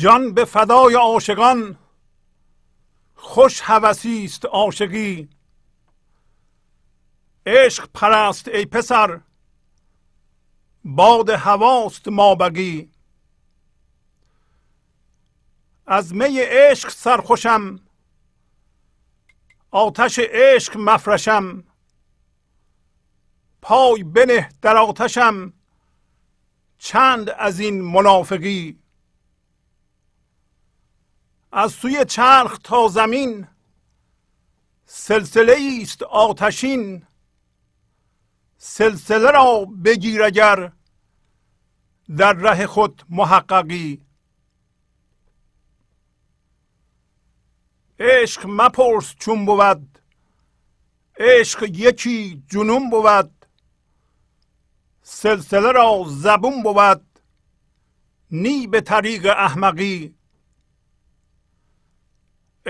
جان به فدای عاشقان خوش هوسی است عاشقی. عشق پرست ای پسر باد هواست ما بگی از می عشق سرخوشم آتش عشق مفرشم. پای بنه در آتشم چند از این منافقی. از سوی چرخ تا زمین سلسله است آتشین. سلسله را بگیر اگر در ره خود محققی. عشق مپرس چون بود عشق یکی جنون بود. سلسله را زبون بود نی به طریق احمقی.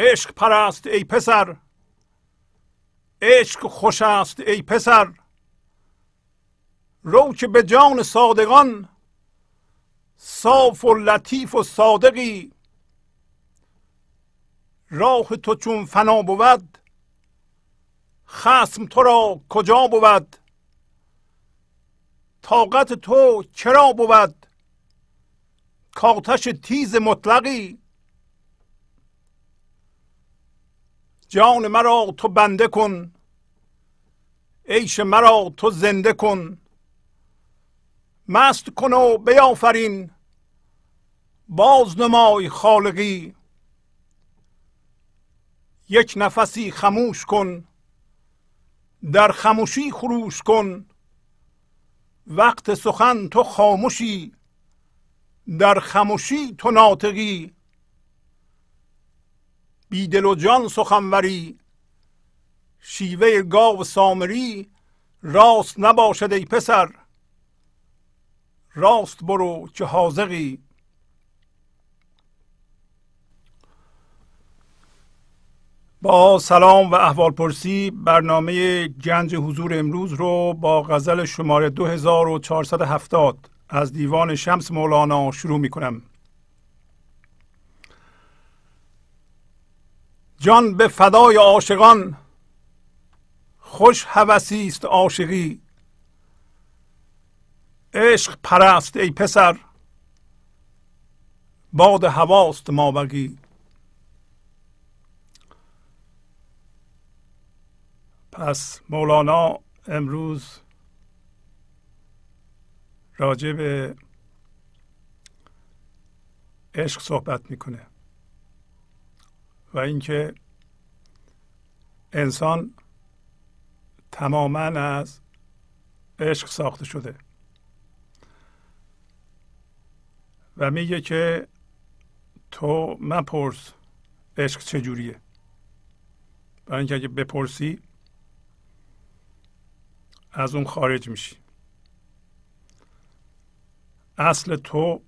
عشق پرست ای پسر. عشق خوش است ای پسر. رو که به جان صادقان صاف و لطیف و صادقی. راه تو چون فنا بود خسم تو را کجا بود؟ طاقت تو چرا بود؟ کاتش تیز مطلقی. جان مرا تو بنده کن. عیش مرا تو زنده کن. مست کن و بیافرین. باز نمای خالقی. یک نفسی خموش کن. در خموشی خروش کن. وقت سخن تو خاموشی. در خموشی تو ناطقی. بیدل و جان سخنوری شیوه گاو سامری راست نباشد ای پسر. راست برو که حاضقی با سلام و احوال پرسی برنامه گنج حضور امروز رو با غزل شماره 2470 از دیوان شمس مولانا شروع می کنم جان به فدای عاشقان خوش هوسی است عاشقی. عشق پرست ای پسر باد هواست ما بگی پس مولانا امروز راجع به عشق صحبت می‌کنه. و اینکه انسان تماما از عشق ساخته شده. و میگه که تو مپرس عشق چجوریه. برای اینکه اگه بپرسی از اون خارج میشی. اصل تو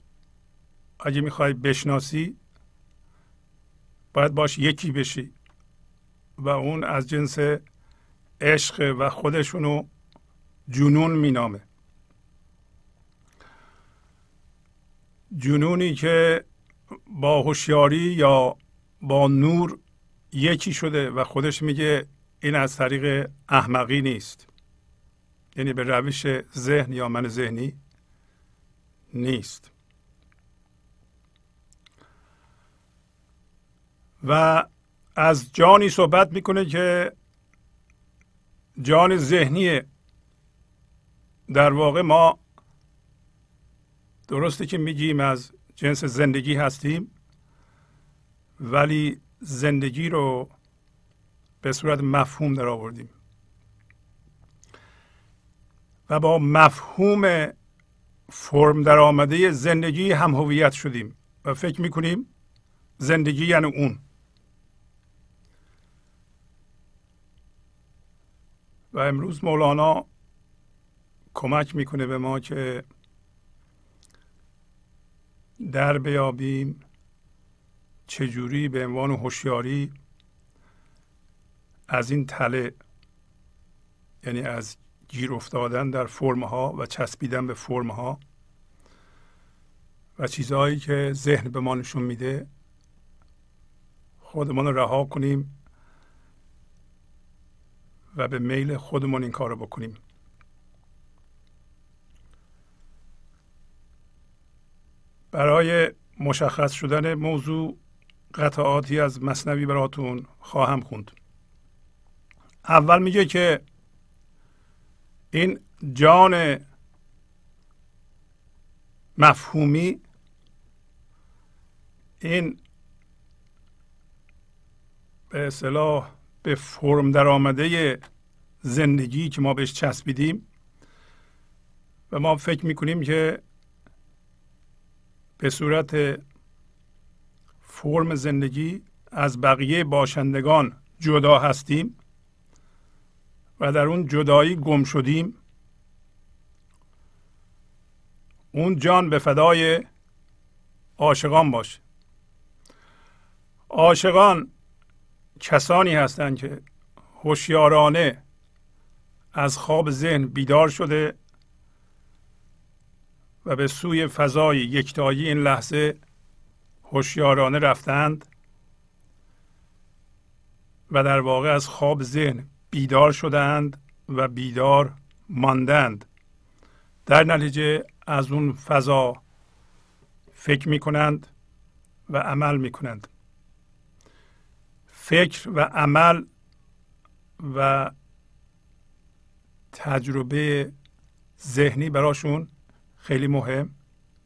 اگه می‌خوای بشناسی باید باش یکی بشی و اون از جنس عشق و خودشونو جنون مینامه. جنونی که با هوشیاری یا با نور یکی شده و خودش میگه این از طریق احمقی نیست. یعنی به روش ذهن یا من ذهنی نیست. و از جانی صحبت می‌کنه که جان ذهنی در واقع ما درسته که میگیم از جنس زندگی هستیم ولی زندگی رو به صورت مفهوم در آوردیم. و با مفهوم فرم در آمده زندگی هم هویت شدیم و فکر می‌کنیم زندگی یعنی اون. و امروز مولانا کمک می‌کنه به ما که در بیابیم چجوری به عنوان هوشیاری از این تله یعنی از گیر افتادن در فرم ها و چسبیدن به فرم ها و چیزهایی که ذهن به ما نشون میده خودمان رها کنیم. و به میل خودمون این کار رو بکنیم. برای مشخص شدن موضوع قطعاتی از مصنوی براتون خواهم خوند. اول میگه که این جان مفهومی این به اصطلاح به فرم در آمده زندگی که ما بهش چسبیدیم. و ما فکر می‌کنیم که به صورت فرم زندگی از بقیه باشندگان جدا هستیم و در اون جدایی گم شدیم. اون جان به فدای عاشقان باشه عاشقان کسانی هستند که هوشیارانه از خواب ذهن بیدار شده و به سوی فضای یکتایی این لحظه هوشیارانه رفتند و در واقع از خواب ذهن بیدار شدند و بیدار ماندند. در نتیجه از اون فضا فکر می کنند و عمل می کنند فکر و عمل و تجربه ذهنی براشون خیلی مهم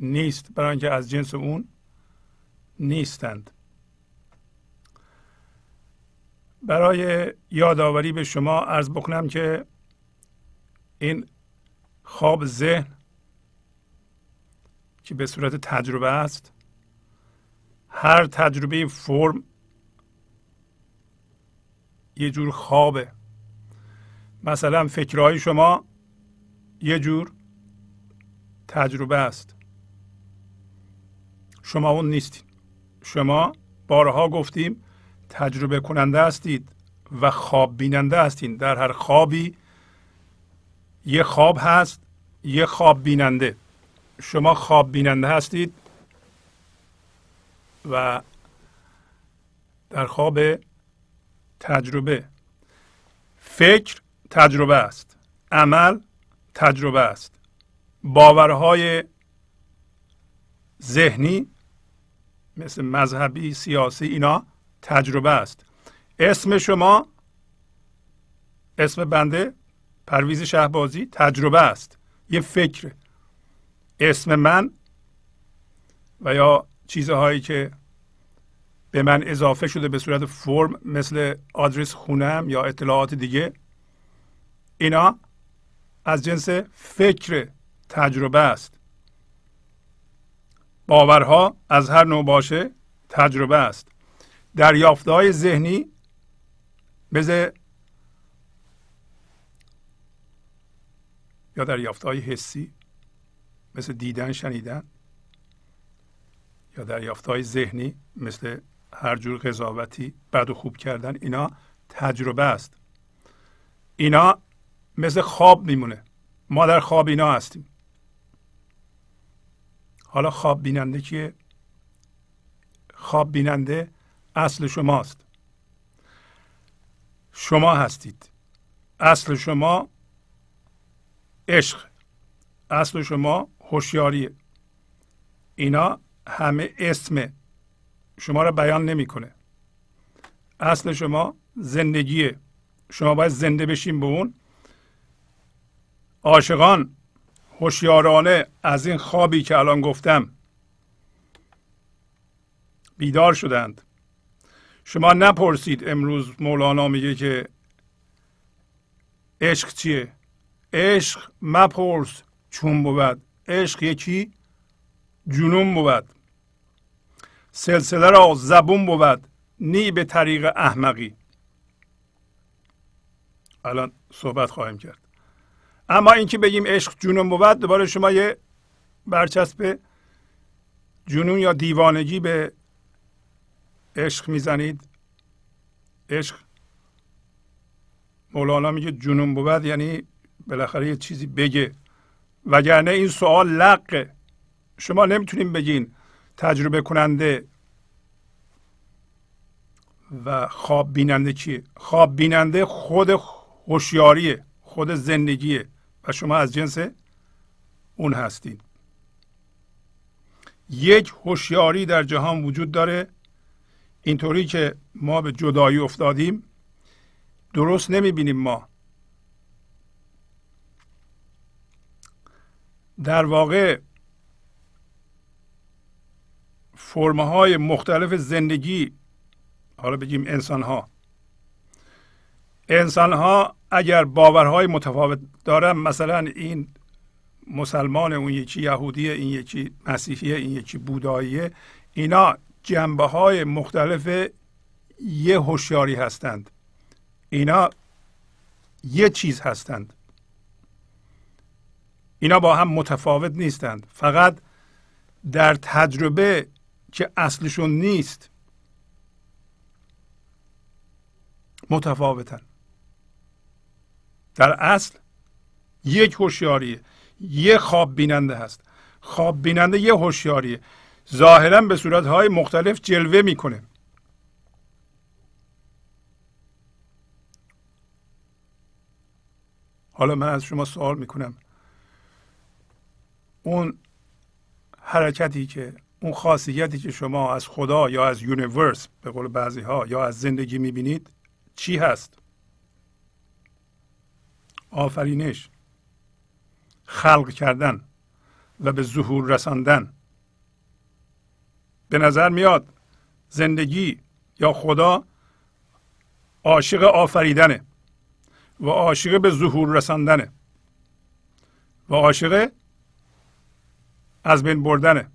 نیست برای اینکه از جنس اون نیستند. برای یادآوری به شما عرض بکنم که این خواب ذهن که به صورت تجربه است هر تجربه فرم یه جور خوابه. مثلا فکرهای شما یه جور تجربه است. شما اون نیستید شما بارها گفتیم تجربه کننده هستید و خواب بیننده هستید در هر خوابی یه خواب هست یه خواب بیننده. شما خواب بیننده هستید و در خواب تجربه. فکر تجربه است. عمل تجربه است. باورهای ذهنی مثل مذهبی سیاسی اینا تجربه است. اسم شما اسم بنده پرویز شهبازی تجربه است. یه فکر. اسم من و یا چیزهایی که به من اضافه شده به صورت فرم مثل آدرس خونم یا اطلاعات دیگه. اینا از جنس فکر تجربه است. باورها از هر نوع باشه تجربه است. دریافت های ذهنی مثل یا دریافت های حسی مثل دیدن شنیدن یا دریافت های ذهنی مثل هر جور قضاوتی بد و خوب کردن اینا تجربه است. اینا مثل خواب میمونه. ما در خواب اینا هستیم. حالا خواب بیننده که خواب بیننده اصل شماست. شما هستید. اصل شما عشق. اصل شما هوشیاریه. اینا همه اسم شما را بیان نمی‌کنه. اصل شما زندگیه. شما باید زنده بشین به اون. عاشقان هوشیارانه از این خوابی که الان گفتم. بیدار شدند. شما نپرسید امروز مولانا میگه که عشق چیه؟ عشق مپرس چون بود. عشق یکی جنون بود. سلسله را زبون بود. نی به طریق احمقی. الان صحبت خواهیم کرد. اما اینکه بگیم عشق جنون بود دوباره شما یه برچسب جنون یا دیوانگی به عشق می‌زنید. عشق مولانا میگه جنون بود یعنی بالاخره یه چیزی بگه. وگرنه این سوال لقه شما نمی‌تونیم بگین تجربه کننده و خواب بیننده چیه؟ خواب بیننده خود هوشیاریه خود زندگیه و شما از جنس اون هستید یک هوشیاری در جهان وجود داره. اینطوری که ما به جدایی افتادیم درست نمی‌بینیم ما. در واقع فرمهای مختلف زندگی حالا بگیم انسان ها انسان ها اگر باورهای متفاوت دارن مثلا این مسلمان اون یکی یهودی این یکی مسیحی این یکی بوداییه اینا جنبه های مختلف یه هوشیاری هستند. اینا یه چیز هستند. اینا با هم متفاوت نیستند. فقط در تجربه که اصلشون نیست. متفاوتن. در اصل یک هوشیاریه. یه خواب بیننده هست. خواب بیننده یه هوشیاریه. ظاهرا به صورتهای مختلف جلوه می‌کنه. حالا من از شما سوال می‌کنم. اون حرکتی که اون خاصیتی که شما از خدا یا از یونیورس به قول بعضی ها یا از زندگی می‌بینید چی هست؟ آفرینش. خلق کردن و به ظهور رساندن. به نظر میاد زندگی یا خدا عاشق آفریدنه و عاشق به ظهور رساندنه و عاشق از بین بردنه.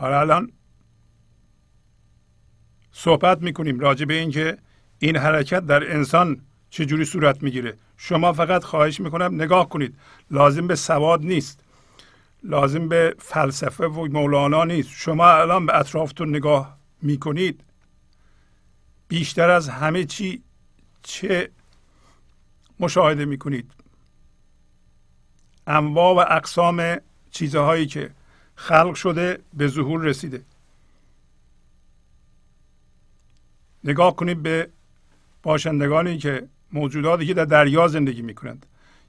حالا الان صحبت می‌کنیم راجع به اینکه این حرکت در انسان چجوری صورت می‌گیره. شما فقط خواهش می‌کنم نگاه کنید. لازم به سواد نیست. لازم به فلسفه و مولانا نیست. شما الان به اطرافتون نگاه می‌کنید. بیشتر از همه چی چه مشاهده می‌کنید. انواع و اقسام چیزهایی که خلق شده به ظهور رسیده. نگاه کنید به باشندگانی که موجوداتی که در دریا زندگی می‌کنند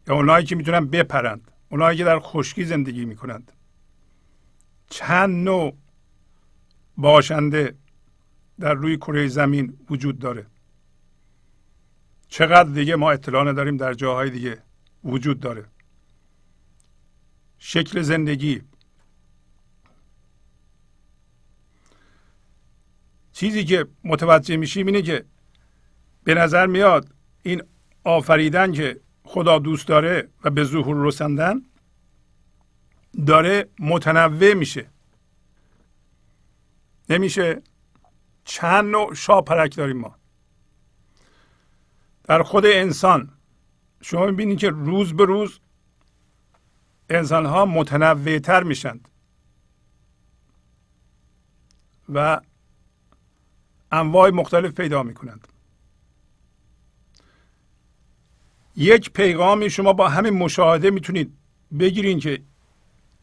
یا اونایی که می‌تونن بپرند اونایی که در خشکی زندگی می‌کنند. چند نوع باشنده در روی کره زمین وجود داره. چقدر دیگه ما اطلاع نداریم در جاهای دیگه وجود داره. شکل زندگی چیزی که متوجه میشیم اینه که به نظر میاد این آفریدن که خدا دوست داره و به ظهور رساندن داره متنوع میشه. نمیشه چند نوع شاپرک داریم ما. در خود انسان شما می‌بینید که روز به روز انسان ها متنوع تر میشند و انواع مختلف پیدا می‌کنند. یک پیغامی شما با همین مشاهده می‌تونید بگیرین که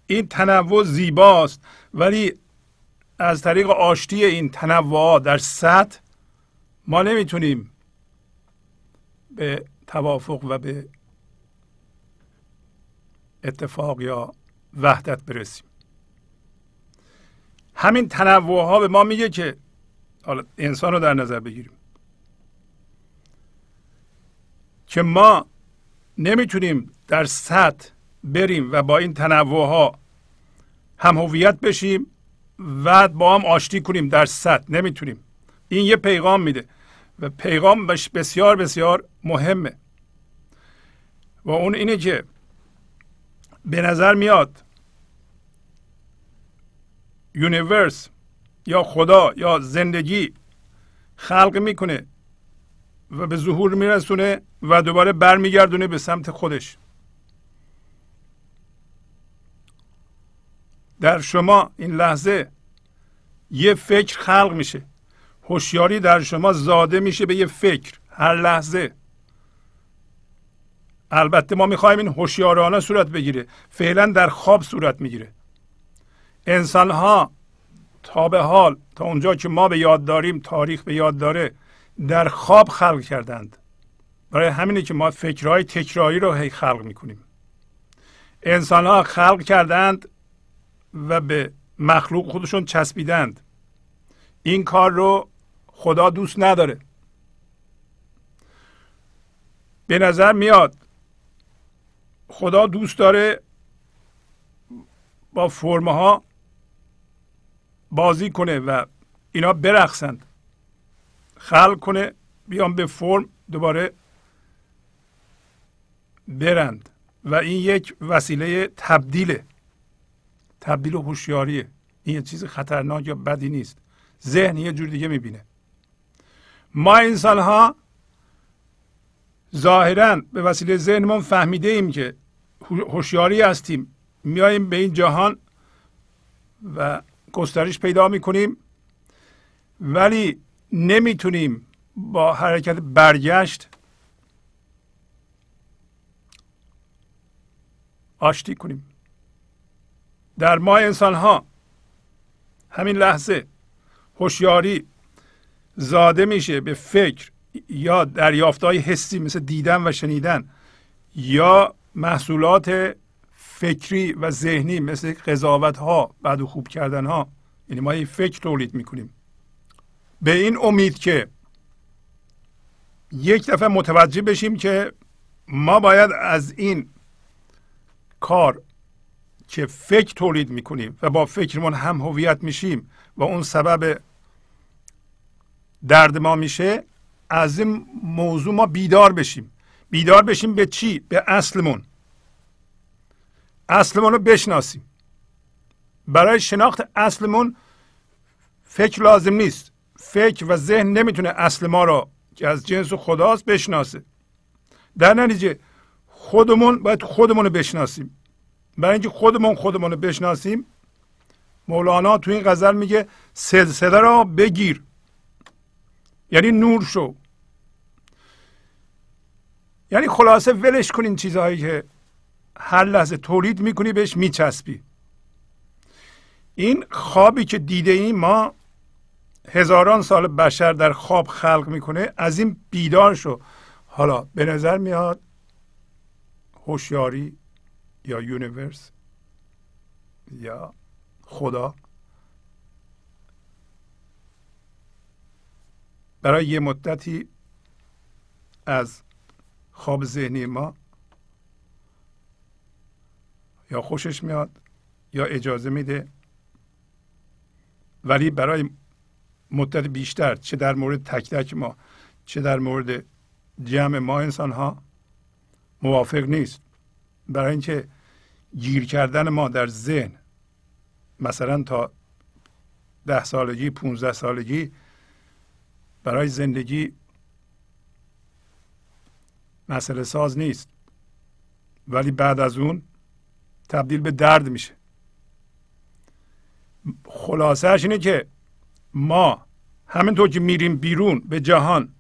این تنوع زیباست ولی از طریق آشتی این تنوع در سطح ما نمی‌تونیم به توافق و به اتفاق یا وحدت برسیم. همین تنوع ها به ما میگه که حالا انسان رو در نظر بگیریم. که ما نمی‌تونیم در سطح بریم و با این تنوع ها هم هویت بشیم و با هم آشتی کنیم در سطح. نمی‌تونیم. این یه پیغام میده و پیغام بسیار بسیار مهمه. و اون اینه که به نظر میاد یونیورس یا خدا یا زندگی خلق می‌کنه و به ظهور میرسونه و دوباره برمیگردونه به سمت خودش. در شما این لحظه یه فکر خلق میشه. هوشیاری در شما زاده میشه به یه فکر هر لحظه. البته ما می‌خوایم این هوشیارانه صورت بگیره. فعلا در خواب صورت می‌گیره. انسان ها تا به حال تا اونجا که ما به یاد داریم تاریخ به یاد داره در خواب خلق کردند. برای همینه که ما فکرهای تکراری رو هی خلق می‌کنیم. انسان ها خلق کردند و به مخلوق خودشون چسبیدند. این کار رو خدا دوست نداره. به نظر میاد خدا دوست داره با فرمه ها بازی کنه و اینا برقصند خلق کنه بیان به فرم دوباره برند. و این یک وسیله تبدیله. تبدیل هوشیاریه. این یه چیز خطرناک یا بدی نیست. ذهن یه جور دیگه می‌بینه. ما انسان ها ظاهرا به وسیله ذهنمون فهمیده ایم که هوشیاری هستیم. میاییم به این جهان و گسترش پیدا می‌کنیم ولی نمی‌تونیم با حرکت برگشت آشتی کنیم. در ما انسان ها همین لحظه هوشیاری زاده میشه به فکر یا دریافتهای حسی مثل دیدن و شنیدن یا محصولات فکری و ذهنی مثل قضاوت ها بعد و خوب کردن ها یعنی ما این فکر تولید می‌کنیم. به این امید که یک دفعه متوجه بشیم که ما باید از این کار که فکر تولید می‌کنیم و با فکرمون هم هویت میشیم و اون سبب درد ما میشه از این موضوع ما بیدار بشیم. بیدار بشیم به چی؟ به اصلمون. اصلمون رو بشناسیم. برای شناخت اصلمون فکر لازم نیست. فکر و ذهن نمی‌تونه اصل ما رو که از جنس خداست بشناسه. در نتیجه خودمون باید خودمون رو بشناسیم. برای اینکه خودمون خودمون رو بشناسیم مولانا تو این غزل میگه سلسله را بگیر. یعنی نور شو. یعنی خلاصه ولش کن این چیزهایی که هر لحظه تولید می‌کنی بهش میچسبی. این خوابی که دیده ایم ما هزاران سال بشر در خواب خلق می‌کنه از این بیدار شو. حالا به نظر میاد هوشیاری یا یونیورس یا خدا برای یه مدتی از خواب ذهنی ما یا خوشش میاد یا اجازه میده. ولی برای مدت بیشتر چه در مورد تک تک ما چه در مورد جمع ما انسان ها موافق نیست. برای اینکه گیر کردن ما در ذهن مثلا تا ده سالگی پونزده سالگی برای زندگی مسئله ساز نیست. ولی بعد از اون تبدیل به درد میشه. خلاصهش اینه که ما همینطور که میریم بیرون به جهان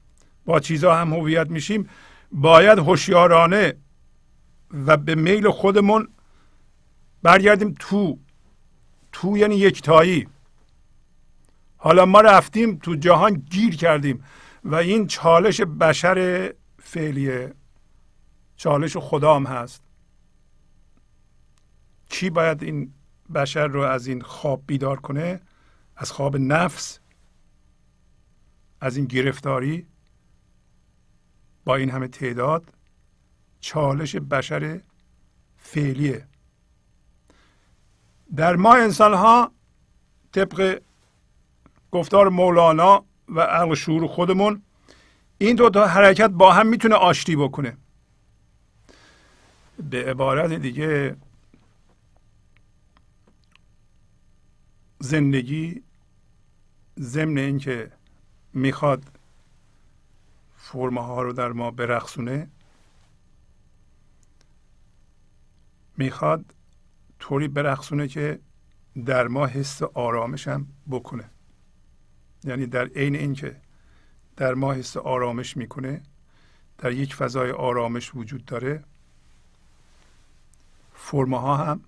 با چیزها هم هویت میشیم باید هوشیارانه و به میل خودمون برگردیم تو تو یعنی یکتایی. حالا ما رفتیم تو جهان گیر کردیم و این چالش بشر فعلیه. چالش خدا هم هست. کی باید این بشر رو از این خواب بیدار کنه؟ از خواب نفس؟ از این گرفتاری؟ با این همه تعداد؟ چالش بشر فعلیه. در ما انسان ها طبق گفتار مولانا و عقل شعور خودمون این دو تا حرکت با هم می‌تونه آشتی بکنه. به عبارت دیگه زندگی ضمن اینکه می‌خواد فرمه ها رو در ما برقصونه می‌خواد طوری برقصونه که در ما حس آرامش هم بکنه. یعنی در عین اینکه در ما حس آرامش می‌کنه در یک فضای آرامش وجود داره فرماها هم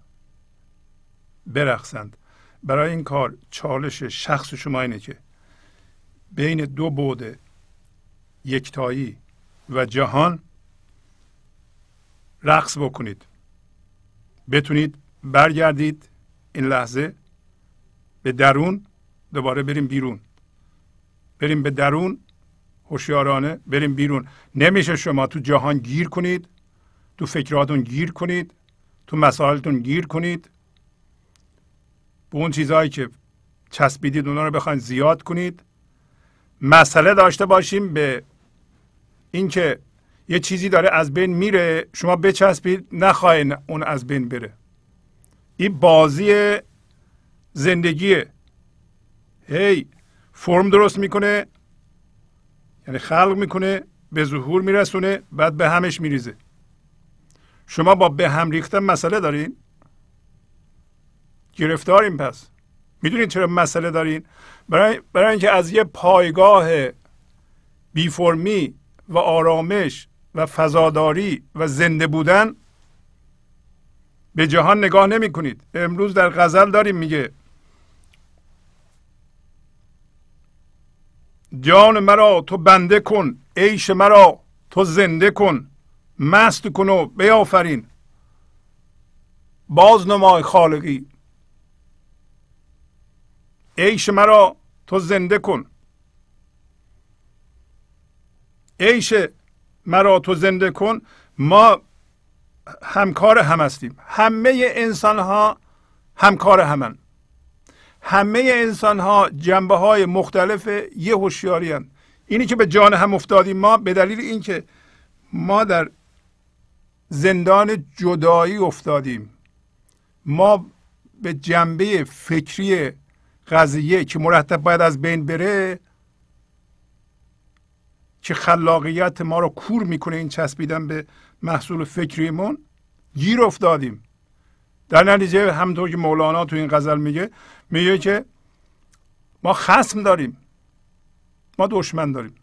برقصند. برای این کار چالش شخص شما اینه که بین دو بعد یکتایی و جهان رقص بکنید. بتونید برگردید این لحظه به درون دوباره بریم بیرون. بریم به درون هوشیارانه بریم بیرون. نمیشه شما تو جهان گیر کنید تو فکراتون گیر کنید تو مسائلتون گیر کنید. به اون چیزهایی که چسبیدید اونا رو بخواید زیاد کنید. مسئله داشته باشیم به اینکه یه چیزی داره از بین میره شما بچسبید نخواهید اون از بین بره. این بازی زندگیه. هی فرم درست می‌کنه یعنی خلق می‌کنه به ظهور میرسونه بعد به همش میریزه. شما با به هم ریختن مسئله دارین؟ گرفتاریم پس. می‌دونید چرا مسئله دارین؟ برای, برای اینکه از یه پایگاه بی فرمی و آرامش و فضاداری و زنده بودن به جهان نگاه نمی کنید امروز در غزل داریم میگه جان مرا تو بنده کن عیش مرا تو زنده کن مست کن و بیافرین. باز نمای خالقی. عیش مرا تو زنده کن. عیش مرا تو زنده کن. ما همکار هم هستیم. همه انسان ها همکار همن. همه انسان ها جنبه های مختلف یه هوشیاری اینی که به جان هم افتادیم ما به دلیل اینکه ما در زندان جدایی افتادیم. ما به جنبه فکری قضیه که مرتب باید از بین بره؟ که خلاقیت ما رو کور می‌کنه این چسبیدن به محصول فکریمون؟ گیر افتادیم. در نتیجه همطور که مولانا تو این غزل میگه میگه که ما خسم داریم. ما دشمن داریم.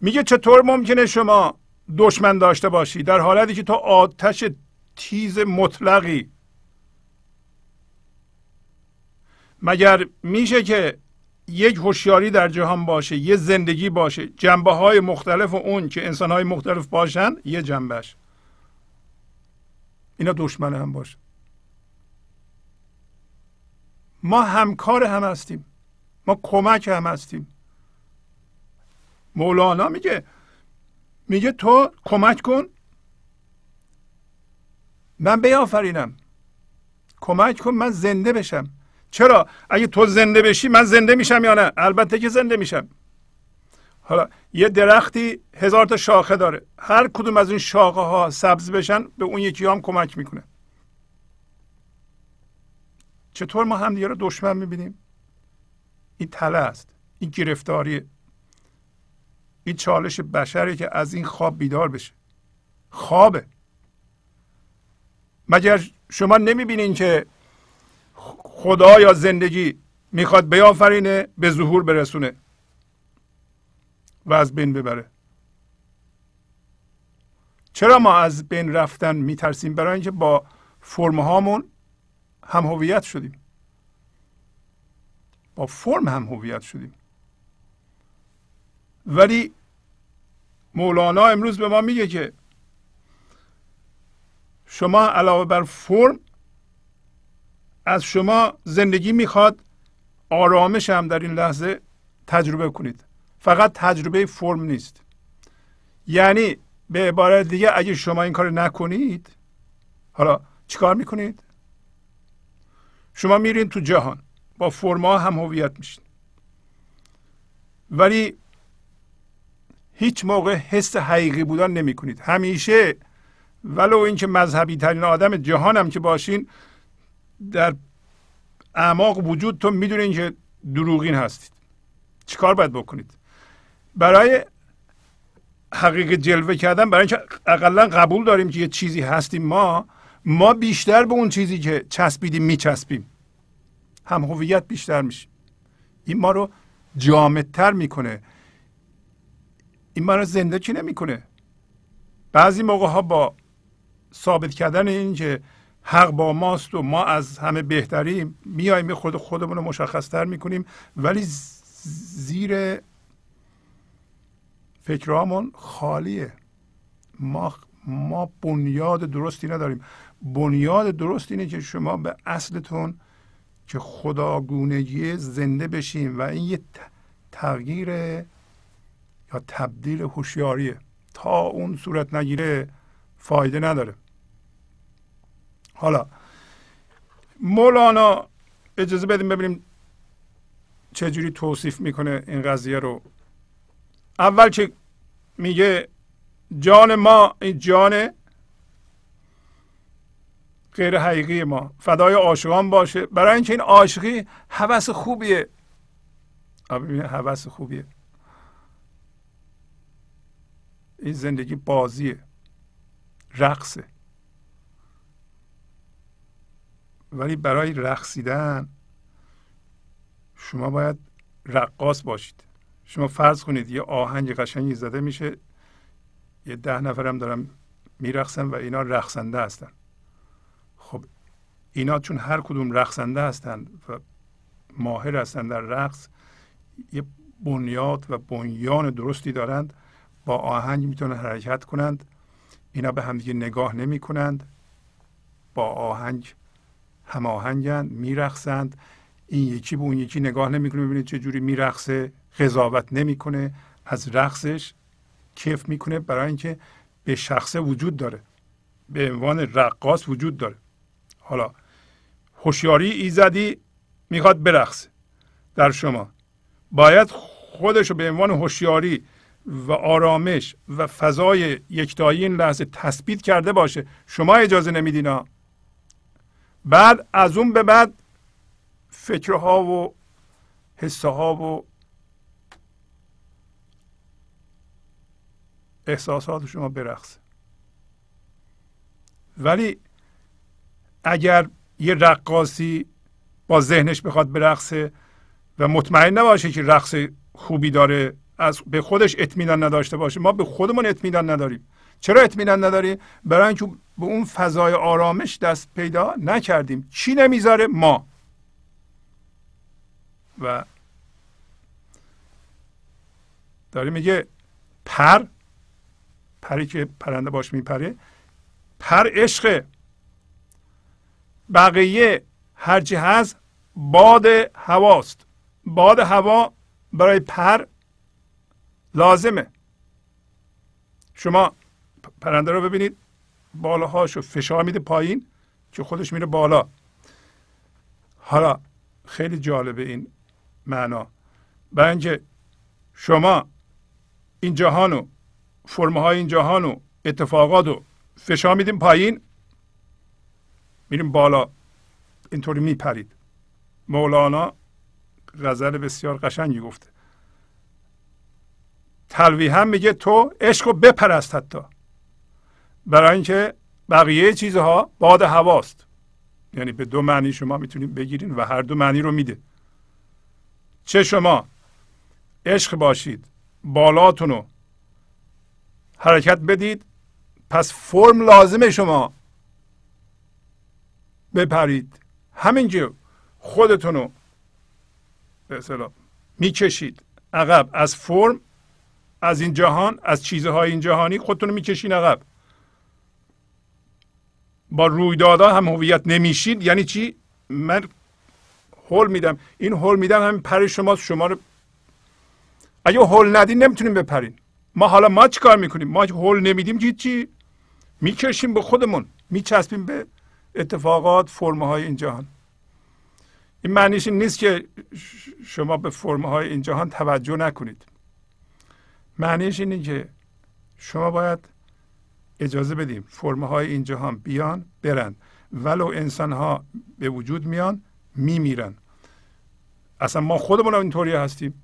میگه چطور ممکنه شما دشمن داشته باشی؟ در حالتی که تو آتش تیز مطلقی مگر میشه که یک هوشیاری در جهان باشه یه زندگی باشه جنبه های مختلف و اون که انسان های مختلف باشن یه جنبهش اینا دشمن هم باشه. ما همکار هم هستیم. ما کمک هم هستیم. مولانا میگه میگه تو کمک کن. من بیافرینم. کمک کن من زنده بشم. چرا؟ اگه تو زنده بشی من زنده میشم یا نه؟ البته که زنده میشم. حالا یه درختی هزار تا شاخه داره. هر کدوم از این شاخه ها سبز بشن به اون یکی هم کمک می‌کنه. چطور ما هم دیگه رو دشمن می‌بینیم؟ این تله است. این گرفتاری این چالش بشری که از این خواب بیدار بشه. خوابه. مگر شما نمی‌بینین که خدا یا زندگی می‌خواد بیافرینه به ظهور برسونه و از بین ببره. چرا ما از بین رفتن میترسیم؟ برای اینکه با فرم هامون هم هویت شدیم. با فرم هم هویت شدیم. ولی مولانا امروز به ما میگه که شما علاوه بر فرم از شما زندگی می‌خواد آرامش هم در این لحظه تجربه کنید. فقط تجربه فرم نیست. یعنی به عبارت دیگه اگه شما این کار نکنید حالا چیکار می‌کنید؟ شما میرین تو جهان با فرما هم هویت میشین. ولی هیچ موقع حس حقیقی بودن نمی کنید همیشه ولو اینکه مذهبی ترین آدم جهانم که باشین در اعماق وجودتون می‌دونین که دروغین هستید. چیکار باید بکنید؟ برای حقیقت جلوه کردن برای اینکه اقلا قبول داریم که یه چیزی هستیم ما ما بیشتر به اون چیزی که چسبیدیم میچسبیم. هم هویت بیشتر میشیم. این ما رو جامدتر می‌کنه. این ما رو زنده چی نمی‌کنه؟ بعضی موقع ها با ثابت کردن این که حق با ماست و ما از همه بهتریم. میایم خود خودمون رو مشخصتر می‌کنیم. ولی زیر فکرامون خالیه. ما ما بنیاد درستی نداریم. بنیاد درست اینه که شما به اصلتون که خداگونگی زنده بشیم و این یه تغییر یا تبدیل هوشیاریه. تا اون صورت نگیره فایده نداره. حالا مولانا اجازه بدیم ببینیم چجوری توصیف می‌کنه این قضیه رو. اول که میگه؟ جان ما این جان غیر حقیقی ما. فدای عاشقان باشه. برای اینکه این عاشقی هوس خوبیه. هوس خوبیه. این زندگی بازیه. رقصه. ولی برای رقصیدن شما باید رقاص باشید. شما فرض کنید یه آهنگ قشنگی زده میشه یه ده نفرم دارم میرقصن و اینا رقصنده هستن. خب اینا چون هر کدوم رقصنده هستند و ماهر هستند در رقص یه بنیاد و بنیان درستی دارند با آهنگ می‌تونن حرکت کنند اینا به همدیگه نگاه نمی کنند با آهنگ هماهنگند میرقصند این یکی به اون یکی نگاه نمی‌کنه ببینید چه جوری میرقصه قضاوت نمی‌کنه. از رقصش کیف می‌کنه برای اینکه به شخصه وجود داره. به عنوان رقاص وجود داره. حالا هوشیاری ایزدی می‌خواد برقصه. در شما. باید خودش رو به عنوان هوشیاری و آرامش و فضای یکتایی این لحظه تثبیت کرده باشه. شما اجازه نمیدین بعد از اون به بعد فکرها و حسه ها و احساسات شما برقصه. ولی اگر یه رقاصی با ذهنش بخواد برقصه و مطمئن نباشه که رقص خوبی داره از به خودش اطمینان نداشته باشه ما به خودمون اطمینان نداریم. چرا اطمینان نداریم برای اینکه به اون فضای آرامش دست پیدا نکردیم. چی نمی‌ذاره؟ ما. و داره میگه پر پری که پرنده باش میپره پر عشق بقیه هرچی هست باد هواست. باد هوا برای پر لازمه. شما پرنده رو ببینید. بالاهاشو فشار میده پایین که خودش میره بالا. حالا خیلی جالبه این معنا. برای اینکه شما این جهانو فرمه های این جهانو اتفاقات رو فشار میدیم پایین میریم بالا. اینطوری میپرید. مولانا غزل بسیار قشنگی گفته. تلوی هم میگه تو عشق رو بپرست حتی. برای اینکه بقیه چیزها باد هواست. یعنی به دو معنی شما می‌تونید بگیرین و هر دو معنی رو میده. چه شما عشق باشید بالاتون رو حرکت بدید پس فرم لازمه شما بپرید. همینجور خودتون رو به اصطلاح می‌کشید. عقب از فرم از این جهان از چیزهای این جهانی خودتون رو می‌کشین عقب. با رویدادها هم هویت نمیشید یعنی چی؟ من هول میدم. این هول میدم همین پر شما شما رو اگه هول ندین نمی‌تونیم بپرین. ما حالا ما چی کار می‌کنیم؟ ما هول نمیدیم چی چی؟ می‌کشیم به خودمون. میچسبیم به اتفاقات فرمه های این جهان. این معنیش نیست که شما به فرمه های این جهان توجه نکنید. معنیش اینه که شما باید اجازه بدیم فرمه های این جهان بیان برن. ولو انسان ها به وجود میان میمیرن. اصلا ما خودمون اینطوری هستیم.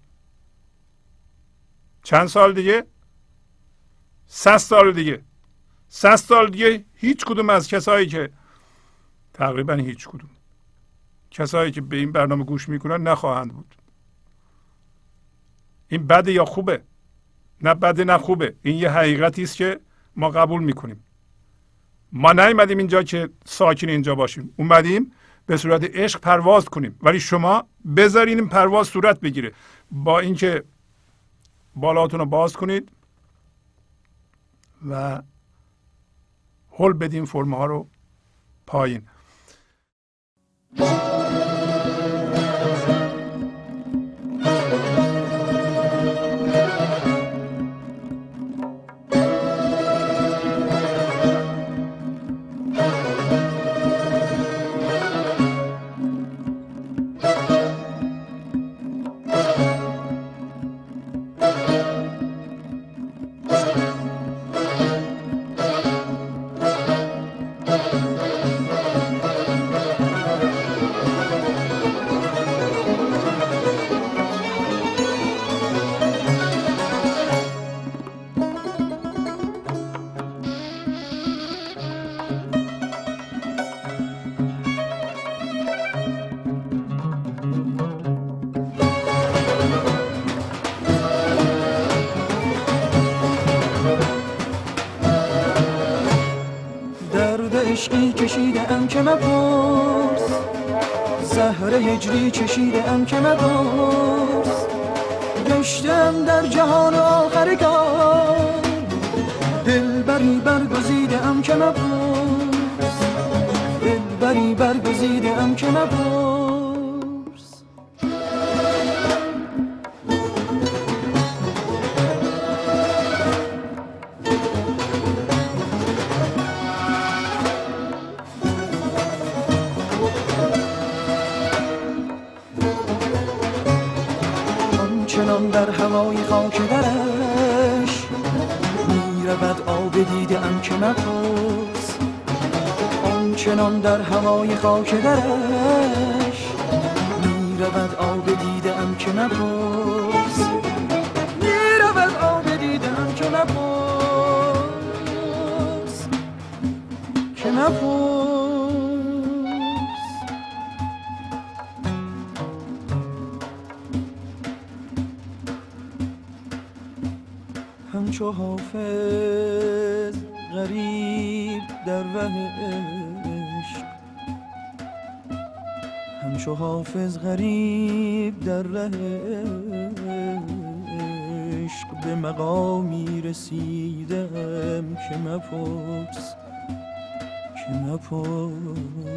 چند سال دیگه؟ صد سال دیگه. صد سال دیگه هیچ کدوم از کسایی که تقریبا هیچ کدوم. کسایی که به این برنامه گوش می‌کنن نخواهند بود. این بده یا خوبه؟ نه بده نه خوبه. این یه حقیقتی است که ما قبول می‌کنیم. ما نیومدیم اینجا که ساکن اینجا باشیم. اومدیم به صورت عشق پرواز کنیم. ولی شما بذارین این پرواز صورت بگیره. با اینکه بالاتون رو باز کنید و هل بدین فرمه ها رو پایین. هجری چشیده ام که مباز گشتم در جهان آخر کار. دل بری برگزیده ام که مباز دل بری برگزیده ام که مباز هوای خاک درش می‌رود آب دیدم که نپرس. می‌رود آب دیدم که نپرس. که نپرس. همچو حافظ چو حافظ غریب در ره عشق به مقامی رسیدم که مپرس که مپرس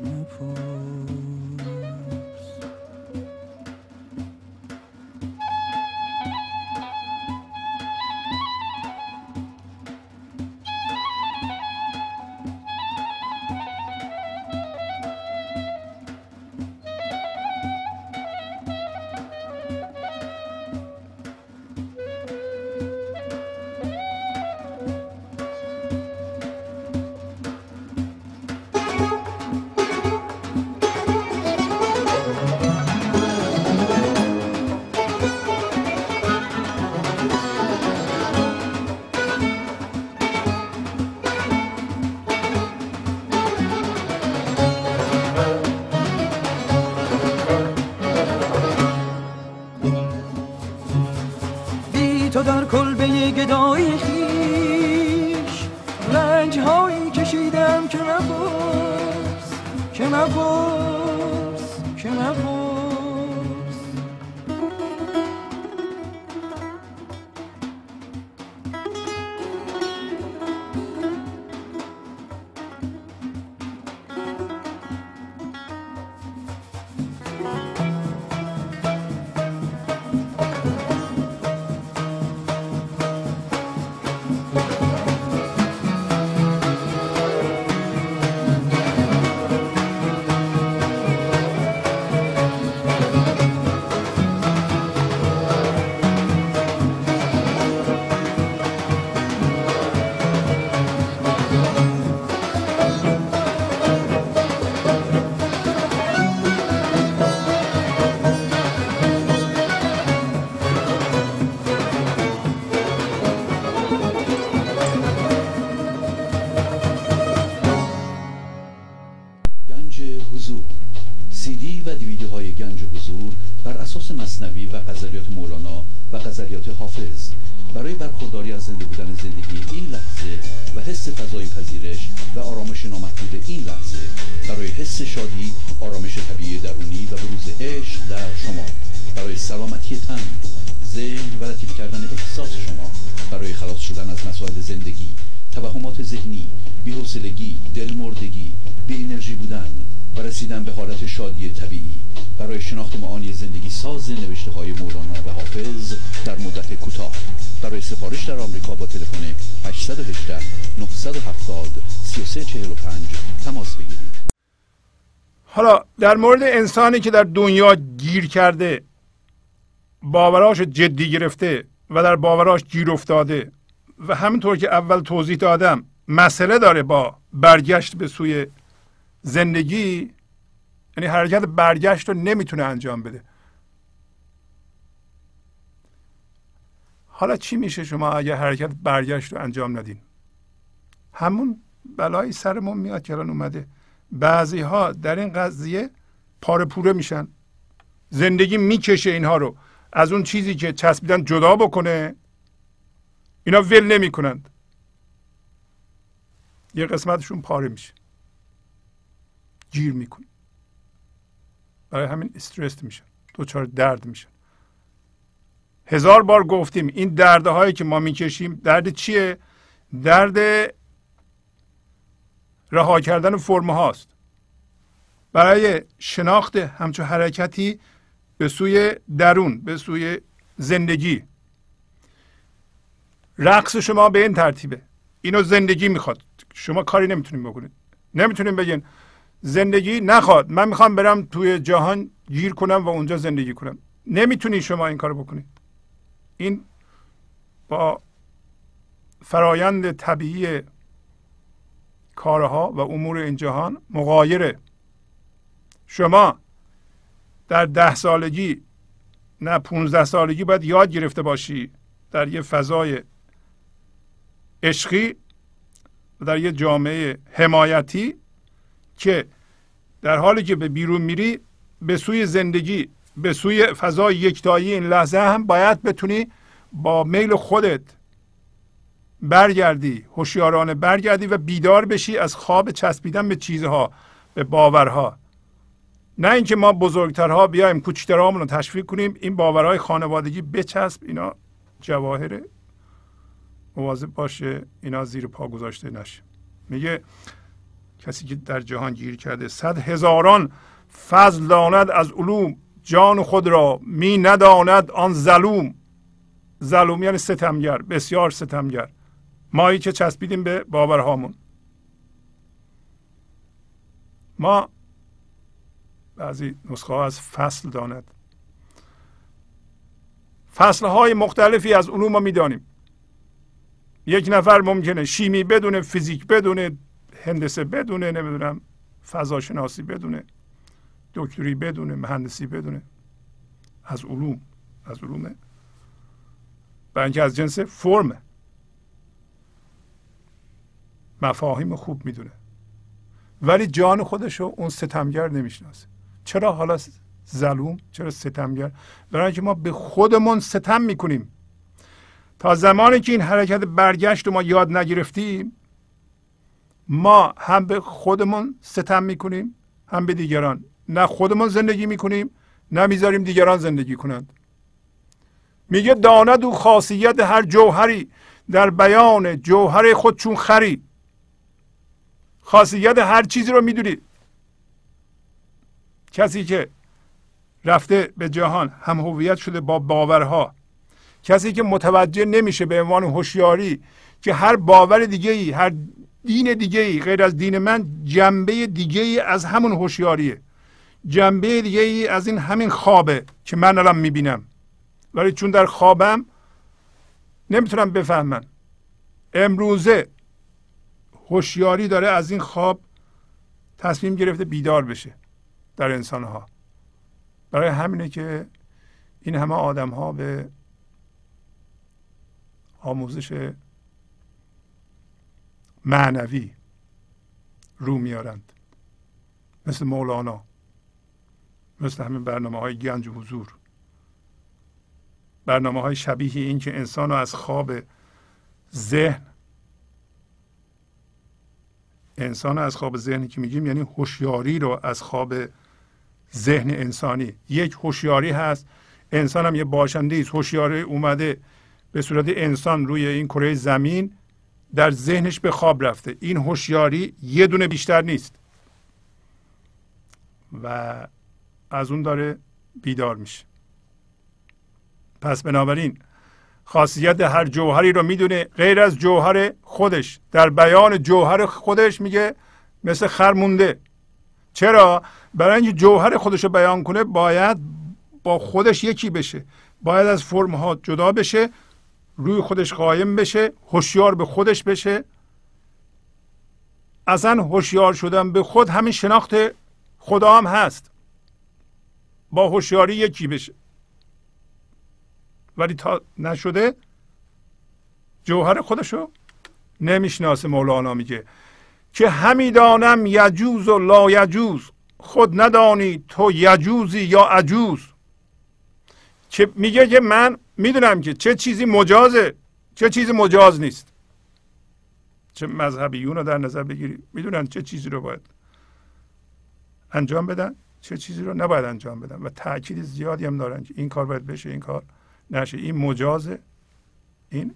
اساس بی‌حوصلگی دلمردگی بی انرژی بودن و رسیدن به حالت شادی طبیعی. برای شناخت معانی زندگی ساز نوشته های مولانا و حافظ در مدت کوتاه. برای سفارش در آمریکا با تلفن 818 970 3345 تماس بگیرید. حالا در مورد انسانی که در دنیا گیر کرده باوراش جدی گرفته و در باوراش گیر افتاده و همینطور که اول توضیح دادم مسئله داره با برگشت به سوی زندگی. یعنی حرکت برگشت رو نمی‌تونه انجام بده. حالا چی میشه شما اگر حرکت برگشت رو انجام ندین؟ همون بلایی سرمون میاد که الان اومده. بعضی ها در این قضیه پاره پوره میشن. زندگی می‌کشه اینها رو. از اون چیزی که چسبیدن جدا بکنه اینا ول نمی‌کنند. یه قسمتشون پاره میشه. گیر می‌کنه برای همین استرس میشن. دوچار درد میشن. هزار بار گفتیم این دردهایی که ما می‌کشیم درد چیه؟ درد رها کردن فرم هاست. برای شناخت همچون حرکتی به سوی درون به سوی زندگی. رقص شما به این ترتیبه. اینو زندگی می‌خواد. شما کاری نمی‌تونیم بکنید. نمی‌تونیم بگین زندگی نخواد. من می‌خوام برم توی جهان گیر کنم و اونجا زندگی کنم. نمی‌تونی شما این کارو بکنید. این با فرایند طبیعی کارها و امور این جهان مغایره. شما در ده سالگی نه پونزده سالگی باید یاد گرفته باشی در یه فضای عشقی. و در یه جامعه حمایتی که در حالی که به بیرون میری به سوی زندگی به سوی فضای یکتایی این لحظه هم باید بتونی با میل خودت برگردی هوشیارانه برگردی و بیدار بشی از خواب چسبیدن به چیزها به باورها. نه اینکه ما بزرگترها بیایم کوچکترهامون رو تشویق کنیم این باورهای خانوادگی بچسب اینا جواهره. مواظب باشه اینا زیر پا گذاشته نشه. میگه کسی که در جهان گیر کرده صد هزاران فضل داند از علوم جان خود را می نداند آن ظلوم. ظلوم یعنی ستمگر بسیار ستمگر. مایی که چسبیدیم به باورهامون. ما بعضی نسخه ها از فصل داند. فصل های مختلفی از علوم ما می‌دانیم. یک نفر ممکنه شیمی بدونه فیزیک بدونه هندسه بدونه نمی‌دونم فضاشناسی بدونه دکتری بدونه مهندسی بدونه. از علوم از علومه. اینکه از جنس فرمه. مفاهیم خوب می‌دونه. ولی جان خودش رو اون ستمگر نمی‌شناسه. چرا حالا ظلوم چرا ستمگر؟ برای اینکه ما به خودمون ستم می‌کنیم. تا زمانی که این حرکت برگشت رو ما یاد نگرفتیم ما هم به خودمون ستم می‌کنیم هم به دیگران. نه خودمون زندگی می‌کنیم نه می‌ذاریم دیگران زندگی کنند. میگه داند و خاصیت هر جوهری در بیان جوهر خود چون خری. خاصیت هر چیزی رو می‌دونید کسی که رفته به جهان هم هویت شده با باورها. کسی که متوجه نمیشه به عنوان هوشیاری که هر باور دیگه ای هر دین دیگه ای غیر از دین من جنبه دیگه ای از همون هوشیاریه. جنبه دیگه ای از این همین خوابه که من الان می‌بینم. ولی چون در خوابم نمی‌تونم بفهمم. امروزه هوشیاری داره از این خواب تصمیم گرفته بیدار بشه در انسان ها برای همینه که این همه آدم ها به آموزش معنوی رو میارند. مثل مولانا مثل همین برنامه های گنج و حضور. برنامه های شبیه این که انسان رو از خواب ذهن انسان از خواب ذهنی که میگیم یعنی هوشیاری رو از خواب ذهن انسانی. یک هوشیاری هست انسان هم یه باشنده است. هوشیاری اومده به صورت انسان روی این کره زمین در ذهنش به خواب رفته. این هوشیاری یه دونه بیشتر نیست. و از اون داره بیدار میشه. پس بنابراین خاصیت هر جوهری رو می‌دونه غیر از جوهر خودش. در بیان جوهر خودش میگه مثل خر مونده. چرا؟ برای اینکه جوهر خودش رو بیان کنه باید با خودش یکی بشه. باید از فرم ها جدا بشه. روی خودش قایم بشه هوشیار به خودش بشه. اصلا هوشیار شدن به خود همین شناخت خدا هم هست. با هوشیاری یکی بشه. ولی تا نشده جوهر خودشو نمی‌شناسه مولانا میگه. که همی دانم یجوز و لا یجوز. خود ندانی تو یجوزی یا عجوز. که میگه که من می‌دونم که چه چیزی مجازه چه چیزی مجاز نیست. چه مذهبیون رو در نظر بگیری. می‌دونن چه چیزی رو باید انجام بدن چه چیزی رو نباید انجام بدن. و تاکید زیادی هم دارن که این کار باید بشه این کار نشه. این مجازه این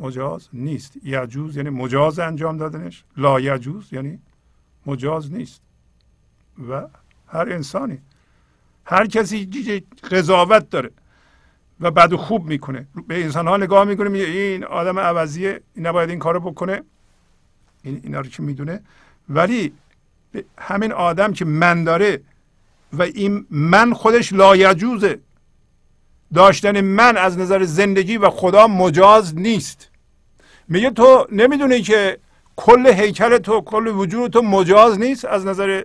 مجاز نیست. یجوز یعنی مجاز انجام دادنش. لا یجوز یعنی مجاز نیست. و هر انسانی هر کسی قضاوت داره. و بد خوب می‌کنه. به انسان ها نگاه می‌کنه میگه این آدم عوضیه این نباید این کارو بکنه. این اینا رو که می‌دونه. ولی همین آدم که من داره و این من خودش لایجوزه. داشتن من از نظر زندگی و خدا مجاز نیست. میگه تو نمی‌دونی که کل هیکل تو کل وجود تو مجاز نیست از نظر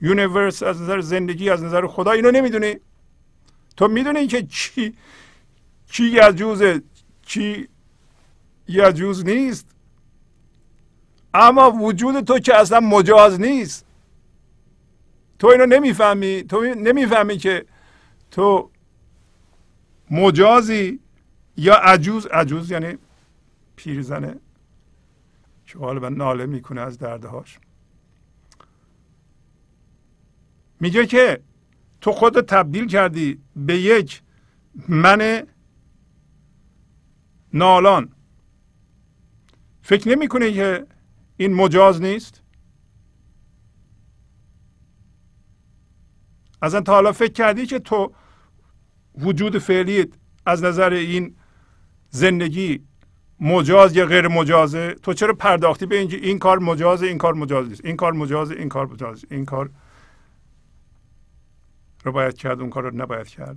universe از نظر زندگی از نظر خدا؟ اینو نمی‌دونی. تو می‌دونی که چی چی یجوزه چی یجوز نیست؟ اما وجود تو که اصلا مجاز نیست. تو اینو نمی‌فهمی؟ تو نمی‌فهمی که تو مجازی یا عجوز عجوز یعنی پیرزنه؟ که حالا ناله می‌کنه از دردهاش. میگه که تو خود تبدیل کردی به یک من نالان. فکر نمی‌کنه که این مجاز نیست؟ اصلا تا حالا فکر کردی که تو وجود فعلی از نظر این زندگی مجاز یا غیر مجازه؟ تو چرا پرداختی به اینکه این کار مجازه این کار مجاز نیست؟ این کار مجازه این کار مجاز این کار رو باید کرد اون کار رو نباید کرد.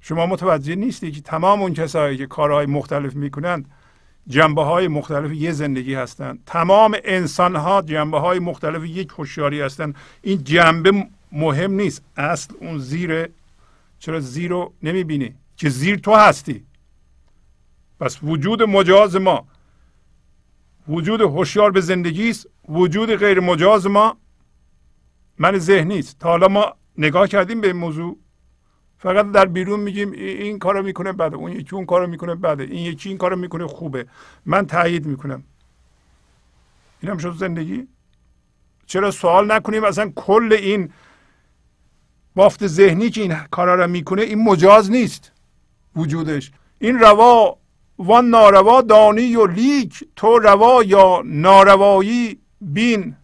شما متوجه نیستی که تمام اون کسایی که کارهای مختلف می‌کنند جنبه های مختلف یه زندگی هستند. تمام انسان ها جنبه های مختلف یک هوشیاری هستند. این جنبه مهم نیست. اصل اون زیر چرا زیر رو نمی‌بینی؟ که زیر تو هستی. پس وجود مجاز ما وجود هوشیار به زندگی است. وجود غیر مجاز ما من ذهنی است تا حالا ما نگاه کردیم به این موضوع. فقط در بیرون میگیم این کارو می‌کنه بده اون یکی اون کارو می‌کنه بده این یکی این کارو می‌کنه خوبه. من تایید می‌کنم. این هم شد زندگی؟ چرا سوال نکنیم اصلا کل این بافت ذهنی که این کارا رو می‌کنه این مجاز نیست وجودش. این روا و ناروا دانی و لیک تو روا یا ناروایی بین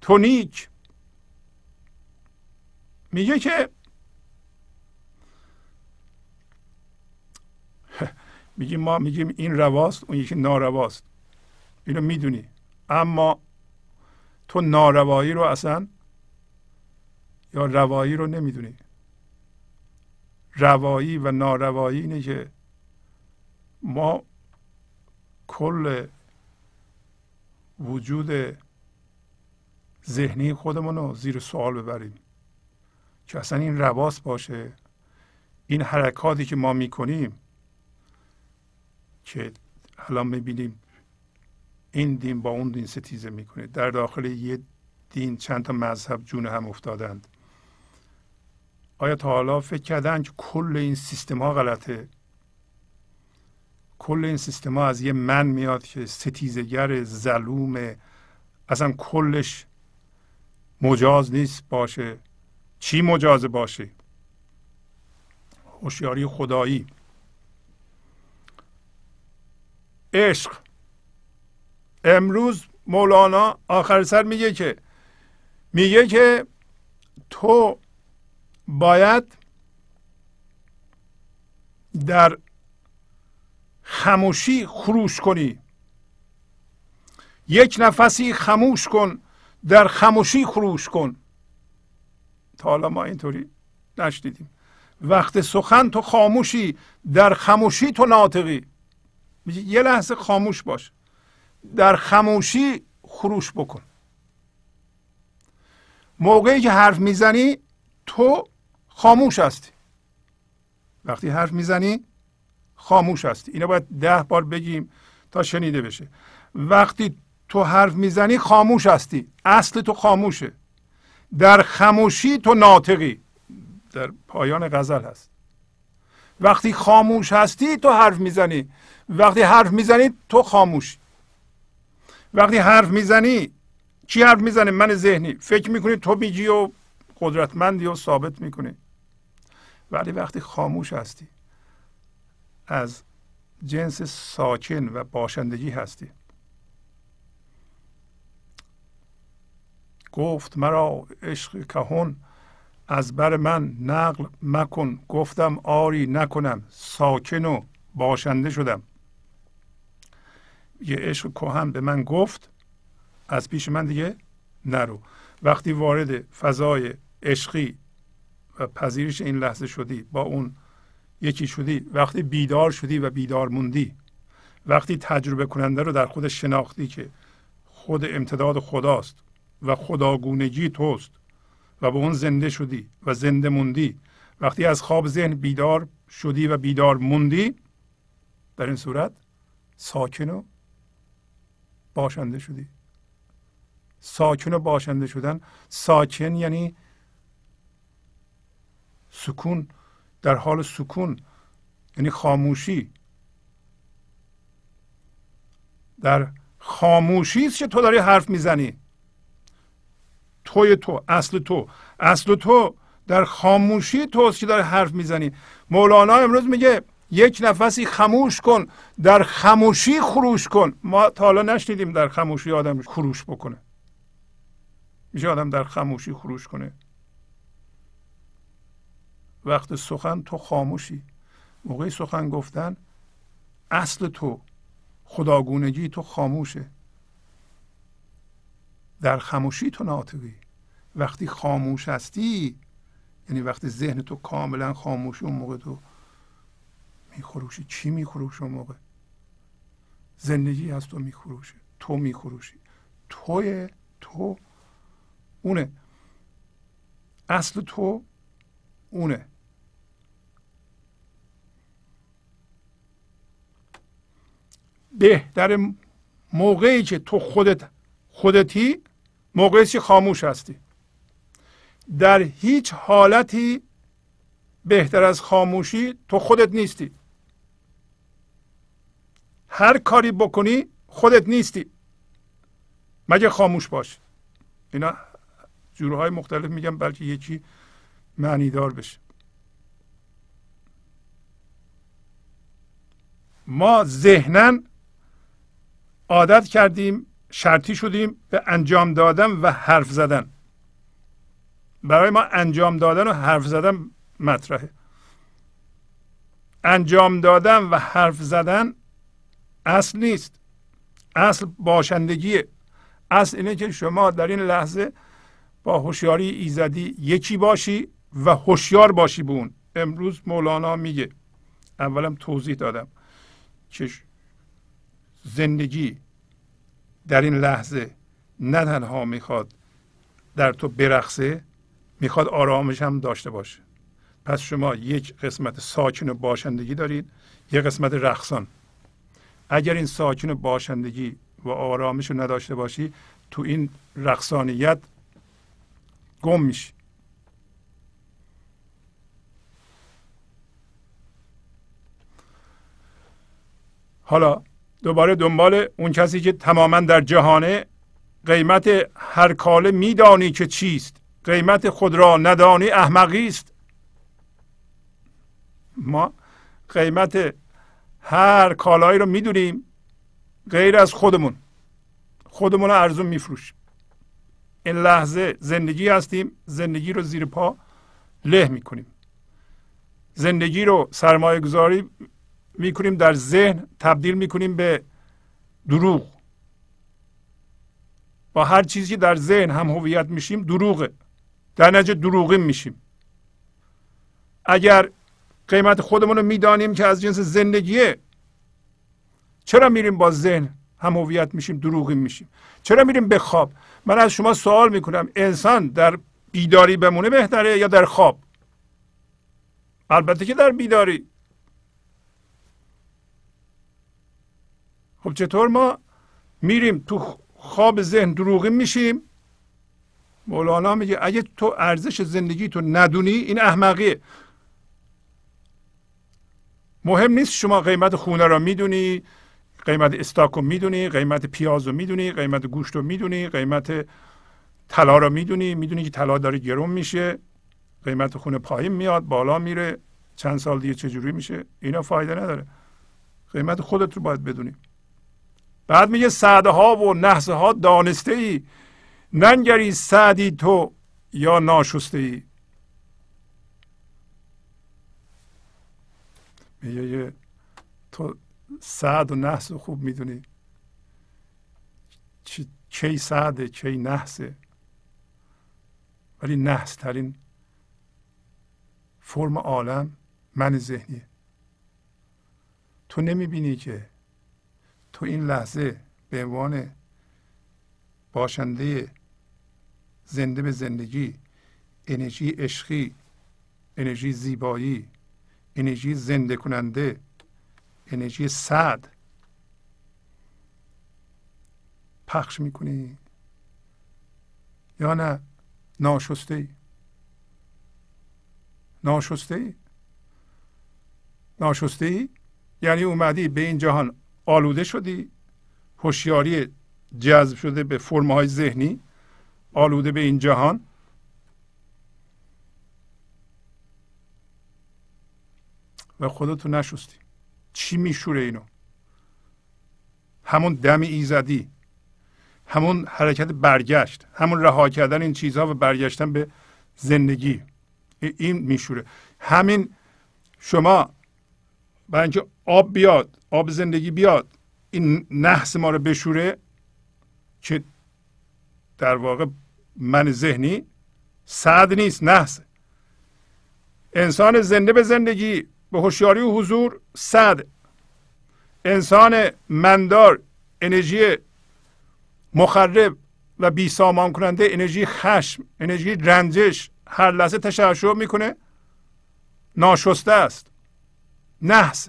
تو نیک. میگه که میگیم ما میگیم این رواست اون یکی نارواست. اینو می‌دونی. اما تو ناروایی رو اصلا یا روایی رو نمی‌دونی. روایی و ناروایی اینه که ما کل وجود ذهنی خودمون رو زیر سوال ببریم. که اصلا این رواس باشه. این حرکاتی که ما می‌کنیم که الان می‌بینیم این دین با اون دین ستیزه می‌کنه. در داخل یه دین چند تا مذهب جون هم افتادند. آیا تا حالا فکر کردن که کل این سیستم ها غلطه؟ کل این سیستم ها از یه من میاد که ستیزگر ظلوم اصلا کلش مجاز نیست باشه. چی مجاز باشه هوشیاری خدایی. عشق. امروز مولانا آخر سر میگه که میگه که تو باید در خموشی خروش کنی. یک نفسی خموش کن در خموشی خروش کن. تا حالا ما اینطوری نشدیدیم وقت سخن تو خاموشی در خموشی تو ناطقی. یه لحظه خاموش باش. در خموشی خروش بکن. موقعی که حرف می‌زنی تو خاموش هستی. وقتی حرف می‌زنی خاموش هستی. اینو باید ده بار بگیم تا شنیده بشه. وقتی تو حرف می‌زنی خاموش هستی. اصل تو خاموشه. در خاموشی تو ناطقی. در پایان غزل هست. وقتی خاموش هستی تو حرف می‌زنی. وقتی حرف می‌زنی تو خاموشی وقتی حرف می‌زنی چی حرف می‌زنه من ذهنی. فکر می‌کنی تو میگی و قدرتمندی و ثابت می‌کنی. ولی وقتی خاموش هستی از جنس ساکن و باشندگی هستی. گفت مرا عشق کهون از بر من نقل مکن. گفتم آری نکنم ساکن و باشنده شدم. یه عشق کهن به من گفت از پیش من دیگه نرو. وقتی وارد فضای عشقی و پذیرش این لحظه شدی با اون یکی شدی وقتی بیدار شدی و بیدار موندی وقتی تجربه کننده رو در خود شناختی که خود امتداد خداست. و خداگونگی توست و به اون زنده شدی و زنده موندی. وقتی از خواب ذهن بیدار شدی و بیدار موندی در این صورت ساکن و باشنده شدی. ساکن و باشنده شدن. ساکن یعنی سکون در حال سکون یعنی خاموشی. در خاموشی است که تو داری حرف می‌زنی. توی تو اصل تو. اصل تو در خاموشی توست که داری حرف می‌زنی. مولانا امروز میگه یک نفسی خموش کن در خموشی خروش کن. ما تا حالا نشنیدیم در خموشی آدم خروش بکنه. میشه آدم در خموشی خروش کنه. وقت سخن تو خاموشی. موقع سخن گفتن اصل تو خداگونگی تو خاموشه. در خاموشی تو ناطقی وقتی خاموش هستی یعنی وقتی ذهن تو کاملا خاموش اون موقع تو میخروشی. چی میخروش اون موقع؟ زندگی از تو میخروشه. تو میخروشی. توی تو اونه. اصل تو اونه. بهتر موقعی که تو خودت خودتی موقعی که خاموش هستی. در هیچ حالتی بهتر از خاموشی تو خودت نیستی. هر کاری بکنی خودت نیستی. مگه خاموش باش. اینا جورهای مختلف میگم بلکه یکی معنیدار بشه. ما ذهنا عادت کردیم شرطی شدیم به انجام دادن و حرف زدن. برای ما انجام دادن و حرف زدن مطرحه. انجام دادن و حرف زدن اصل نیست. اصل باشندگیه. اصل اینه که شما در این لحظه با هوشیاری ایزدی یکی باشی و هوشیار باشی به اون. امروز مولانا میگه اولم توضیح دادم که زندگی در این لحظه نه تنها می‌خواد در تو برقصه می‌خواد آرامش هم داشته باشه. پس شما یک قسمت ساکن و باشندگی دارید یک قسمت رقصان. اگر این ساکن و باشندگی و آرامش رو نداشته باشی تو این رقصانیت گم میشی. حالا دوباره دنبال اون کسی که تماما در جهانه قیمت هر کاله میدانی که چیست. قیمت خود را ندانی احمقی است. ما قیمت هر کالایی رو می‌دونیم غیر از خودمون. خودمون رو ارزون میفروشیم. این لحظه زندگی هستیم زندگی رو زیر پا له می‌کنیم. زندگی رو سرمایه گذاری می‌کنیم در ذهن تبدیل می‌کنیم به دروغ. با هر چیزی در ذهن هم هویت میشیم دروغه. در نتیجه دروغی میشیم. اگر قیمت خودمون رو می‌دانیم که از جنس زندگیه چرا میریم با ذهن هم هویت میشیم دروغی میشیم؟ چرا میریم به خواب؟ من از شما سوال می‌کنم انسان در بیداری بمونه بهتره یا در خواب؟ البته که در بیداری. خب چطور ما میریم تو خواب ذهن دروغی میشیم؟ مولانا میگه اگه تو ارزش زندگی تو ندونی این احمقیه. مهم نیست شما قیمت خونه را می‌دونی قیمت استاک رو می‌دونی قیمت پیاز رو می‌دونی قیمت گوشت رو می‌دونی قیمت طلا رو می‌دونی. می‌دونی که طلا داره گرون میشه قیمت خونه پایین میاد بالا میره. چند سال دیگه چجوری میشه؟ اینا فایده نداره. قیمت خودت رو باید بدونی. بعد میگه سعده ها و نحسه ها دانسته ای ننگری سعدی تو یا ناشسته ای میگه تو سعد و نحس خوب می‌دونی. کی سعده کی نحسه. ولی نحس ترین فرم عالم من ذهنی تو نمی‌بینی که تو این لحظه به عنوان باشنده زنده به زندگی انرژی عشقی انرژی زیبایی انرژی زنده کننده انرژی صد پخش می‌کنی؟ یا نه؟ ناشسته ای. ناشسته ای؟ ناشسته ای؟ یعنی اومدی به این جهان آلوده شدی؟ هوشیاری جذب شده به فرمهای ذهنی؟ آلوده به این جهان. و خودتو نشستی. چی میشوره اینو؟ همون دم ایزدی. همون حرکت برگشت. همون رها کردن این چیزها و برگشتن به زندگی. این میشوره. همین شما برای اینکه آب بیاد آب زندگی بیاد این نحس ما رو بشوره که در واقع من ذهنی سعد نیست نحس. انسان زنده به زندگی به هوشیاری و حضور صد. انسان مندار انرژی مخرب و بی سامان کننده انرژی خشم انرژی رنجش هر لحظه تشعشع می‌کنه. ناشسته است. نحس.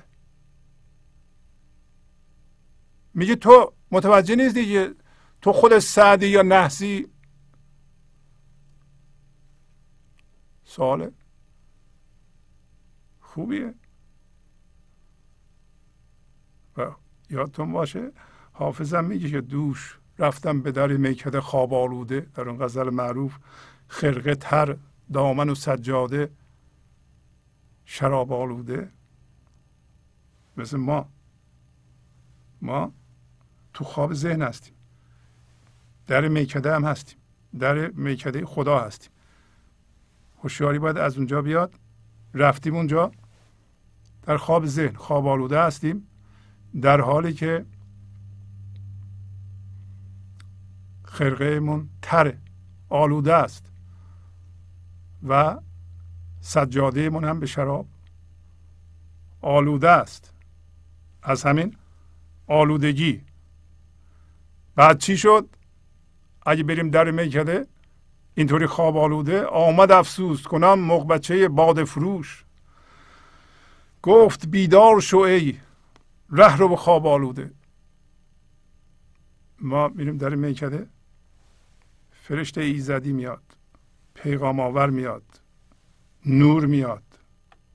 میگه تو متوجه نیستی که تو خود سعدی یا نحسی؟ سواله. خوبیه. و یادتون باشه حافظم میگه که دوش رفتم به در میکده خواب آلوده. در اون غزل معروف خرقه تر دامن و سجاده شراب آلوده. مثل ما. ما تو خواب ذهن هستیم. در میکده هم هستیم. در میکده خدا هستیم. هوشیاری باید از اونجا بیاد. رفتیم اونجا. در خواب ذهن خواب آلوده هستیم. در حالی که خرقهمون تر آلوده است و سجادهمون هم به شراب آلوده است. از همین آلودگی. بعد چی شد؟ اگه بریم در میکده اینطوری خواب آلوده آمد افسوس کنم مقبچه باد فروش. گفت بیدار شو ای ره رو به خواب آلوده. ما میریم در میکده فرشته ایزدی میاد پیغام آور میاد نور میاد.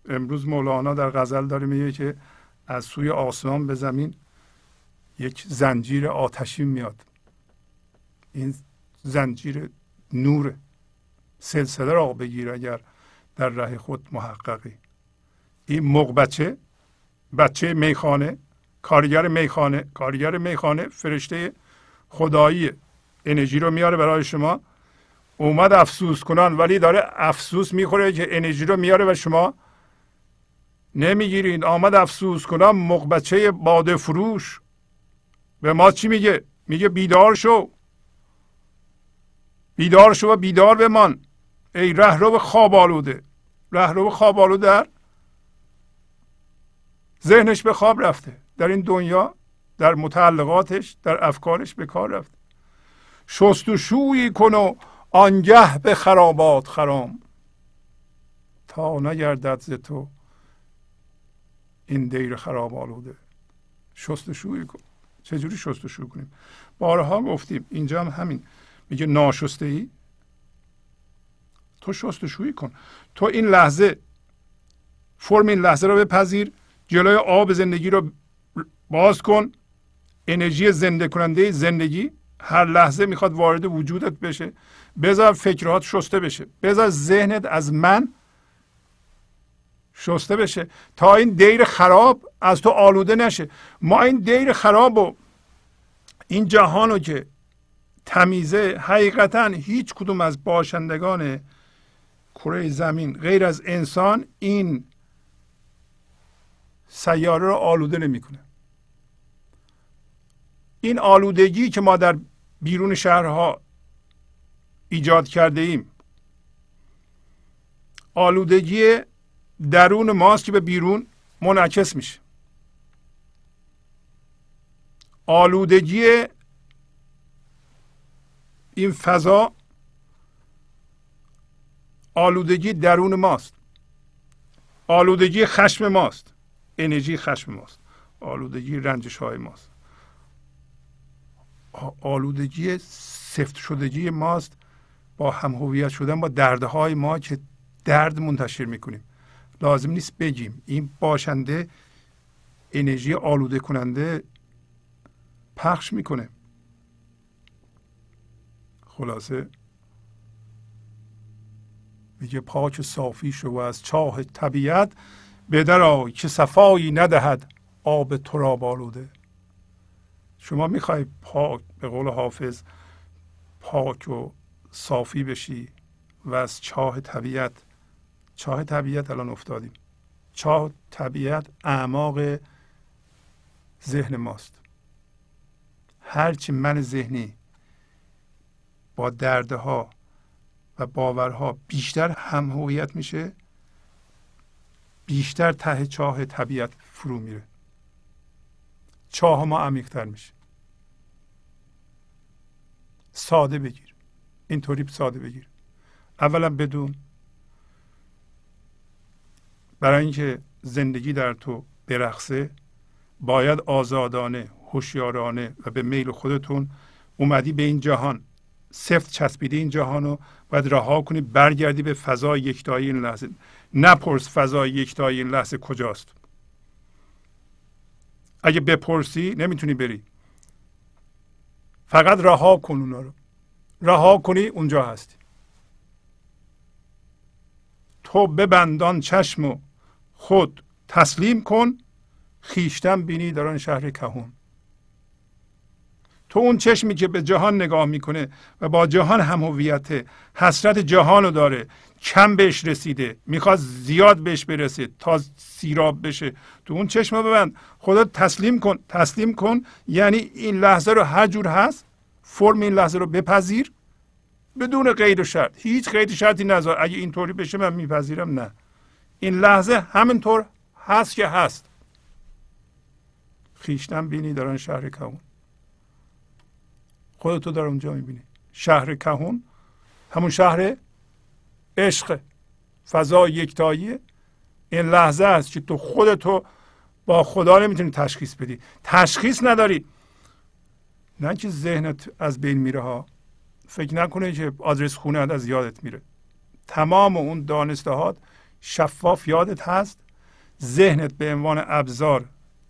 امروز مولانا در غزل داره میگه که از سوی آسمان به زمین یک زنجیر آتشی میاد. این زنجیر نور سلسله را بگیر اگر در ره خود محققی. این موق بچه میخانه کارگر میخانه کارگر میخانه فرشته خدایی انرژی رو میاره برای شما. اومد افسوس کنن ولی داره افسوس می‌خوره که انرژی رو میاره و شما نمی‌گیرید آمد افسوس کنن مقبچه باده فروش. به ما چی میگه؟ میگه بیدار شو. بیدار شو و بیدار بمان. ای رهرو خواب آلوده. رهرو خواب آلوده در ذهنش به خواب رفته. در این دنیا در متعلقاتش در افکارش به کار رفته. شست و شویی کن و آنگه به خرابات خرام. تا نگردد ز تو این دیر خراب آلوده. شست و شویی کن. چجوری شست و شو کنیم؟ بارها گفتیم اینجا هم همین. میگه ناشسته ای تو شست و شویی کن. تو این لحظه فرم این لحظه رو بپذیر جلوی آب زندگی رو باز کن. انرژی زنده کننده زندگی هر لحظه می‌خواد وارد وجودت بشه. بذار فکرات شسته بشه. بذار ذهنت از من شسته بشه. تا این دیر خراب از تو آلوده نشه. ما این دیر خراب و این جهان رو که تمیزه حقیقتا هیچ کدوم از باشندگان کره زمین غیر از انسان این سیاره رو آلوده نمی‌کنه. این آلودگی که ما در بیرون شهرها ایجاد کرده ایم آلودگی درون ماست که به بیرون منعکس میشه. آلودگی این فضا آلودگی درون ماست. آلودگی خشم ماست. انرژی خشم ماست. آلودگی رنجش های ماست. آلودگی سفت شدگی ماست. با هم هویت شدن با دردهای ما که درد منتشر می‌کنیم. لازم نیست بگیم. این باشنده انرژی آلوده کننده پخش می‌کنه. خلاصه میگه پاک صافی شو و از چاه طبیعت بدرای که صفایی ندهد آب تو را بالوده. شما می‌خوای پاک به قول حافظ پاک و صافی بشی و از چاه طبیعت چاه طبیعت الان افتادیم. چاه طبیعت اعماق ذهن ماست. هرچی من ذهنی با دردها و باورها بیشتر هم هویت میشه بیشتر ته چاه طبیعت فرو میره. چاه ما عمیقتر میشه. ساده بگیر. اینطوری ساده بگیر. اولا بدون. برای اینکه زندگی در تو برقصه باید آزادانه هوشیارانه و به میل خودتون اومدی به این جهان. سفت چسبیده این جهان رو باید رها کنی برگردی به فضای یکتایی این لحظه. نپرس فضای یکتایی این لحظه کجاست. اگه بپرسی نمی‌تونی بری. فقط رها کن اونا رو. رها کنی اونجا هستی. تو ببندان چشم و خود تسلیم کن خیشتن بینی در آن شهر کهون. تو اون چشمی که به جهان نگاه می‌کنه و با جهان هم هویت حسرت جهان رو داره کم بهش رسیده می‌خواد زیاد بهش برسه تا سیراب بشه. تو اون چشم رو ببند خدا تسلیم کن تسلیم کن. یعنی این لحظه رو هر جور هست فرم این لحظه رو بپذیر بدون قید و شرط. هیچ قید و شرطی نذار. اگه اینطوری بشه من میپذیرم نه. این لحظه همینطور هست که هست. خیشتن بینی در آن شهر کهون. خودتو در اونجا می‌بینی. شهر کهون همون شهر عشق فضا یکتایی این لحظه است که تو خودتو با خدا نمی‌تونی تشخیص بدی. تشخیص نداری. نه که ذهنت از بین میره ها. فکر نکنه که آدرس خونه از یادت میره. تمام اون دانسته شفاف یادت هست. ذهنت به عنوان ابزار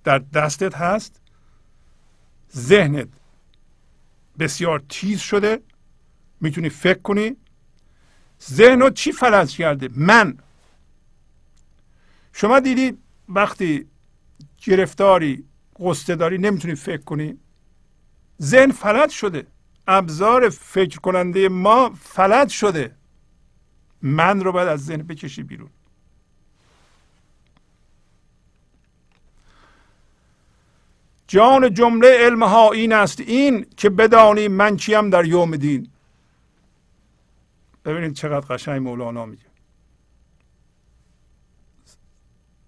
در دستت هست. ذهنت بسیار تیز شده. می‌تونی فکر کنی. ذهن چی فلج کرده؟ من. شما دیدی وقتی گرفتاری قصه داری نمی‌تونی فکر کنی؟ ذهن فلج شده. ابزار فکر کننده ما فلج شده. من رو باید از ذهن بکشی بیرون. جان جمله علم ها این است این که بدانی من کیم در یوم دین. ببینید چقدر قشنگ مولانا میگه.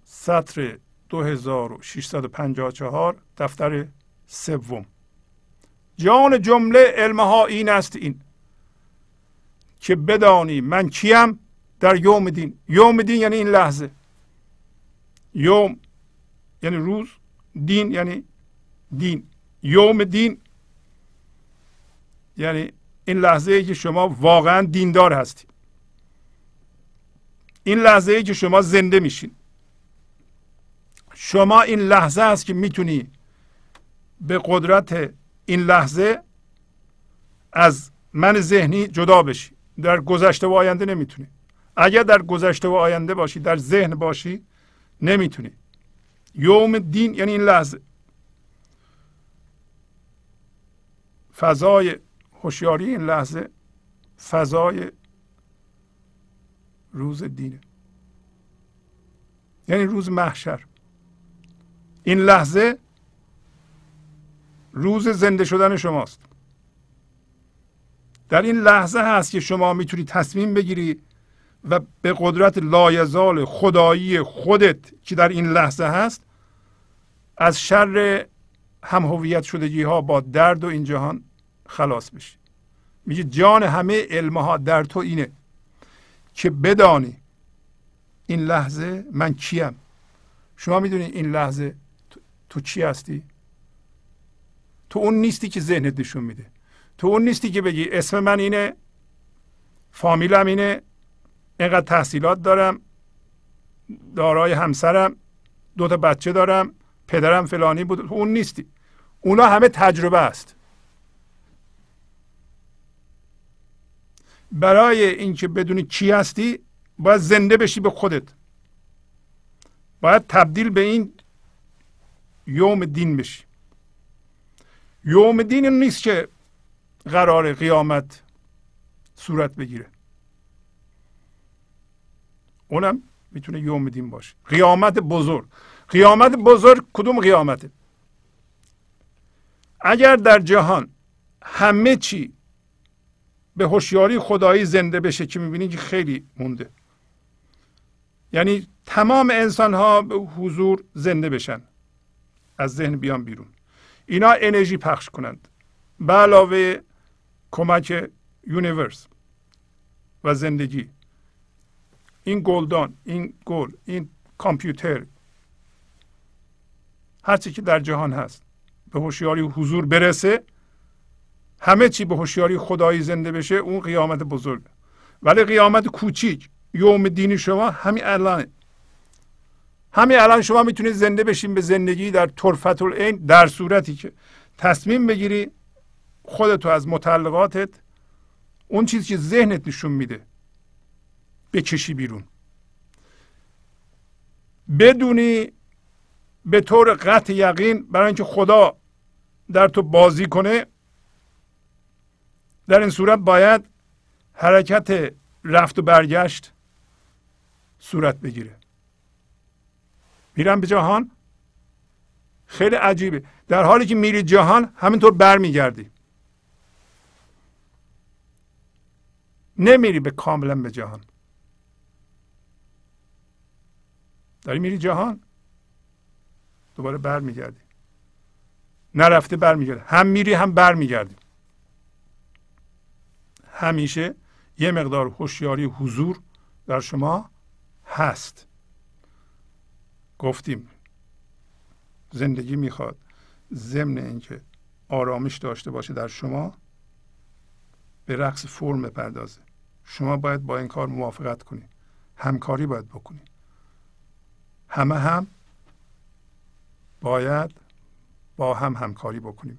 سطر 2654 دفتر سوم. جان جمله علم ها این است این که بدانی من کیم در یوم دین. یوم دین یعنی این لحظه. یوم یعنی روز دین یعنی دین یوم دین. یعنی این لحظه ای که شما واقعا دیندار هستید. این لحظه ای که شما زنده میشین. شما این لحظه است که می‌تونی به قدرت این لحظه از من ذهنی جدا بشی. در گذشته و آینده نمی‌تونی. اگر در گذشته و آینده باشی در ذهن باشی نمی‌تونی. یوم دین یعنی این لحظه. فضای هوشیاری این لحظه فضای روز دینه. یعنی روز محشر. این لحظه روز زنده شدن شماست. در این لحظه هست که شما می‌تونی تصمیم بگیری و به قدرت لایزال خدایی خودت که در این لحظه هست از شر هم هویت شدگی ها با درد و این جهان خلاص بشی. میگه جان همه علم ها در تو اینه که بدانی این لحظه من کیم. شما می‌دونی این لحظه تو چی هستی؟ تو اون نیستی که ذهنت نشون میده. تو اون نیستی که بگی اسم من اینه فامیلم اینه اینقدر تحصیلات دارم دارای همسرم دو تا بچه دارم پدرم فلانی بود اون نیستی. اونا همه تجربه است. برای اینکه بدونی کی هستی باید زنده بشی به خودت. باید تبدیل به این یوم دین بشی. یوم دین این نیست که قرار قیامت صورت بگیره. اونم می‌تونه یوم دین باشه. قیامت بزرگ. قیامت بزرگ کدوم قیامته؟ اگر در جهان همه چی به هوشیاری خدایی زنده بشه که می‌بینید که خیلی مونده. یعنی تمام انسان ها به حضور زنده بشن. از ذهن بیان بیرون. اینا انرژی پخش کنند. به علاوه کمک universe و زندگی. این گلدان این گل این کامپیوتر. هرچی که در جهان هست به هوشیاری حضور برسه همه چی به هوشیاری خدایی زنده بشه اون قیامت بزرگ. ولی قیامت کوچیک. یوم دینی شما همین الانه. همین الان شما می‌تونید زنده بشین به زندگی در طرفة العین در صورتی که تصمیم بگیری خودتو از متعلقاتت اون چیزی که ذهنت نشون میده بکشی بیرون. بدونی به طور قطع یقین برای اینکه خدا در تو بازی کنه در این صورت باید حرکت رفت و برگشت صورت بگیره. میرم به جهان؟ خیلی عجیبه. در حالی که میری جهان همینطور برمیگردی. نمیری به کاملا به جهان. داری میری جهان؟ دوباره برمیگردی. نرفته برمیگردی. هم میری هم برمیگردی. همیشه یه مقدار هوشیاری حضور در شما هست. گفتیم زندگی می‌خواد ضمن اینکه آرامش داشته باشه در شما به رقص فرم بپردازه. شما باید با این کار موافقت کنید همکاری باید بکنید همه هم باید با هم همکاری بکنیم.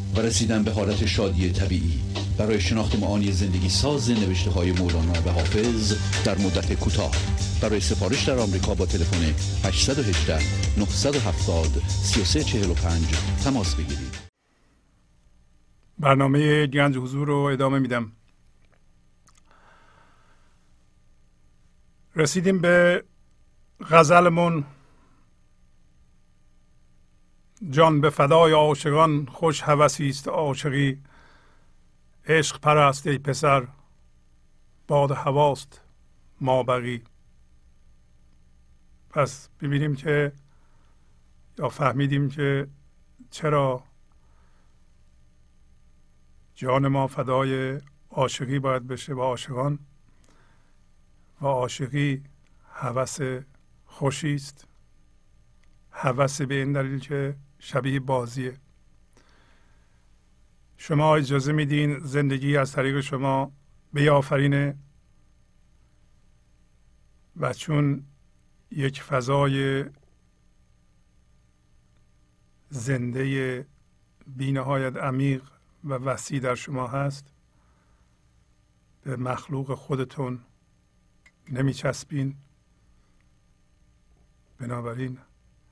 و رسیدن به حالت شادی طبیعی. برای شناخت معانی زندگی ساز نوشته های مولانا و حافظ در مدت کوتاه. برای سفارش در آمریکا با تلفن 818 970 3345 تماس بگیرید. برنامه گنج حضور رو ادامه میدم. رسیدیم به غزلمون. جان به فدای عاشقان خوش هوسی است عاشقی. عشق پرست ای پسر باد هواست ما بقی. پس ببینیم که یا فهمیدیم که چرا جان ما فدای عاشقی باید بشه با عاشقان و عاشقی هوس خوشی است. هوس به این دلیل که شبیه بازیه. شما اجازه میدین زندگی از طریق شما بیافرینه و چون یک فضای زنده بینهایت عمیق و وسیع در شما هست به مخلوق خودتون نمیچسبین. بنابراین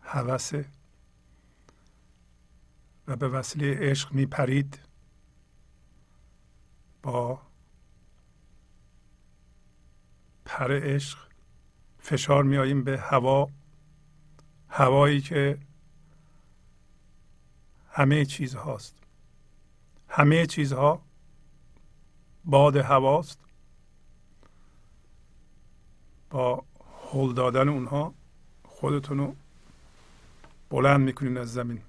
هوسه و به وسیله عشق می پرید با پر عشق فشار میاییم به هوا هوایی که همه چیز هاست همه چیزها باد هواست. با هل دادن اونها خودتون رو بلند می‌کنین از زمین.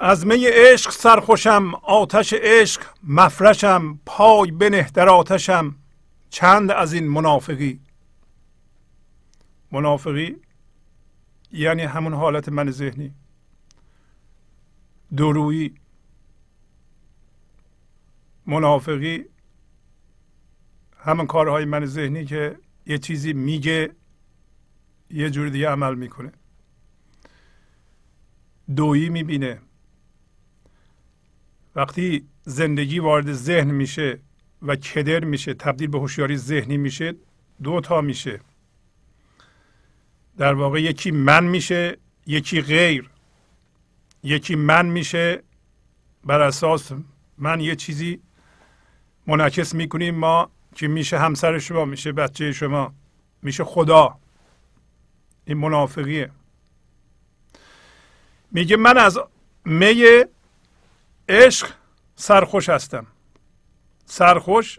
از می عشق سرخوشم آتش عشق مفرشم پای بنه در آتشم. چند از این منافقی؟ منافقی یعنی همون حالت من ذهنی. درویی منافقی همون کارهای من ذهنی که یه چیزی میگه یه جور دیگه عمل می‌کنه. دویی می‌بینه. وقتی زندگی وارد ذهن میشه و کدر میشه تبدیل به هوشیاری ذهنی میشه دو تا میشه. در واقع یکی من میشه یکی غیر. یکی من میشه بر اساس من یه چیزی منعکس می‌کنیم ما که میشه همسر شما میشه بچه شما میشه خدا. این منافقیه. میگه من از می عشق سرخوش هستم. سرخوش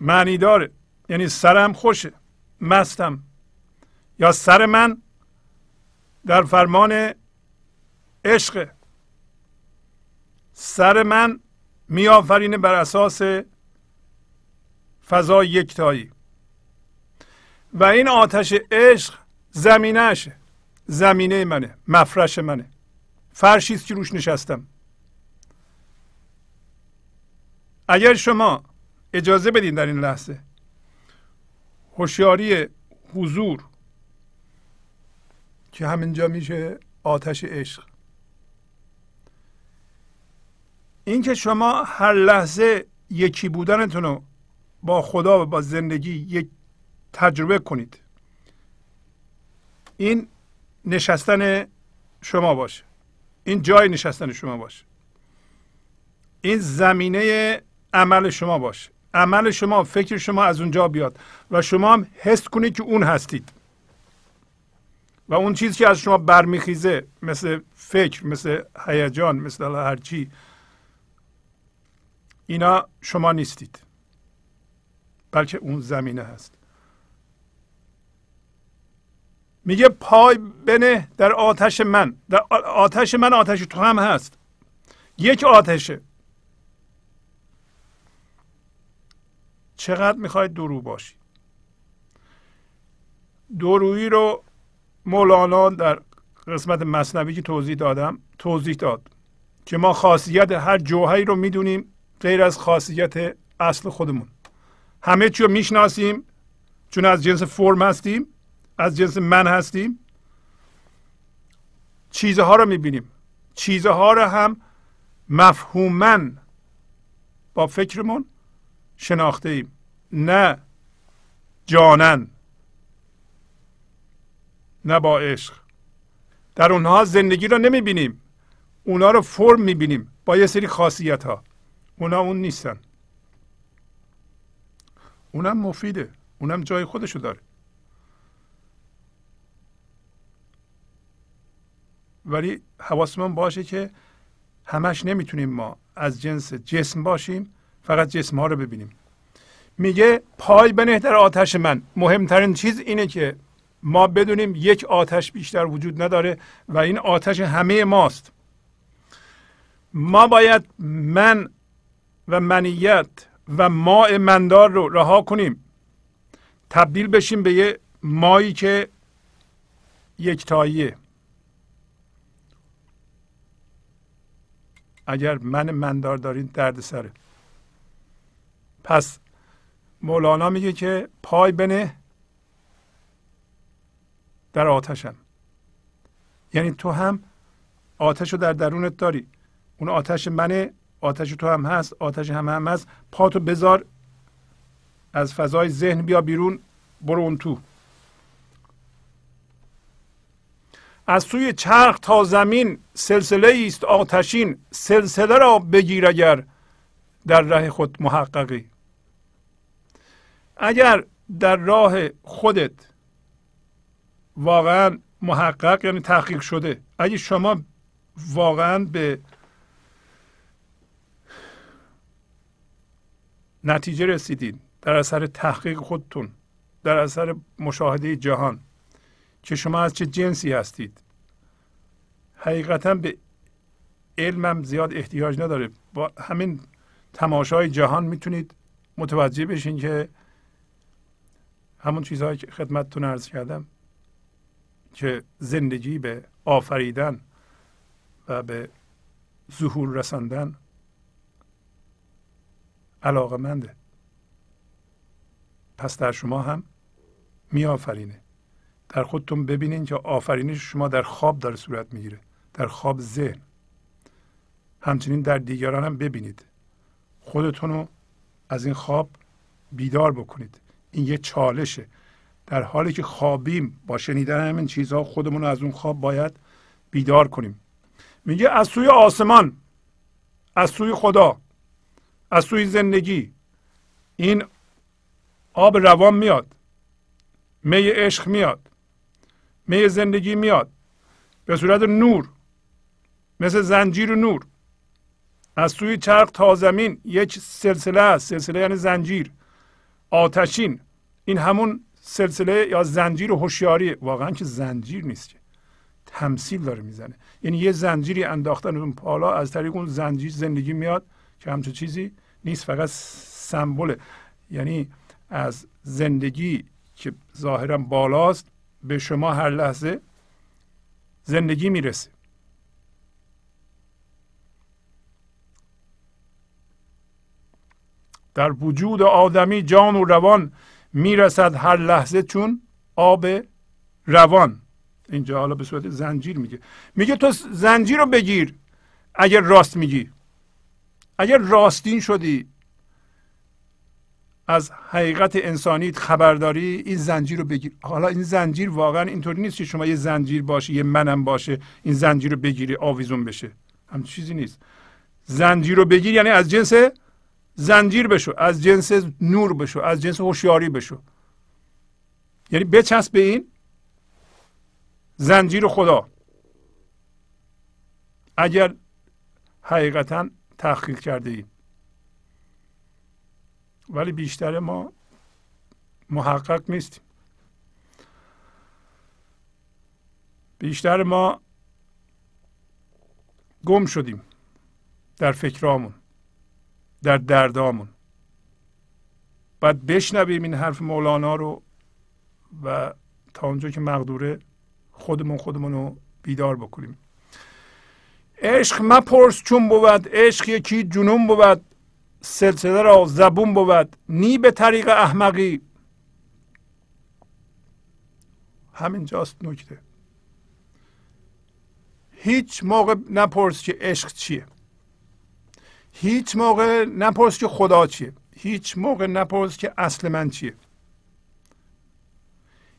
معنی داره. یعنی سرم خوشه. مستم. یا سر من در فرمان عشق. سر من میآفرینه بر اساس فضای یکتایی. و این آتش عشق زمینهشه زمینه منه. مفرش منه. فرشی است که روش نشستم. اگر شما اجازه بدین در این لحظه هوشیاری حضور که همینجا میشه آتش عشق. اینکه شما هر لحظه یکی بودنتون رو با خدا و با زندگی یک تجربه کنید. این نشستن شما باشه. این جای نشستن شما باشه. این زمینه عمل شما باشه. عمل شما فکر شما از اونجا بیاد و شما هم حس کنید که اون هستید. و اون چیزی که از شما برمیخیزه مثل فکر مثل هیجان مثل هرچی اینا شما نیستید. بلکه اون زمینه هست. میگه پای بنه در آتش من. در آتش من آتش تو هم هست. یک آتشه. چقدر می‌خواید درو باشی. درویی رو مولانا در قسمت مصنوی که توضیح دادم توضیح داد که ما خاصیت هر جوهری رو می‌دونیم غیر از خاصیت اصل خودمون. همه چی رو می‌شناسیم چون از جنس فرم هستیم از جنس من هستیم. چیزها رو می‌بینیم. چیزها رو هم مفهومن با فکرمون شناخته ایم نه جانن نه با عشق. در اونها زندگی رو نمی‌بینیم. اونا رو فرم می‌بینیم با یه سری خاصیت ها اونا اون نیستن. اونم مفیده. اونم جای خودشو داره. ولی حواسمون باشه که همش نمی‌تونیم ما از جنس جسم باشیم فقط جسم ها رو ببینیم. میگه پای بنه در آتش من. مهمترین چیز اینه که ما بدونیم یک آتش بیشتر وجود نداره و این آتش همه ماست. ما باید من و منیت و ماء مندار رو رها کنیم. تبدیل بشیم به یه مایی که یکتاییه. اگر من مندار دارین درد سره. پس مولانا میگه که پای بنه در آتشم. یعنی تو هم آتش رو در درونت داری. اون آتش منه آتش تو هم هست آتش هم هم هست. پاتو بذار از فضای ذهن بیا بیرون برو اون تو. از سوی چرخ تا زمین سلسله است آتشین. سلسله را بگیر اگر در راه خود محققی. اگر در راه خودت واقعا محقق یعنی تحقیق شده اگه شما واقعا به نتیجه رسیدین در اثر تحقیق خودتون در اثر مشاهده جهان که شما از چه جنسی هستید حقیقتا به علمم زیاد احتیاج نداره. با همین تماشای جهان می‌تونید متوجه بشین که همون چیزهایی که خدمتتون عرض کردم که زندگی به آفریدن و به ظهور رساندن علاقه منده. پس در شما هم می آفرینه در خودتون ببینین که آفرینش شما در خواب داره صورت می‌گیره در خواب ذهن. همچنین در دیگران هم ببینید. خودتون رو از این خواب بیدار بکنید. این یه چالشه. در حالی که خوابیم با شنیدن همین چیزها خودمون رو از اون خواب باید بیدار کنیم. میگه از سوی آسمان از سوی خدا از سوی زندگی. این آب روان میاد. می عشق میاد. می زندگی میاد. به صورت نور. مثل زنجیر نور. از سوی چرخ تا زمین یک سلسله است. سلسله یعنی زنجیر. آتشین. این همون سلسله یا زنجیر هوشیاری. واقعا که زنجیر نیست که. تمثیل داره می‌زنه. یعنی یه زنجیری انداختن اون پالا از طریق اون زنجیر زندگی میاد که همچون چیزی نیست فقط سمبله یعنی از زندگی که ظاهرا بالاست به شما هر لحظه زندگی می‌رسه. در وجود آدمی جان و روان می‌رسد هر لحظه چون آب روان. اینجا حالا به صورت زنجیر میگه. میگه تو زنجیر رو بگیر. اگر راست میگی. اگر راستین شدی. از حقیقت انسانیت خبرداری این زنجیر رو بگیر. حالا این زنجیر واقعا اینطوری نیست که شما یه زنجیر باشه یه منم باشه این زنجیر رو بگیری آویزون بشه. هم چیزی نیست. زنجیر رو بگیر یعنی از جنس زنجیر بشو از جنس نور بشو از جنس هوشیاری بشو. یعنی بچسب به این زنجیر خدا. اگر حقیقتا تحقیق کرده ایم. ولی بیشتر ما محقق نیستیم. بیشتر ما گم شدیم در فکرامون. در دردامون. باید بشنویم این حرف مولانا رو و تا اونجا که مقدوره خودمون خودمون رو بیدار بکنیم. عشق مپرس چون بود عشق یکی جنون بود سلسله را زبون بود. نی به طریق احمقی. همینجاست نکته. هیچ موقع نپرس که عشق چیه. هیچ موقع نپرس که خدا چیه. هیچ موقع نپرس که اصل من چیه.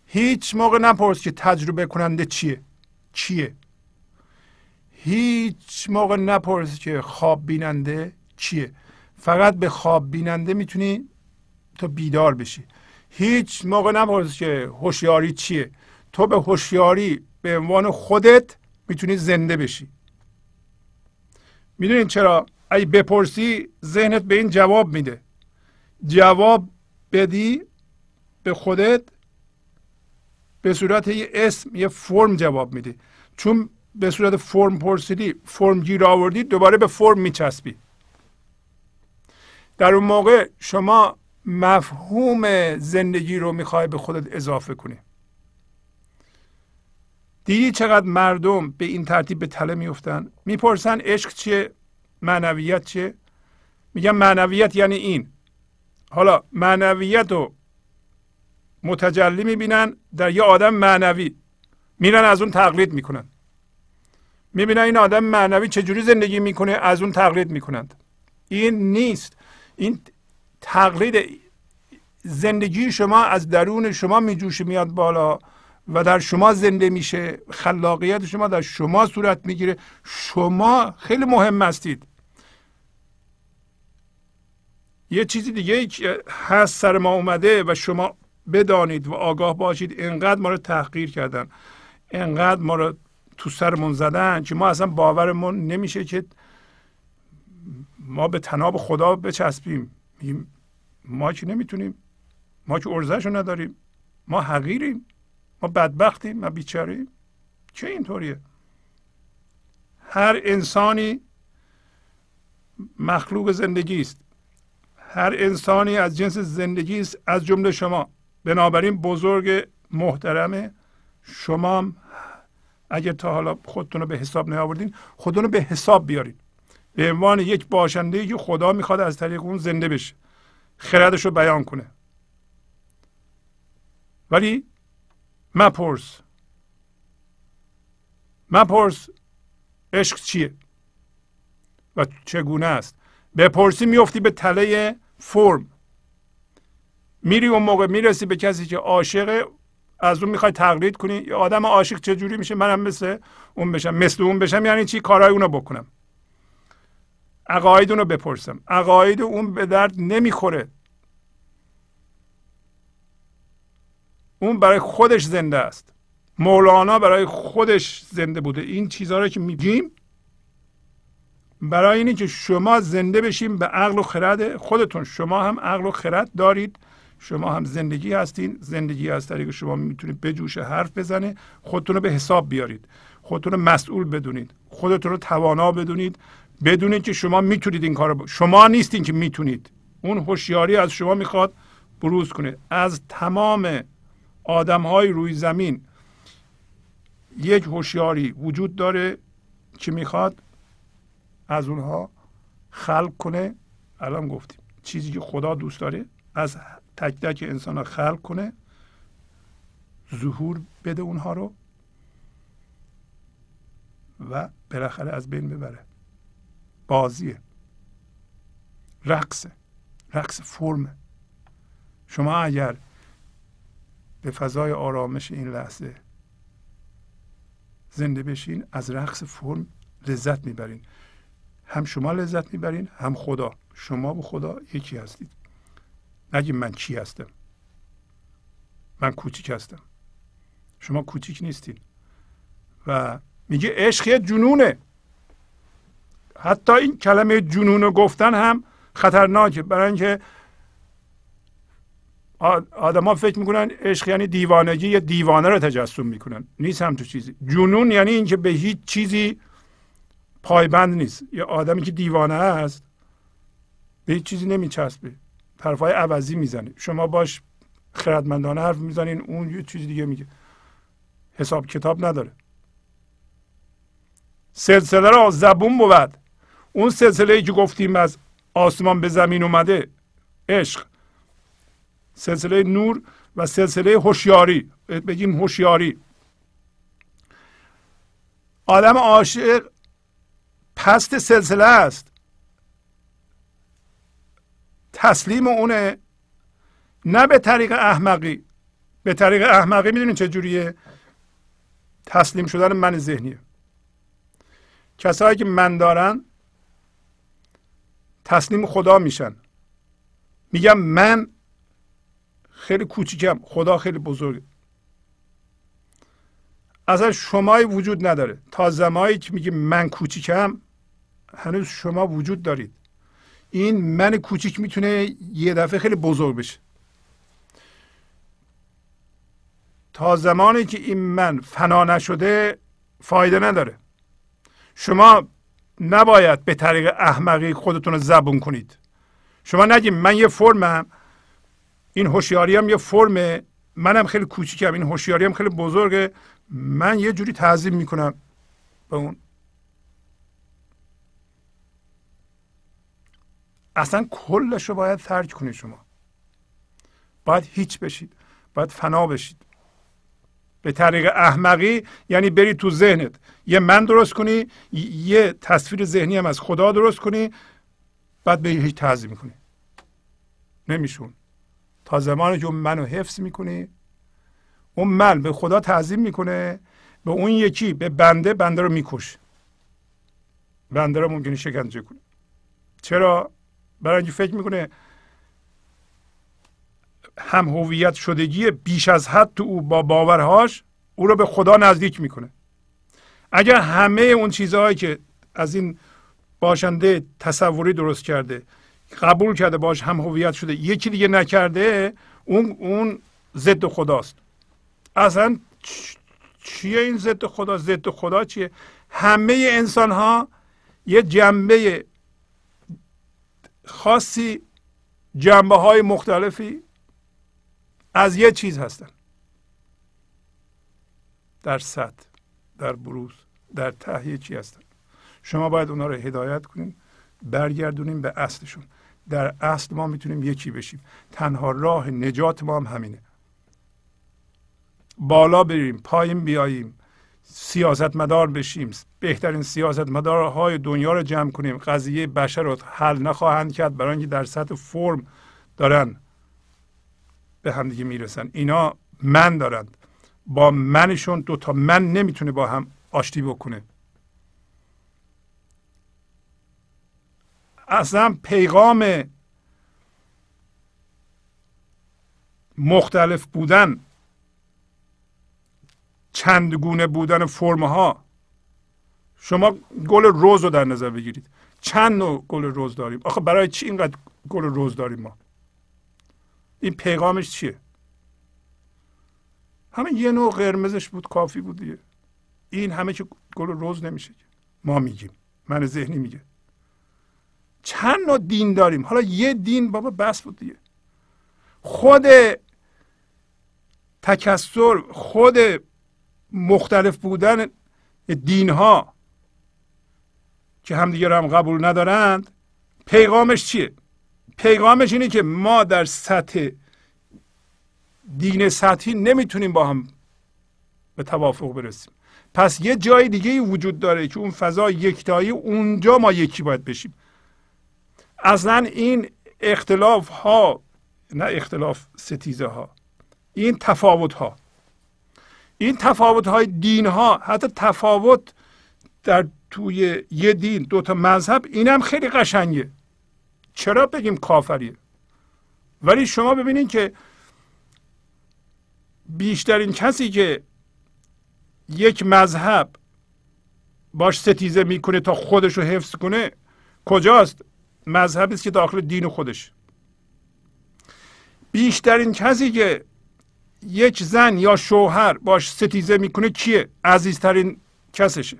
هیچ موقع نپرس که تجربه کننده چیه. چیه. هیچ موقع نپرس که خواب بیننده چیه. فقط به خواب بیننده می‌تونی تو بیدار بشی. هیچ موقع نپرس که هوشیاری چیه. تو به هوشیاری به عنوان خودت می‌تونی زنده بشی. می‌دونین چرا؟ اگه بپرسی ذهنت به این جواب میده. جواب بدی به خودت به صورت یه اسم یه فرم جواب میده. چون به صورت فرم پرسیدی فرم گیر آوردی دوباره به فرم میچسبی. در اون موقع شما مفهوم زندگی رو می‌خوای به خودت اضافه کنی. دیدی چقدر مردم به این ترتیب به تله میفتن می‌پرسن عشق چیه؟ معنویت چیه میگن معنویت یعنی این. حالا معنویت رو متجلی می‌بینن در یه آدم معنوی. میرن از اون تقلید می‌کنن. می‌بینن این آدم معنوی چجوری زندگی می‌کنه؟ از اون تقلید می‌کنند. این نیست. این تقلید زندگی شما از درون شما میجوشه میاد بالا. و در شما زنده میشه خلاقیت شما در شما صورت می‌گیره. شما خیلی مهم هستید. یه چیزی دیگه که هست سر ما اومده و شما بدانید و آگاه باشید انقدر ما رو تحقیر کردن. انقدر ما رو تو سرمون زدن که ما اصلا باورمون نمیشه که ما به تناب خدا بچسبیم. ما که نمی‌تونیم ما که ارزش نداریم. ما حقیریم. ما بدبختیم ما بیچاریم چه اینطوریه؟ هر انسانی مخلوق زندگی است. هر انسانی از جنس زندگی است از جمله شما. بنابراین بزرگ محترم شما اگر تا حالا خودتون رو به حساب نیاوردین خودتون رو به حساب بیارید به عنوان یک باشنده که خدا می‌خواد از طریق اون زنده بشه. خردش رو بیان کنه. ولی مپرس. مپرس. عشق چیه؟ و چگونه است؟ بپرسی میفتی به تله فرم. میری اون موقع می‌رسی به کسی که عاشق از اون می‌خوای تقلید کنی. یا آدم عاشق چجوری میشه؟ منم مثل اون بشم مثل اون بشم. یعنی چی؟ کارهای اونو بکنم. عقاید اونو بپرسم. عقاید اون به درد نمی‌خوره. اون برای خودش زنده است. مولانا برای خودش زنده بوده. این چیزها رو که میگیم برای اینه که شما زنده بشیم به عقل و خرد خودتون. شما هم عقل و خرد دارید. شما هم زندگی هستین. زندگی از طریق شما می‌تونید بجوشه حرف بزنه خودتون رو به حساب بیارید. خودتون رو مسئول بدونید. خودتون رو توانا بدونید. بدونید که شما می‌تونید این کار رو شما نیستین که می‌تونید. اون هوشیاری از شما می‌خواد بروز کنه. از تمام آدم های روی زمین یک هوشیاری وجود داره که می‌خواد؟ از اونها خلق کنه. الان گفتیم چیزی که خدا دوست داره از تک تک انسان خلق کنه ظهور بده اونها رو و بالاخره از بین ببره. بازیه. رقصه. رقص فرمه. شما اگر به فضای آرامش این لحظه. زنده بشین از رقص فرم لذت می‌برین. هم شما لذت می‌برین هم خدا. شما و خدا یکی هستید. نگیم من چی هستم. من کوچیک هستم. شما کوچیک نیستید و میگه عشق یه جنونه. حتی این کلمه جنون گفتن هم خطرناکه. برای اینکه آدما فکر می‌کنن عشق یعنی دیوانگی یا دیوانه رو تجسم می‌کنن. نیست هم تو چیزی. جنون یعنی اینکه به هیچ چیزی پایبند نیست. یا آدمی که دیوانه است به هیچ چیزی نمیچسبه. طرفای عوضی می‌زنه. شما باش خردمندانه حرف می‌زنین اون یه چیز دیگه میگه. حساب کتاب نداره. سلسله را زبون بود. اون سلسله ای که گفتیم از آسمان به زمین اومده عشق. سلسله نور و سلسله هوشیاری. بگیم هوشیاری. آدم عاشق پست سلسله است. تسلیم اونه. نه به طریق احمقی. به طریق احمقی می‌دونین چه جوریه؟ تسلیم شدن من ذهنیه. کسایی که من دارن تسلیم خدا میشن. میگم من خیلی کوچیکم. خدا خیلی بزرگه اصلا شمایی وجود نداره. تا زمانی که میگه من کوچیکم هنوز شما وجود دارید. این من کوچیک می‌تونه یه دفعه خیلی بزرگ بشه. تا زمانی که این من فنا نشده فایده نداره. شما نباید به طریق احمقی خودتون رو زبون کنید. شما نگید من یه فرمم. این هوشیاری هم یه فرمه. منم خیلی کوچیکم. این هوشیاری هم خیلی بزرگه. من یه جوری تعظیم می‌کنم به اون. اصلا کلش رو باید ترک کنید شما. باید هیچ بشید. باید فنا بشید. به طریق احمقی یعنی بری تو ذهنت. یه من درست کنی یه تصویر ذهنی هم از خدا درست کنی بعد به هیچ تعظیم می‌کنی. نمیشون. تا زمانی که اون منو حفظ می‌کنی اون من به خدا تعظیم می‌کنه. به اون یکی به بنده بنده رو میکش. بنده رو ممکنه شکنجه کنه. چرا؟ برای اینکه فکر می‌کنه هم هویت شدگی بیش از حد تو او با باورهاش او رو به خدا نزدیک می‌کنه. اگر همه اون چیزهایی که از این باشنده تصوری درست کرده قبول کرده باش هم هویت شده. یکی دیگه نکرده اون اون ضد خداست. اصلا چیه این ضد خدا؟ ضد خدا چیه؟ همه انسان ها یه جنبه خاصی جنبه های مختلفی از یه چیز هستن. در سطح در بروز در ته چی هستن. شما باید اونا رو هدایت کنیم برگردونیم به اصلشون. در اصل ما می‌تونیم یکی بشیم. تنها راه نجات ما هم همینه. بالا بریم پایین بیاییم سیاستمدار بشیم. بهترین سیاستمدارهای دنیا رو جمع کنیم. قضیه بشر رو حل نخواهند کرد برای اینکه در سطح فرم دارن به همدیگه می‌رسن. اینا من دارند. با منشون دوتا من نمی‌تونه با هم آشتی بکنه. اصلا پیغام مختلف بودن چند گونه بودن فرم ها شما گل روز رو در نظر بگیرید. چند نوع گل روز داریم؟ آخه برای چی اینقدر گل روز داریم ما؟ این پیغامش چیه؟ همه یه نوع قرمزش بود کافی بود دیگه. این همه که گل روز نمیشه ما میگیم. من ذهنی میگه. چند نوع دین داریم؟ حالا یه دین بابا بس بود دیگه. خود تکسر خود مختلف بودن دین ها که همدیگه رو هم قبول ندارند پیغامش چیه؟ پیغامش اینه که ما در سطح دین سطحی نمی‌تونیم با هم به توافق برسیم. پس یه جای دیگه وجود داره که اون فضا یکتایی اونجا ما یکی باید بشیم. اصلا این اختلاف ها نه اختلاف ستیزه ها این تفاوت ها. این تفاوت های دین ها حتی تفاوت در توی یه دین دو تا مذهب اینم خیلی قشنگه. چرا بگیم کافریه؟ ولی شما ببینید که بیشترین کسی که یک مذهب باش ستیزه می‌کنه تا خودش رو حفظ کنه کجاست؟ مذهبی است که داخل دین خودش. بیشترین کسی که یک زن یا شوهر باش ستیزه می‌کنه کیه؟ عزیزترین کسشه.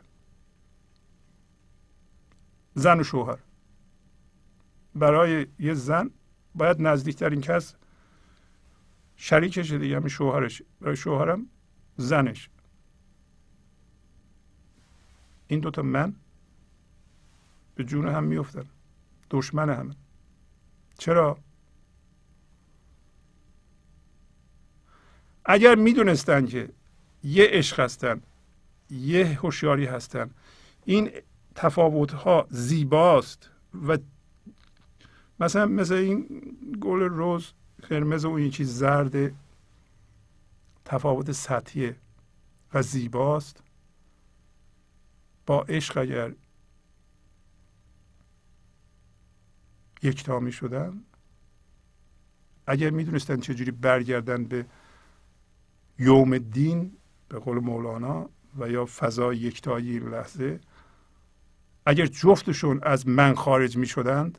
زن و شوهر. برای یه زن باید نزدیکترین کس شریکشه دیگه همین شوهرش. برای شوهرم زنش. این دوتا من به جون هم میفتن دشمن همه. چرا؟ اگر می‌دونستن که یه عشق هستن یه هوشیاری هستن این تفاوت ها زیباست و مثلا مثل این گل روز قرمز و این چیز زرد تفاوت سطحی و زیباست. با عشق اگر یکتا می شدن اگر می‌دونستن چجوری برگردن به یوم دین به قول مولانا و یا فضای یکتایی این لحظه اگر جفتشون از من خارج می شدند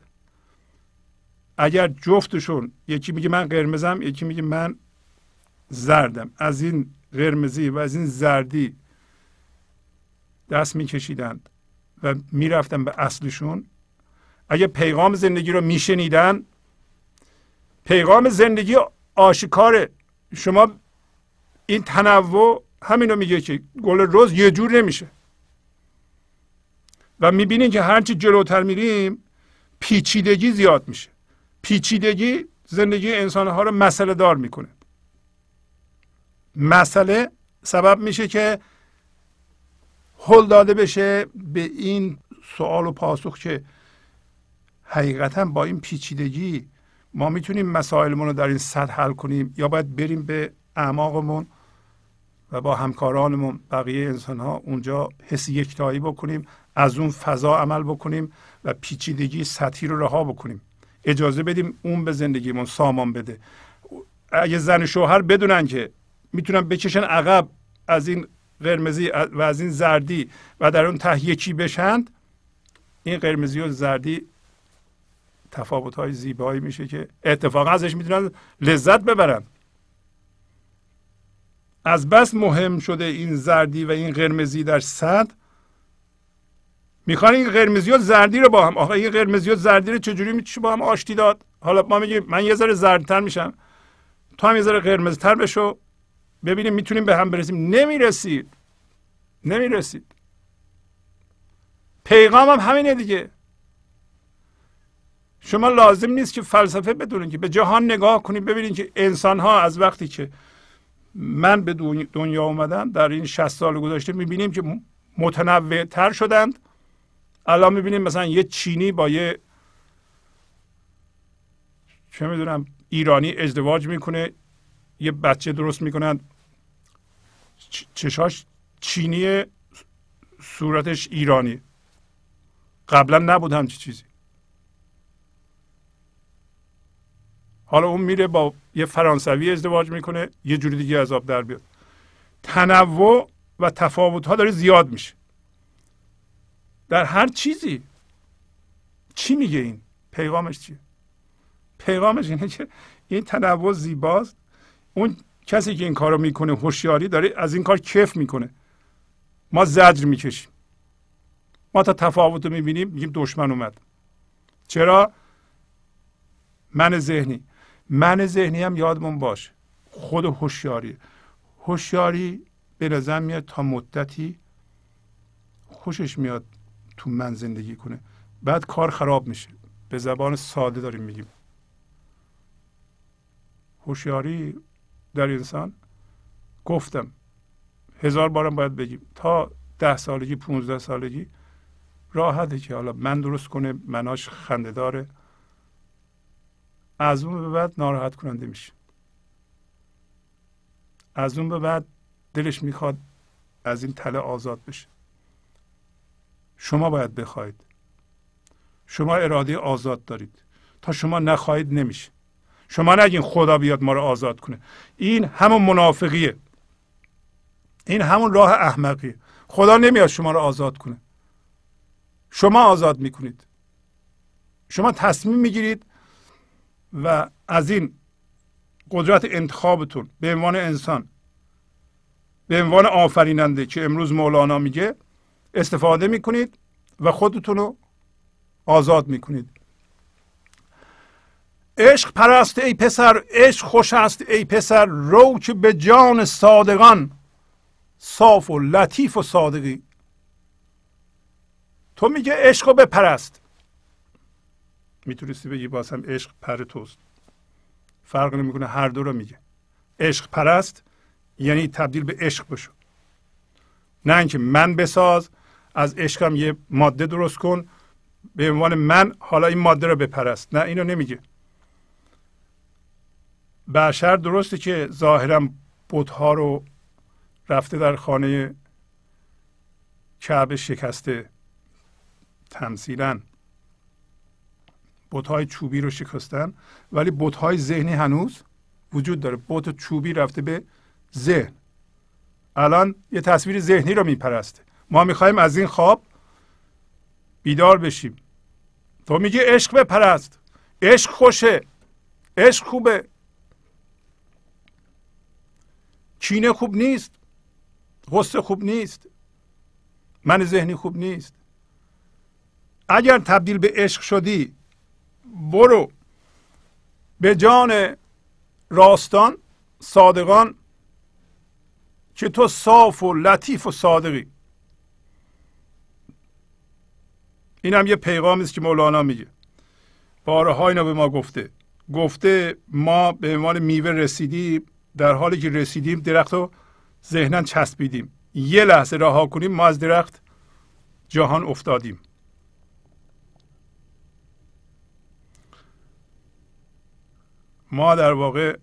اگر جفتشون یکی میگه من قرمزم یکی میگه من زردم. از این قرمزی و از این زردی دست میکشیدند و می‌رفتن به اصلشون. اگه پیغام زندگی رو میشنیدن پیغام زندگی آشکاره شما این تنوع همین رو میگه که گل روز یه جور نمیشه. و می‌بینین که هرچی جلوتر میریم پیچیدگی زیاد میشه. پیچیدگی زندگی انسان ها رو مسئله دار می‌کنه. مسئله سبب میشه که حل داده بشه به این سوال و پاسخ که حقیقتا با این پیچیدگی ما می‌تونیم مسائلمون رو در این سطح حل کنیم یا باید بریم به اعماقمون و با همکارانمون بقیه انسان ها اونجا حس یکتایی بکنیم از اون فضا عمل بکنیم و پیچیدگی سطحی رو رها بکنیم. اجازه بدیم اون به زندگیمون سامان بده. اگه زن شوهر بدونن که می‌تونن بکشن عقب از این قرمزی و از این زردی و در اون ته یکی بشند این قرمزی و زردی تفاوت های زیبایی میشه که اتفاقا ازش می‌تونن لذت ببرن. از بس مهم شده این زردی و این قرمزی در صد. می‌خوان این قرمزی و زردی رو با هم آخه این قرمزی و زردی رو چجوری میشه با هم آشتی داد؟ حالا ما میگیم من یه ذره زردتر میشم. تو هم یه ذره قرمزتر بشو. ببینیم می‌تونیم به هم برسیم. نمی‌رسید. نمی‌رسید. پیغام هم همینه دیگه. شما لازم نیست که فلسفه بدونید که به جهان نگاه کنید ببینید که انسان ها از وقتی که من به دنیا اومدم در این 60 سال گذشته می‌بینیم که متنوع تر شدند. الان می‌بینیم مثلا یه چینی با یه چه می‌دونم ایرانی ازدواج می‌کنه یه بچه درست می‌کنن. چشاش چینی صورتش ایرانی. قبلا نبود همچی چیزی. حالا اون میره با یه فرانسوی ازدواج می‌کنه یه جوری دیگه عذاب در بیاد. تنوع و تفاوت ها داره زیاد میشه. در هر چیزی. چی میگه این؟ پیغامش چیه؟ پیغامش اینه که این تنوع زیباست. اون کسی که این کارو می‌کنه هوشیاری داره از این کار کف می‌کنه. ما زجر می‌کشیم. ما تا تفاوت رو می‌بینیم میگیم دشمن اومد. چرا؟ من ذهنی. من ذهنی هم یادمون باشه. خود هوشیاری. هوشیاری به نظر میاد تا مدتی خوشش میاد تو من زندگی کنه. بعد کار خراب میشه. به زبان ساده داریم میگیم. هوشیاری در انسان گفتم. هزار بارم باید بگیم. تا ده سالگی پونزده سالگی راحته که حالا من درست کنه مناش خنده داره. از اون به بعد ناراحت کننده میشه. از اون به بعد دلش می‌خواد از این تله آزاد بشه. شما باید بخواید. شما اراده آزاد دارید. تا شما نخواهید نمیشه. شما نگین خدا بیاد ما رو آزاد کنه. این همون منافقیه. این همون راه احمقیه. خدا نمیاد شما رو آزاد کنه. شما آزاد می‌کنید. شما تصمیم می‌گیرید و از این قدرت انتخابتون به عنوان انسان به عنوان آفریننده که امروز مولانا میگه استفاده می‌کنید و خودتون رو آزاد می‌کنید. عشق پرست ای پسر عشق خوش است ای پسر رو که به جان صادقان صاف و لطیف و صادقی. تو میگه عشق رو بپرست. می‌تونستی بگی بازم عشق پر توست. فرق نمی‌کنه هر دو رو میگه. عشق پرست یعنی تبدیل به عشق بشو. نه اینکه من بساز از عشقم یه ماده درست کن به عنوان من حالا این ماده رو بپرست. نه اینو نمیگه. بشر درسته که ظاهرا بتها رو رفته در خانه کعبه شکسته تمثیلا. بتهای چوبی رو شکستن. ولی بتهای ذهنی هنوز وجود داره. بت چوبی رفته به ذهن. الان یه تصویر ذهنی رو میپرسته. ما می‌خوایم از این خواب بیدار بشیم. تو میگی عشق بپرست. عشق خوشه. عشق خوبه. کینه خوب نیست. غصه خوب نیست. من ذهنی خوب نیست. اگر تبدیل به عشق شدی برو. به جان راستان صادقان که تو صاف و لطیف و صادقی. این هم یه پیغامی است که مولانا میگه. بارها اینو به ما گفته. گفته ما به عنوان میوه رسیدیم در حالی که رسیدیم درخت رو ذهنا چسبیدیم. یه لحظه رها کنیم ما از درخت جهان افتادیم. ما در واقع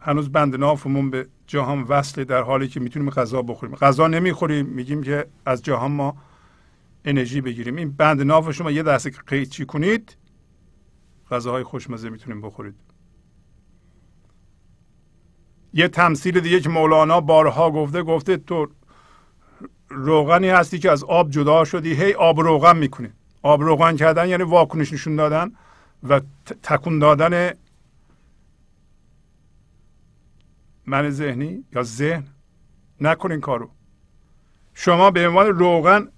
هنوز بند نافمون به جهان وصله در حالی که می‌تونیم غذا بخوریم. غذا نمی‌خوریم میگیم که از جهان ما انرژی بگیریم. این بند ناف شما یه دسته قیچی کنید غذاهای خوشمزه می‌تونیم بخورید. یه تمثیل دیگه که مولانا بارها گفته گفته تو روغنی هستی که از آب جدا شدی هی آب روغن می‌کنی. آب روغن کردن یعنی واکنش نشون دادن. و تکون دادن من ذهنی یا ذهن؟ نکنین کارو. شما به عنوان روغن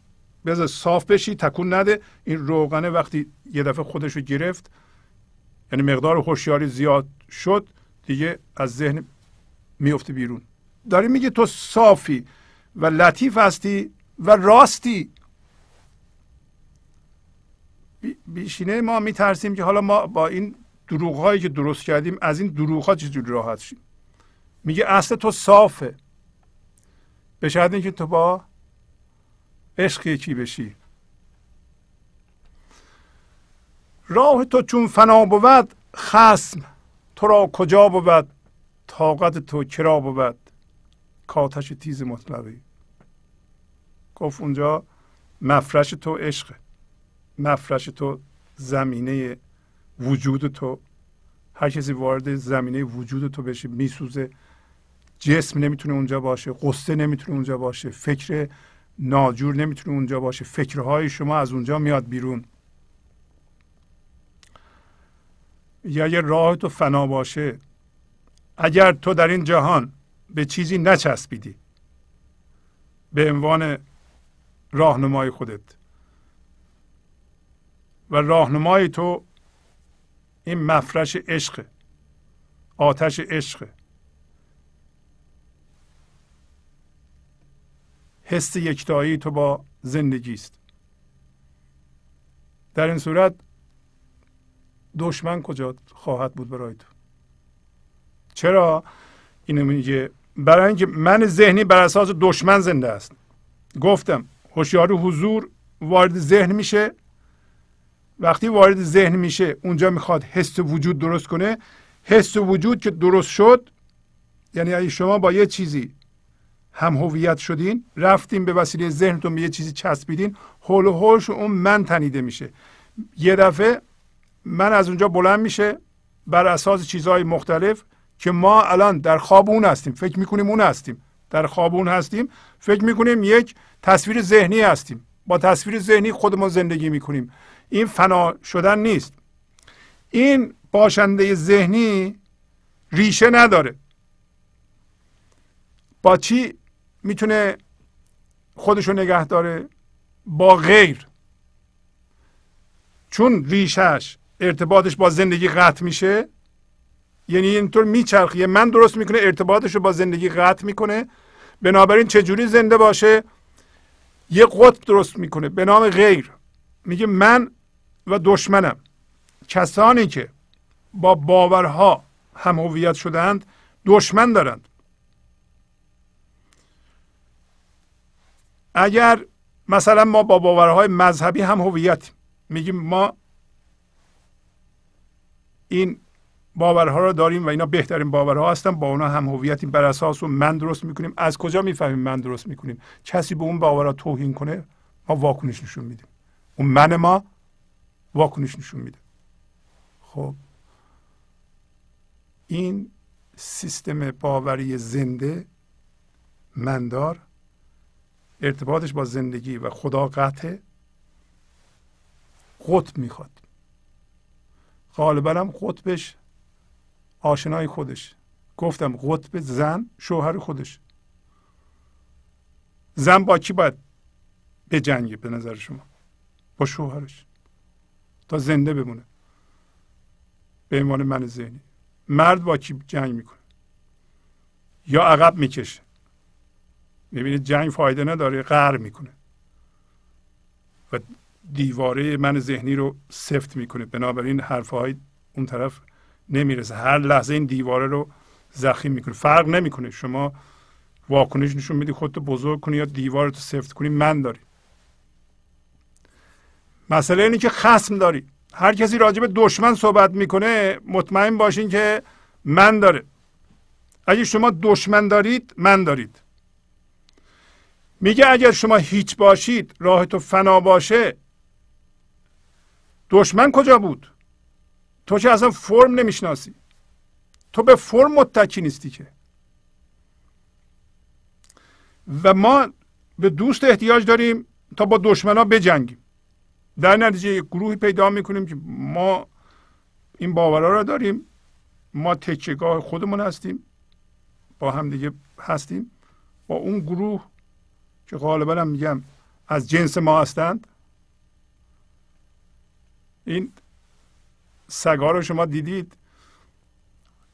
بذار صاف بشی تکون نده. این روغنه وقتی یه دفعه خودش رو گرفت یعنی مقدار هوشیاری زیاد شد دیگه از ذهن میفته بیرون. داری میگه تو صافی و لطیف هستی و راستی. بیشینه ما میترسیم که حالا ما با این دروغ هایی که درست کردیم از این دروغ ها چجوری راحت شیم؟ میگه اصل تو صافه. به شرط اینکه تو با عشق یکی بشی. راه تو چون فنا بود خسم تو را کجا بود؟ طاقت تو کرا بود؟ کاتش تیز مطلقی. گفت اونجا مفرش تو عشق مفرش تو زمینه وجود تو. هر کسی وارد زمینه وجود تو بشه میسوزه. جسم نمی‌تونه اونجا باشه قصه نمی‌تونه اونجا باشه فکر ناجور نمی‌تونه اونجا باشه. فکرهای شما از اونجا میاد بیرون. یا یه راه تو فنا باشه اگر تو در این جهان به چیزی نچسبیدی به عنوان راهنمای خودت و راهنمای تو این مفرش عشق آتش عشق. حس یکتایی تو با زندگی است. در این صورت دشمن کجا خواهد بود برای تو؟ چرا؟ اینو میگه. برای اینکه من ذهنی بر اساس دشمن زنده است. گفتم هوشیاری حضور وارد ذهن میشه وقتی وارد ذهن میشه اونجا می‌خواد حس وجود درست کنه حس وجود که درست شد یعنی اگه شما با یه چیزی هم هویت شدین رفتیم به وسیله ذهنتون به یه چیزی چسبیدین حول و حولش اون من تنیده میشه. یه دفعه من از اونجا بلند میشه بر اساس چیزهای مختلف که ما الان در خواب اون هستیم. فکر می‌کنیم اون هستیم. در خواب اون هستیم. فکر می‌کنیم یک تصویر ذهنی هستیم. با تصویر ذهنی خودمون زندگی می‌کنیم. این فنا شدن نیست. این باشنده ذهنی ریشه نداره. با چی می‌تونه خودشو نگه داره؟ با غیر. چون ریشهش ارتباطش با زندگی قطع میشه یعنی اینطور میچرخه من درست می‌کنه ارتباطش رو با زندگی قطع می‌کنه. بنابراین چجوری زنده باشه؟ یه قطب درست می‌کنه به نام غیر. میگه من و دشمنم. کسانی که با باورها هم هویت شدند دشمن دارند. اگر مثلا ما با باورهای مذهبی هم هویت میگیم ما این باورها رو داریم و اینا بهترین باورها هستن با اونا هم هویتیم. بر اساس و من درست می‌کنیم. از کجا می‌فهمیم من درست می‌کنیم؟ کسی به اون باورها توهین کنه ما واکنش نشون میدیم. اون من ما واکنش نشون میده. خب. این سیستم باوری زنده مندار ارتباطش با زندگی و خدا قطع قطب می‌خواد. غالبا هم قطبش آشنای خودش. گفتم قطب زن شوهر خودش. زن با کی باید به جنگی به نظر شما؟ با شوهرش تا زنده بمونه. به عنوان من ذهنی. مرد با کی جنگ می‌کنه؟ یا عقب می‌کشه. می‌بینید جنگ فایده نداره قهر می‌کنه. و دیواره من ذهنی رو سفت می‌کنه. بنابراین حرفهای اون طرف نمی‌رسه. هر لحظه این دیواره رو زخیم می‌کنه. فرق نمی‌کنه. شما واکنش نشون میدی خودتو بزرگ کنی یا دیوار رو سفت کنی. من داری مسئله اینه که خسم داری. هر کسی راجع به دشمن صحبت می‌کنه مطمئن باشین که من داره. اگه شما دشمن دارید من دارید. میگه اگر شما هیچ باشید راه تو فنا باشه. دشمن کجا بود؟ تو که اصلا فرم نمی‌شناسی. تو به فرم متکی نیستی که. و ما به دوست احتیاج داریم تا با دشمنا بجنگیم. در نتیجه یک گروهی پیدا می‌کنیم که ما این باورها را داریم. ما تکیهگاه خودمون هستیم. با هم دیگه هستیم. با اون گروه که غالبا هم میگم از جنس ما هستند. این سگا رو شما دیدید.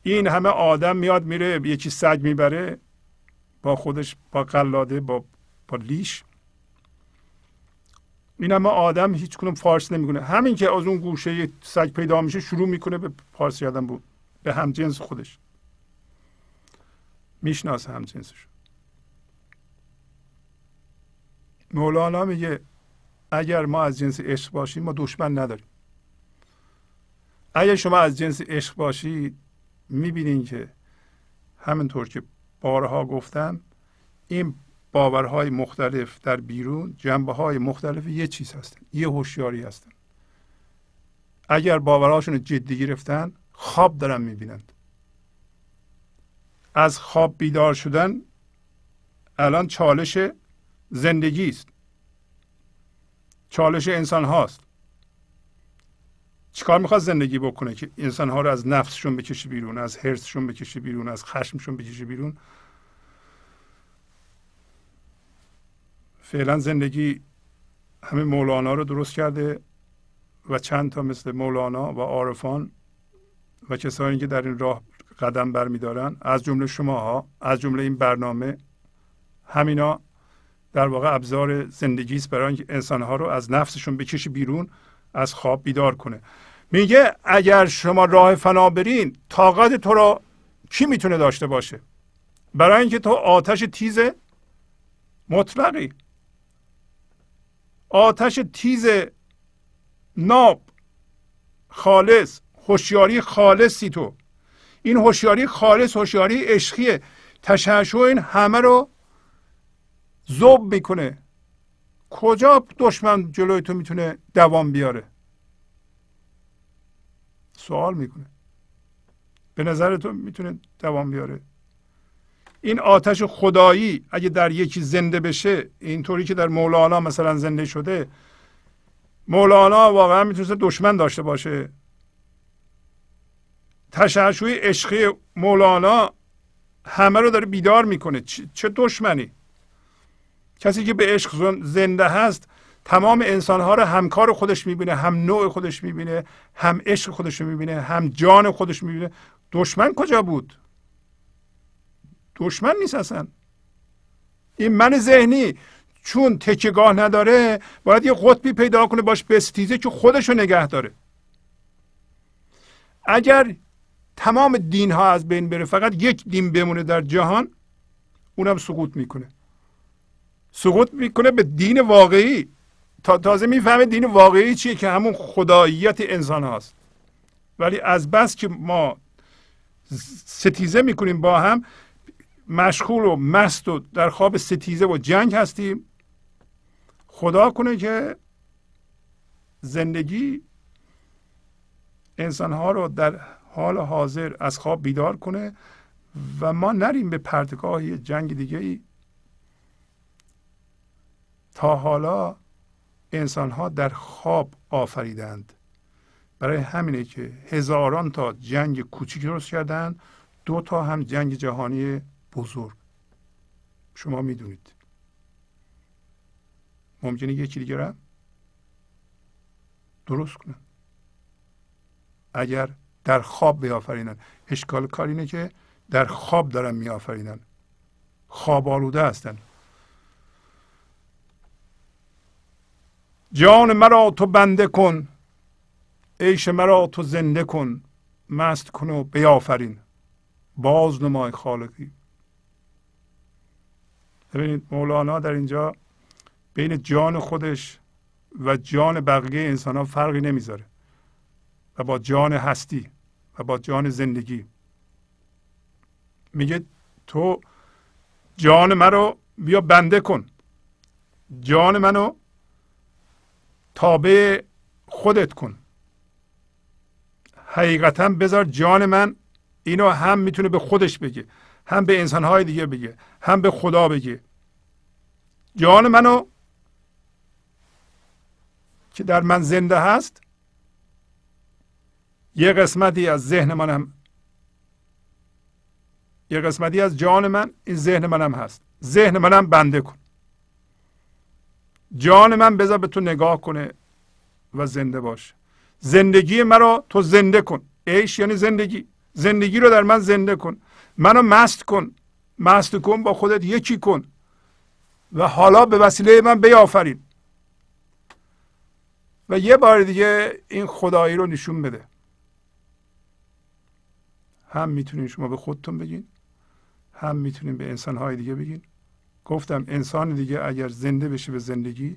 این همه آدم میاد میره یکی سگ می‌بره با خودش با قلاده با با لیش. این همه آدم هیچ کنون فارس نمی‌کنه همین که از اون گوشه سگ پیدا میشه شروع می‌کنه به فارس یادم بود. به هم جنس خودش. می‌شناسه هم جنسش مولانا میگه اگر ما از جنس عشق باشیم ما دشمن نداریم. اگر شما از جنس عشق باشید می‌بینین که همینطور که بارها گفتم این باورهای مختلف در بیرون جنبه های مختلف یه چیز هستن یه هوشیاری هستن. اگر باورهاشون جدی گرفتن خواب دارن می‌بینند. از خواب بیدار شدن الان چالش زندگی است. چالش انسان هاست چیکار می‌خواد زندگی بکنه که انسان ها رو از نفسشون بکشه بیرون از حرسشون بکشه بیرون از خشمشون بکشه بیرون؟ فعلا زندگی همه مولانا رو درست کرده و چند تا مثل مولانا و عارفان و کسانی که در این راه قدم برمیدارن. از جمله شماها از جمله این برنامه همینا در واقع ابزار زندگی است برای اینکه انسانها رو از نفسشون بکشه بیرون از خواب بیدار کنه. میگه اگر شما راه فنا برین طاقت تو رو کی می‌تونه داشته باشه؟ برای اینکه تو آتش تیز مطلقی. آتش تیز ناب خالص هوشیاری خالصی تو. این هوشیاری خالص هوشیاری عشقیه. تشعشع این همه رو زوب می‌کنه. کجا دشمن جلوی تو می‌تونه دوام بیاره؟ سوال می‌کنه. به نظر تو می‌تونه دوام بیاره؟ این آتش خدایی اگه در یکی زنده بشه اینطوری که در مولانا مثلا زنده شده مولانا واقعا می‌تونه دشمن داشته باشه. تشعشوی عشقی مولانا همه رو داره بیدار می‌کنه. چه دشمنی؟ کسی که به عشق زنده هست تمام انسانها رو همکار خودش می‌بینه هم نوع خودش می‌بینه هم عشق خودش می‌بینه هم جان خودش می‌بینه. دشمن کجا بود؟ دشمن نیست اصلا. این من ذهنی چون تکیگاه نداره باید یه قطبی پیدا کنه باش بستیزه که خودشو نگه داره. اگر تمام دین ها از بین بره فقط یک دین بمونه در جهان اونم سقوط می‌کنه. سقوط می‌کنه به دین واقعی. تا تازه می‌فهمه دین واقعی چیه که همون خداییت انسان هاست. ولی از بس که ما ستیزه می‌کنیم با هم مشغول و مست و در خواب ستیزه و جنگ هستیم. خدا کنه که زندگی انسانها رو در حال حاضر از خواب بیدار کنه و ما نریم به پرتگاه جنگ دیگه ای تا حالا انسان ها در خواب آفریدند. برای همینه که هزاران تا جنگ کوچیک درست کردند. دو تا هم جنگ جهانی بزرگ. شما می‌دونید. ممکنه یکی دیگه را درست کنن اگر در خواب بیافرینن. اشکال کار اینه که در خواب دارن میآفرینن. خواب آلوده هستن. جان مرا تو بنده کن. عیش مرا تو زنده کن. مست کن و بیافرین. باز نمای خالقی. ببینید مولانا در اینجا بین جان خودش و جان بقیه انسان ها فرقی نمی‌ذاره و با جان هستی و با جان زندگی. میگه تو جان مرا بیا بنده کن. جان منو تابع خودت کن. حقیقتا بذار جان من اینو هم می‌تونه به خودش بگه. هم به انسانهای دیگه بگه هم به خدا بگه. جان منو که در من زنده هست یه قسمتی از ذهن منم یه قسمتی از جان من این ذهن منم هست. ذهن منم بنده کن. جان من بذار به تو نگاه کنه و زنده باشه زندگی مرا تو زنده کن. عیش یعنی زندگی. زندگی رو در من زنده کن. منو مست کن. مست کن با خودت یکی کن. و حالا به وسیله من بیافرین. و یه بار دیگه این خدایی رو نشون بده. هم می‌تونین شما به خودتون بگین هم می‌تونین به انسانهای دیگه بگین. گفتم انسان دیگه اگر زنده بشه به زندگی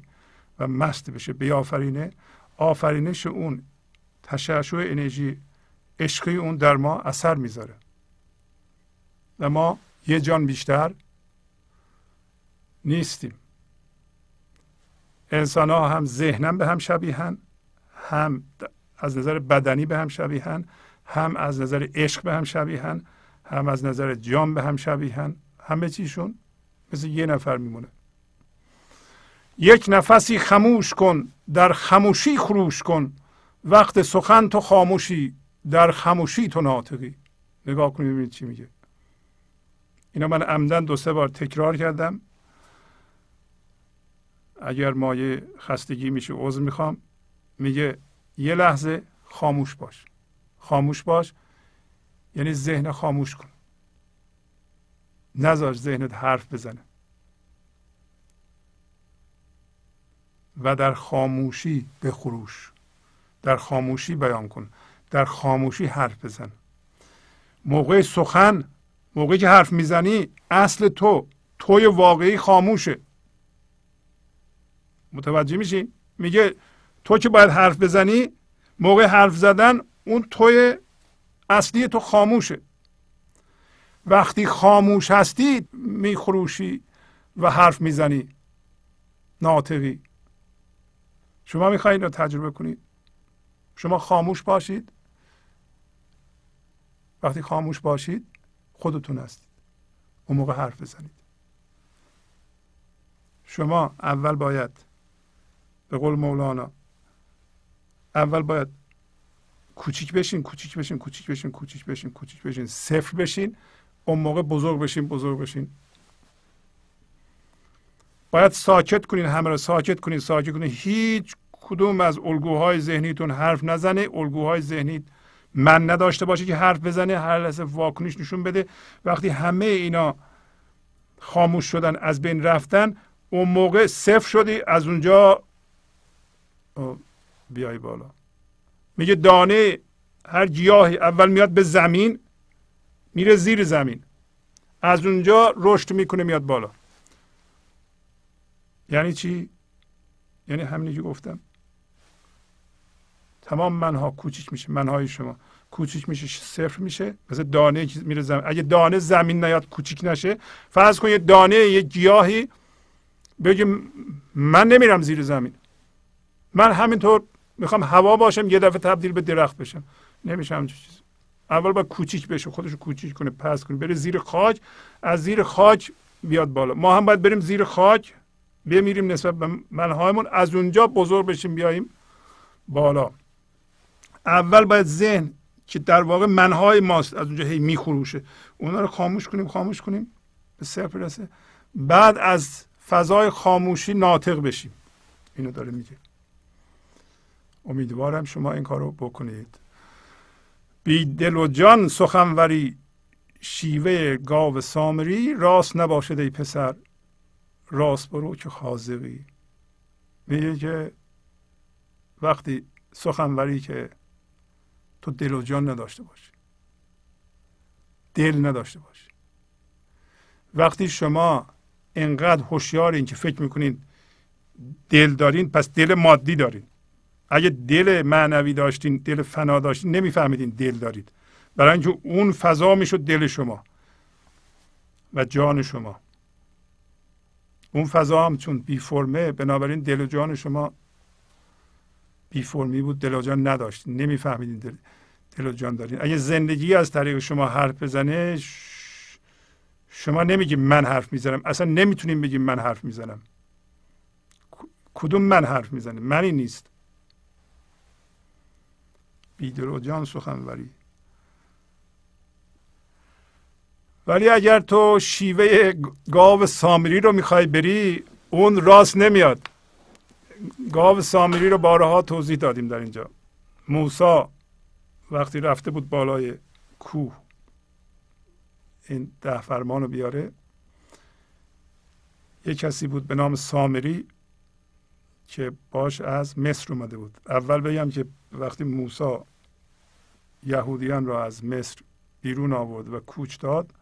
و مست بشه بیافرینه. آفرینش اون تشعشع انرژی عشقی اون در ما اثر می‌ذاره. و ما یه جان بیشتر نیستیم. انسان ها هم ذهنا به هم شبیهن هم از نظر بدنی به هم شبیهن هم از نظر عشق به هم شبیهن هم از نظر جان به هم شبیهن. همه چیشون مثل یه نفر میمونه. یک نفسی خموش کن در خموشی خروش کن. وقت سخن تو خاموشی در خموشی تو ناطقی. نگاه کنید ببینید چی میگه. اینا من عمدن دو سه بار تکرار کردم. اگر مایه خستگی میشه عضو می‌خوام. میگه یه لحظه خاموش باش. خاموش باش یعنی ذهن خاموش کن. نذار ذهنت حرف بزنه. و در خاموشی بخروش. در خاموشی بیان کن. در خاموشی حرف بزن. موقع سخن موقعی که حرف می‌زنی اصل تو توی واقعی خاموشه. متوجه میشی؟ میگه تو که باید حرف بزنی موقع حرف زدن اون توی اصلی تو خاموشه. وقتی خاموش هستی میخروشی و حرف می‌زنی. ناطقی. شما می‌خواهید رو تجربه کنید. شما خاموش باشید. وقتی خاموش باشید خودتون هستید. اون موقع حرف بزنید. شما اول باید به قول مولانا اول باید کوچیک بشین کوچیک بشین کوچیک بشین کوچیک بشین کوچیک بشین صفر بشین اون موقع بزرگ بشین بزرگ بشین. باید ساکت کنین همه رو ساکت کنین ساکت کنین. هیچ کدوم از الگوهای ذهنیتون حرف نزنه الگوهای ذهنی من نداشته باشه که حرف بزنه هر لحظه واکنش نشون بده. وقتی همه اینا خاموش شدن از بین رفتن اون موقع صفر شدی از اونجا بیای بالا. میگه دانه هر گیاهی اول میاد به زمین میره زیر زمین. از اونجا رشد می‌کنه میاد بالا. یعنی چی؟ یعنی همینی که گفتم. تمام منها کوچیک میشه منهای شما. کوچیک میشه صفر میشه مثل دانه میره زمین اگه دانه زمین نیاد کوچیک نشه. فرض کن یه دانه یه گیاهی بگه من نمیرم زیر زمین. من همینطور می‌خوام هوا باشم یه دفعه تبدیل به درخت بشم. نمیشه همچین چیز اول باید کوچیک بشه خودشو کوچیک کنه پس کنه. بره زیر خاک از زیر خاک بیاد بالا. ما هم باید بریم زیر خاک بمیریم نسبت به منهایمون از اونجا بزرگ بشیم بیاییم بالا. اول باید ذهن که در واقع منهای ماست از اونجا هی میخروشه. اونا رو خاموش کنیم خاموش کنیم به سر برسه. بعد از فضای خاموشی ناطق بشیم. اینو داره میگه. امیدوارم شما این کار رو بکنید. بی دل و جان سخنوری شیوه گاو سامری راست نباشد ای پسر راست برو که خازقی میگه که وقتی سخنوری که تو دل و جان نداشته باشی. دل نداشته باشی. وقتی شما انقدر هوشیارین که فکر می‌کنین دل دارین پس دل مادی دارین. اگه دل معنوی داشتین دل فنا داشتین نمیفهمیدین دل دارید. برای اینکه اون فضا می‌شد دل شما و جان شما. اون فضا هم چون بی فرمه بنابراین دل و جان شما بی فرمی بود. دل و جان نداشتین نمیفهمیدین دل, دل و جان دارین. اگه زندگی از طریق شما حرف بزنه شما نمیگیم من حرف می‌زنم. اصلا نمی‌تونیم بگیم من حرف می‌زنم. کدوم من حرف می‌زنه؟ منی نیست. بیدل و جان سخنوری. ولی اگر تو شیوه گاو سامری رو می‌خوای بری اون راست نمیاد. گاو سامری رو بارها توضیح دادیم در اینجا. موسا وقتی رفته بود بالای کوه این ده فرمان رو بیاره. یه کسی بود به نام سامری که باش از مصر اومده بود. اول بگم که وقتی موسا یهودیان را از مصر بیرون آورد و کوچ داد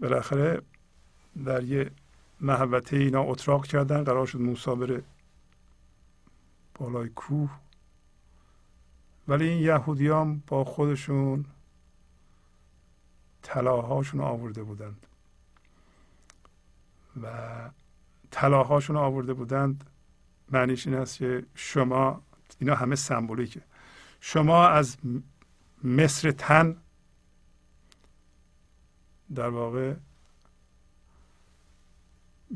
بالاخره در یه محوطه اینا اتراق کردن قرار شد موسی بره بالای کوه. ولی این یهودیان با خودشون طلاهاشون آورده بودند. و طلاهاشون آورده بودند. معنیش این است که شما اینا همه سمبولیکه. شما از مصر تن در واقع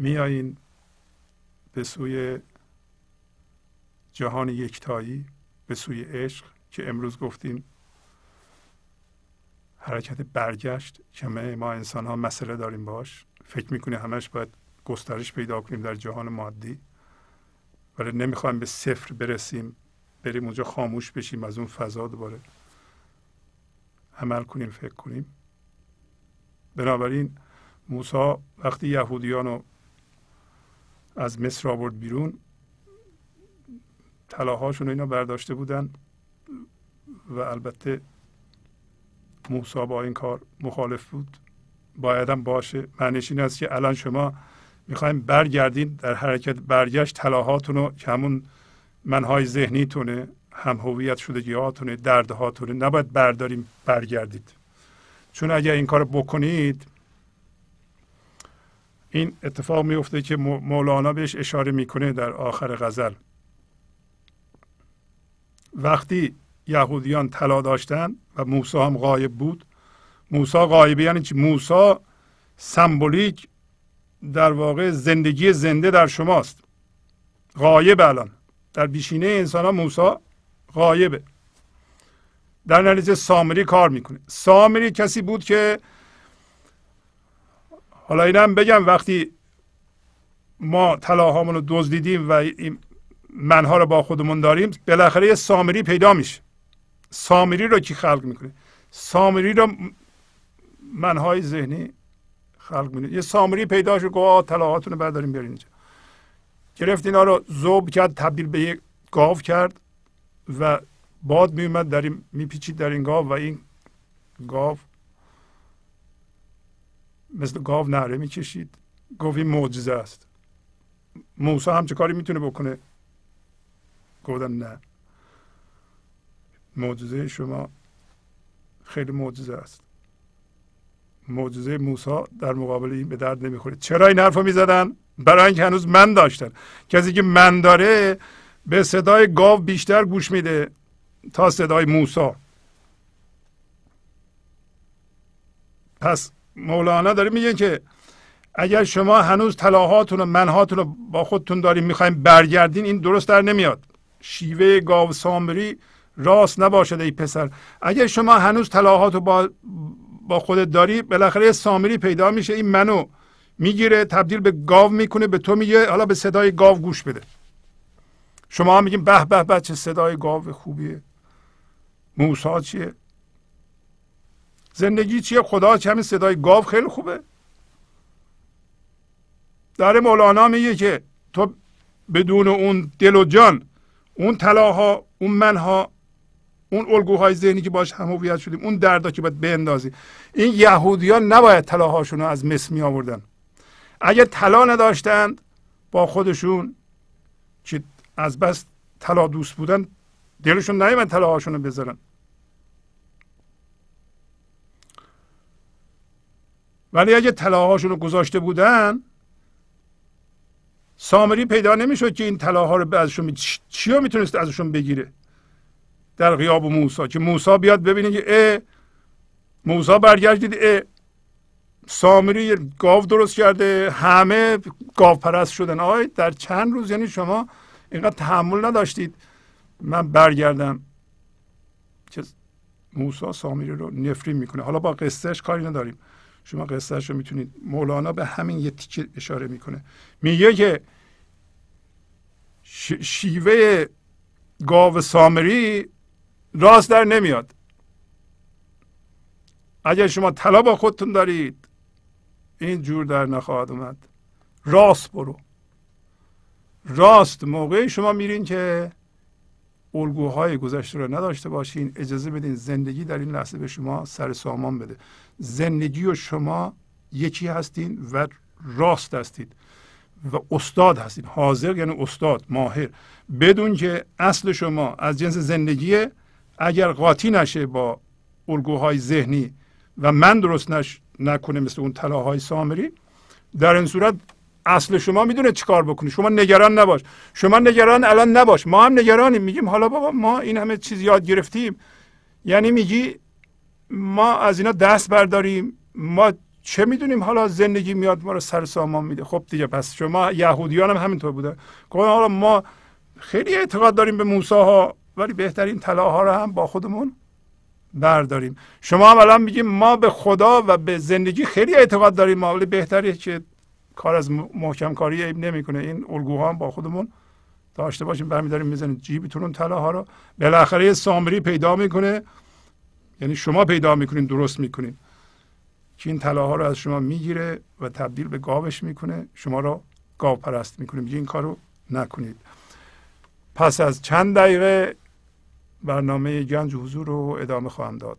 میایین به سوی جهان یکتایی به سوی عشق که امروز گفتیم حرکت برگشت که ما انسان ها مسئله داریم باش. فکر می‌کنیم همش باید گسترش پیدا کنیم در جهان مادی. ولی نمی‌خوایم به صفر برسیم بریم اونجا خاموش بشیم از اون فضا دوباره عمل کنیم فکر کنیم. بنابراین موسی وقتی یهودیان رو از مصر آورد بیرون. طلاهاشون اینا برداشته بودن و البته موسی با این کار مخالف بود. بایدم باشه. معنیش این است که الان شما می‌خوایم برگردین در حرکت برگشت طلاهاتون رو که همون منهای ذهنیتونه هم هویت شدگیهاتونه دردهاتونه نباید برداریم برگردید. چون اگر این کار بکنید این اتفاق میفته که مولانا بهش اشاره می‌کنه در آخر غزل. وقتی یهودیان طلا داشتن و موسی هم غایب بود موسی غایبی یعنی چی؟ موسی سمبولیک در واقع زندگی زنده در شماست. غایب الان. در بیشینه انسان ها موسی غایبه. در نتیجه سامری کار می‌کنه. سامری کسی بود که حالا اینم بگم وقتی ما طلاهامون رو دزدیدیم و این منها رو با خودمون داریم بالاخره یه سامری پیدا میشه. سامری رو کی خلق می‌کنه؟ سامری رو منهای ذهنی خلق می‌کنه. یه سامری پیدا شد که طلاهاتون رو برداریم بیارین اینجا. گرفت اینا رو زوب کرد تبدیل به یک گاو کرد و باد میومد در این میپیچید در این گاو و این گاو مثل گاو نره می‌کشید گفت این معجزه است. موسی هم چه کاری می‌تونه بکنه؟ گفتم نه. معجزه شما خیلی معجزه است. معجزه موسی در مقابل این به درد نمی‌خوره. چرا این حرف رو می‌زدن؟ برای اینکه هنوز من داشتن. کسی که من داره به صدای گاو بیشتر گوش میده تا صدای موسی. پس مولانا داره میگه که اگر شما هنوز طلاهاتون و منهاتون رو با خودتون داریم می‌خوایم برگردین این درست در نمیاد. شیوه گاو سامری راست نباشد ای پسر. اگر شما هنوز طلاهات رو با با خودت داری بالاخره سامری پیدا میشه این منو می‌گیره تبدیل به گاو می‌کنه به تو میگه حالا به صدای گاو گوش بده. شما میگیم به به به چه صدای گاو خوبیه. موسا چیه؟ زندگی چیه؟ خدا همین صدای گاو خیلی خوبه. در مولانا میگه که تو بدون اون دل و جان اون طلاها اون منها اون الگوهای ذهنی که باش هم شدیم اون دردا که باید بندازی. این یهودیان نباید طلاهاشون رو از مصر می آوردن اگر طلا نداشتند با خودشون که از بس طلا دوست بودن دلشون نیومد طلاهاشون رو بذارن. ولی اگه طلاهاشون رو گذاشته بودن سامری پیدا نمی‌شد که این طلاها رو ازشون چی رو می‌تونست ازشون بگیره؟ در غیاب موسی که موسی بیاد ببینه که اه موسی برگشت اه سامری گاو درست کرده همه گاو پرست شدن. آقای در چند روز؟ یعنی شما اینقدر تحمل نداشتید. من برگردم. که موسی سامری رو نفرین می‌کنه. حالا با قصهش کاری نداریم. شما قصهش رو می‌تونید. مولانا به همین یه تیکه اشاره می‌کنه. میگه که شیوه گاو سامری راست در نمیاد. اگر شما طلا با خودتون دارید این جور در نخواهد اومد. راست برو. راست. موقعی شما میرین که الگوهای گذشته رو نداشته باشین اجازه بدین زندگی در این لحظه به شما سر سامان بده. زندگی و شما یکی هستین و راست هستید و استاد هستید حاضر یعنی استاد ماهر. بدون که اصل شما از جنس زندگیه اگر قاطی نشه با الگوهای ذهنی و من درست نش... نکنه مثل اون طلاهای سامری در این صورت اصل شما می‌دونه چیکار بکنی. شما نگران نباش. شما نگران الان نباش. ما هم نگرانیم. میگیم حالا بابا ما این همه چیز یاد گرفتیم. یعنی میگی ما از اینا دست برداریم. ما چه می‌دونیم حالا زندگی میاد ما رو سر سامان میده. خب دیگه پس شما یهودیان هم همینطور بوده. خب حالا ما خیلی اعتقاد داریم به موسی ها ولی بهترین طلاها رو هم با خودمون برداریم. شما هم الان میگیم ما به خدا و به زندگی خیلی اعتقاد داریم. ولی بهتره که کار از محکم کاری عیب نمی‌کنه. این الگوها هم با خودمون داشته باشیم. برمیداریم می‌زنیم. جیبتون اون طلاها رو بالاخره یه سامری پیدا می‌کنه. یعنی شما پیدا می‌کنین درست می‌کنین. که این طلاها رو از شما می‌گیره و تبدیل به گاوش می‌کنه. شما رو گاو پرست می‌کنه. میگه این کارو نکنید. پس از چند دقیقه برنامه گنج حضور رو ادامه خواهم داد.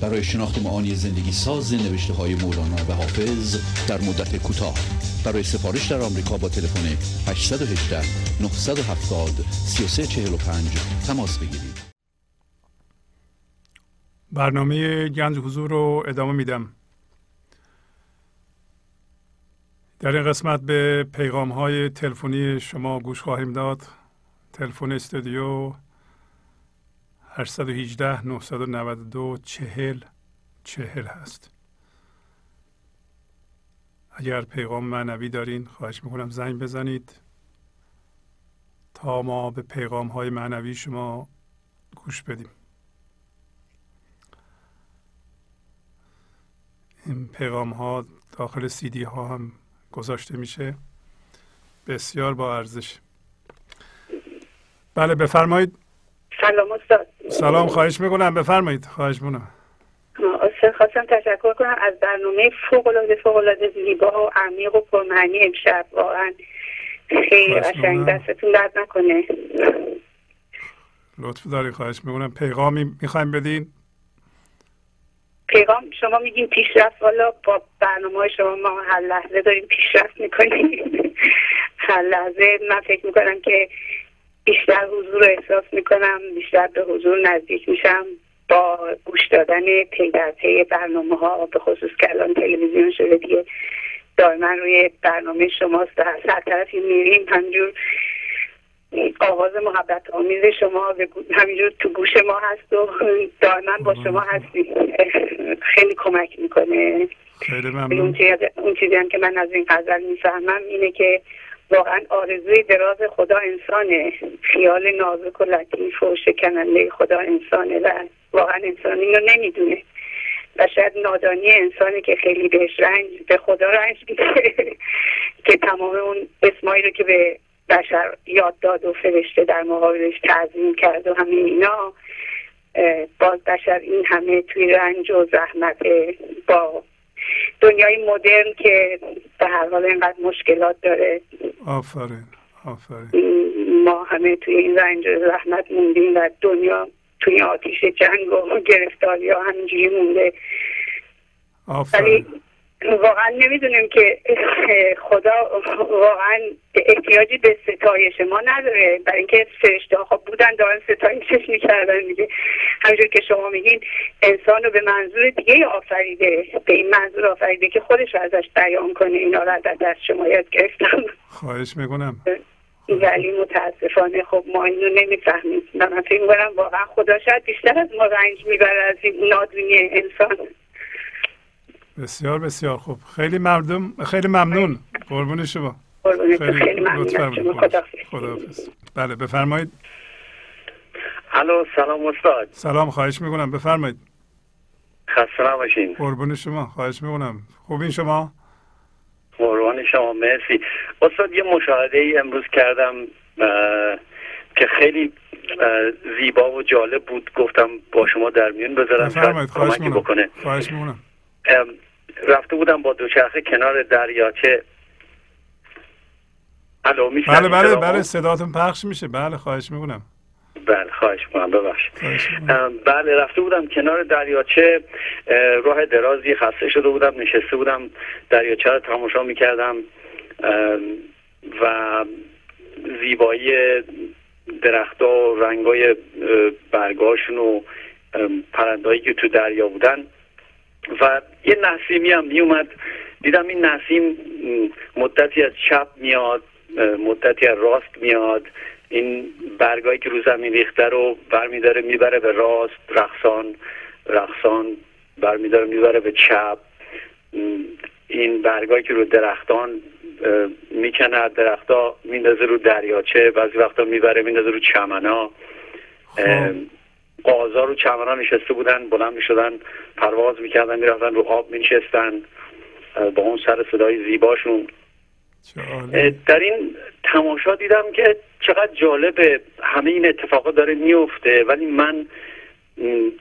برای شناخت معانی زندگی ساز نوشته های مولانا و حافظ در مدت کوتاه. برای سفارش در آمریکا با تلفن 818 970 3345 تماس بگیرید. برنامه گنج حضور رو ادامه میدم. در این قسمت به پیغام های تلفنی شما گوش خواهیم داد. تلفن استودیو 818 992 چهل. چهل هست. اگر پیغام معنوی دارین خواهش می‌کنم زنگ بزنید. تا ما به پیغام های معنوی شما گوش بدیم. این پیغام ها داخل سی ها هم گذاشته میشه. بسیار با ارزش. بله بفرمایید. سلام استاد. سلام خواهش می‌کنم. بفرمایید. خواهش می‌کنم. استاد خواستم تشکر کنم از برنامه فوق العاده فوق العاده زیبا و عمیق و پرمعنی امشب. واقعا خیلی قشنگ. دستتون درد نکنه. لطف داری خواهش می‌کنم. پیغامی می‌خوایم بدین؟ پیغام شما میگین پیشرفت. والا با برنامه شما ما هر لحظه داریم پیشرفت می‌کنیم. هر لحظه من فکر می‌کنم که بیشتر حضور رو احساس می‌کنم بیشتر به حضور نزدیک میشم با گوش دادن پی در پی برنامه ها به خصوص که الان تلویزیون شده دیگه. دائما روی برنامه شماست از هر طرفی میریم همجور آواز محبت آمیز شما همینجور تو گوش ما هست و دائما با شما هستی. خیلی کمک می‌کنه. خیلی اون چیزی هم که من از این غزل می‌فهمم اینه که واقعا آرزوی دراز خدا انسانه. خیال نازک و لطیف و شکننده خدا انسانه و واقعا انسان اینو نمی‌دونه. و شاید نادانی انسانی که خیلی بهش رنج به خدا رنج میده. که تمام اون اسمایی رو که به بشر یاد داد و فرشته در مقابلش تعظیم کرد و همین اینا باز بشر این همه توی رنج و زحمت با دنیای مدرن که به هر حال اینقدر مشکلات داره. آفرین آفرین. ما همه توی این رنج زحمت موندیم و دنیا توی آتیش جنگ و گرفتاری ها همینجوری مونده. آفرین. واقعا نمی‌دونیم که خدا واقعا احتیاجی به ستایش ما نداره. برای اینکه فرشته ها خب بودن دارن ستایشش می‌کردن دیگه. همینجور که شما میگین انسان رو به منظور دیگه آفریده به این منظور آفریده که خودش رو ازش بیان کنه. اینا رو از دست شما یاد گرفتم. خواهش می‌کنم. ولی متاسفانه خب ما اینو نمی‌فهمیم. من فکر می‌کنم واقعا خدا شاید بیشتر از ما رنج می‌بره از این نادونی انسان. بسیار بسیار. خوب خیلی مردم خیلی ممنون. قربون شما. خیلی ممنون. خداحافظ. بله بفرمایید. الو سلام استاد. سلام خواهش می‌کنم. بفرمایید. خسته نباشین. قربون شما. خواهش می‌کنم. خوبین شما؟ قربان شما مرسی. استاد یه مشاهده ای امروز کردم که خیلی زیبا و جالب بود. گفتم با شما در میون بذارم. بفرمایید. خواهش بکنه. خواهش می‌کنم. رفته بودم با دوچرخه کنار دریاچه الو میشه بله بله بله صداتون پخش میشه. بله خواهش می‌کنم. بله خواهش می‌کنم. ببخشید. بله رفته بودم کنار دریاچه راه درازی خسته شده بودم نشسته بودم دریاچه رو تماشا می‌کردم و زیبایی درختها و رنگای برگاشون و پرندهایی که تو دریا بودن و یه نسیمی هم میومد. دیدم این نسیم مدتی از چپ میاد مدتی از راست میاد. این برگایی که رو زمین ریخته رو برمیداره می‌بره به راست رقصان رقصان برمیداره می‌بره به چپ. این برگایی که رو درختان می‌کنه درختها میندازه رو دریاچه بعضی وقتا می‌بره میندازه رو چمنا. خب. قازا رو چمنا نشسته بودن بلند می‌شدن پرواز می‌کردن می‌رفتن رو آب مینشستن با اون سر صدای زیباشون. در این تماشا دیدم که چقدر جالبه همه این اتفاقات داره میفته ولی من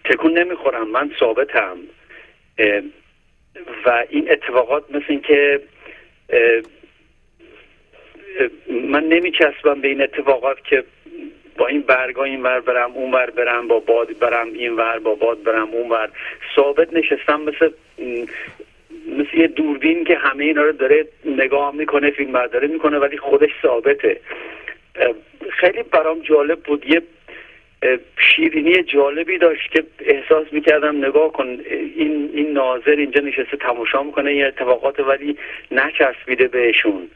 تکون نمی‌خورم من ثابتم. و این اتفاقات مثل این که من نمیچسبم به این اتفاقات که با این برگا این ور برم اون ور برم با باد برم این ور با باد برم اون ور. ثابت نشستم مثل مثل یه دوربین که همه اینا رو داره نگاه می‌کنه فیلم برداره می‌کنه ولی خودش ثابته. خیلی برام جالب بود. یه شیرینی جالبی داشت که احساس می‌کردم نگاه کن این این ناظر اینجا نشسته تماشا می‌کنه این اتفاقات ولی نچسبیده بهشون.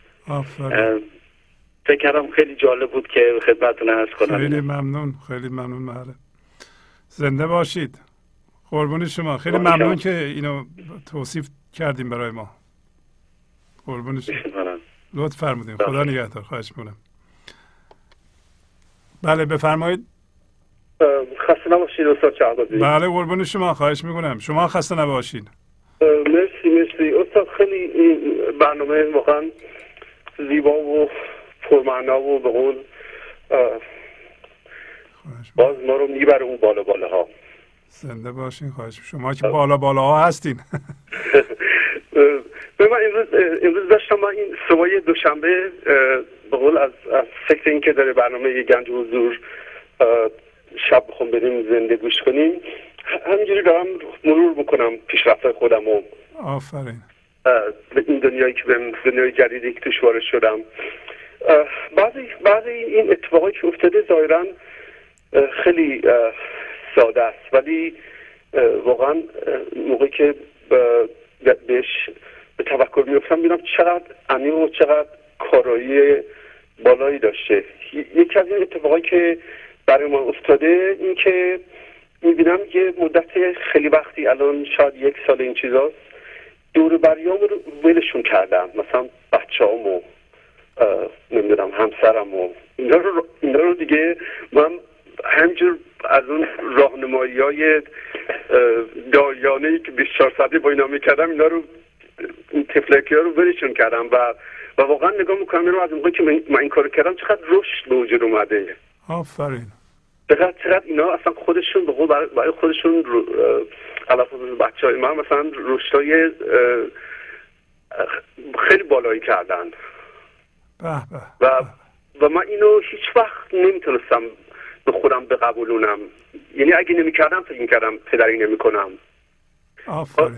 فکر کردم خیلی جالب بود که خدمتتون عرض کنم. خیلی ممنون خیلی ممنون محله زنده باشید. قربون شما. خیلی ممنون که اینو توصیف کردیم برای ما. قربون شما. لطف فرمودین. خدا نگهدار. خواهش می‌کنم. بله بفرمایید. خسته نباشید استاد شهبازی. بله قربون شما. خواهش می‌کنم. شما خسته نباشید مرسی مرسی. استاد خیلی برنامه واقعا زیبا و پرمعنا و به قول باز ما رو می‌بره اون بالا بالا ها زنده باشین خواهش شما که بالا بالا ها هستین. به من امروز, امروز داشتم من این صبح دوشنبه به قول از, از فکر این که داره برنامه گنج حضور شب بخون بریم زنده گوش کنیم. همینجوری دارم مرور می‌کنم پیشرفت خودم و آفرین. به این دنیایی که به دنیای جدیدی که توش وارد شدم. بعضی بعضی این اتفاقایی که افتاده ظاهرا خیلی ساده است. ولی واقعا موقعی که بهش به تفکر میفتم می‌بینم چقدر عمیق و چقدر کارایی بالایی داشته. یکی از این اتفاقایی که برای ما افتاده این که می‌بینم یه مدت خیلی وقتی الان شاید یک سال این چیزاست دور بریام رو ولشون کردم. مثلا بچه و نمی‌دونم همسرم و اینا رو, اینا رو دیگه من همجور از اون راهنمایی های دایانه ای که 24 ساعته با اینا می‌کردم اینا رو این تفلکی ها رو برشون کردم و و واقعا نگاه می‌کنم رو از موقعی که من این کار کردم چقدر رشد به وجود اومده. آفرین. چقدر چقدر اینا اصلا خودشون به برای خودشون علاقه بچه های من مثلا رشدای خیلی بالایی کردن. و و من اینو هیچ وقت نمی‌تونستم به خودم بقبولونم. یعنی اگه نمی‌کردم فکر می‌کردم پدری نمی‌کنم.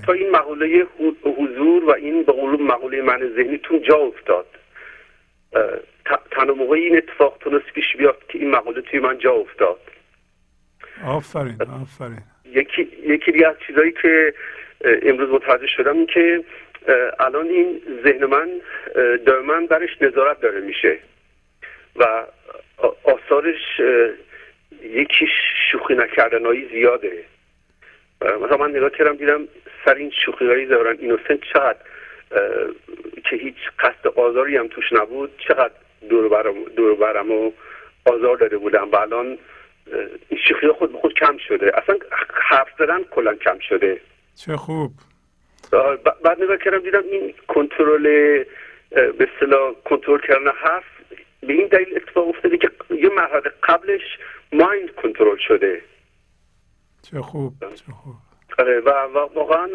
تا این مقوله حضور و این به قول مقوله من ذهنیتون جا افتاد. تنها موقعی این اتفاق تونست پیش بیاد که این مقوله توی من جا افتاد. آفرین آفرین. یکی یکی دیگه از چیزایی که امروز متوجه شدم این که الان این ذهن من دائما درش نظارت داره میشه. و آثارش یکی شوخی نکردنهایی زیاده. مثلا من نگاه کردم دیدم سر این شوخی هایی دارن اینوسنت چقدر که هیچ قصد آزاری هم توش نبود چقدر دور برم, دور برم و آزار داده بودم. و الان شوخی خود به خود کم شده. اصلا حرف زدن کلا کم شده. چه خوب. بعد نگاه کردم دیدم این کنترل به اصطلاح کنترل کردن حرف به این دلیل اتفاق افتاده که یه مرحله قبلش مایند کنترل شده. چه خوب چه خوب. آره و, واقعا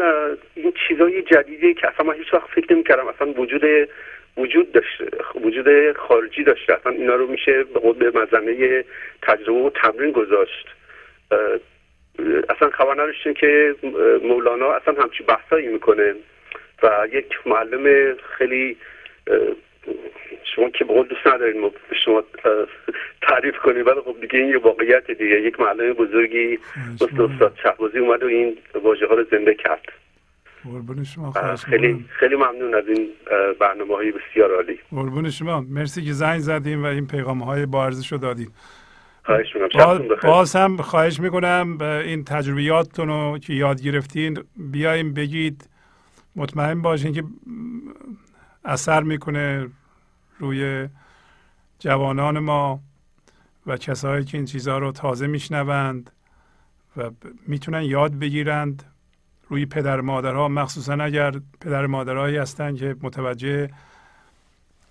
این چیزای جدیدی که اصلا من هیچ وقت فکر نمی کردم اصلا وجود وجود داشته وجود خارجی داشته اصلا اینا رو میشه به به مزنه تجربه و تمرین گذاشت. اصلا خبر نداشتیم که مولانا اصلا همچی بحثایی می‌کنه و یک معلم خیلی شما که بقول دوست ندارین شما تعریف کنید ولی خب دیگه این یه واقعیت دیگه. یک معلم بزرگی مثل استاد شهبازی اومد و این واژه ها رو زنده کرد. شما خیلی خیلی ممنون از این برنامه های بسیار عالی. قربون شما. مرسی که زنگ زدیم و این پیغام های با ارزش رو دادیم خواهش باز هم خواهش می‌کنم این تجربیاتتون رو که یاد گرفتین بیایم بگید. مطمئن باشین که اثر می‌کنه روی جوانان ما و کسایی که این چیزها رو تازه میشنوند و می‌تونن یاد بگیرند روی پدر مادرها. مخصوصا اگر پدر مادرهایی هستند که متوجه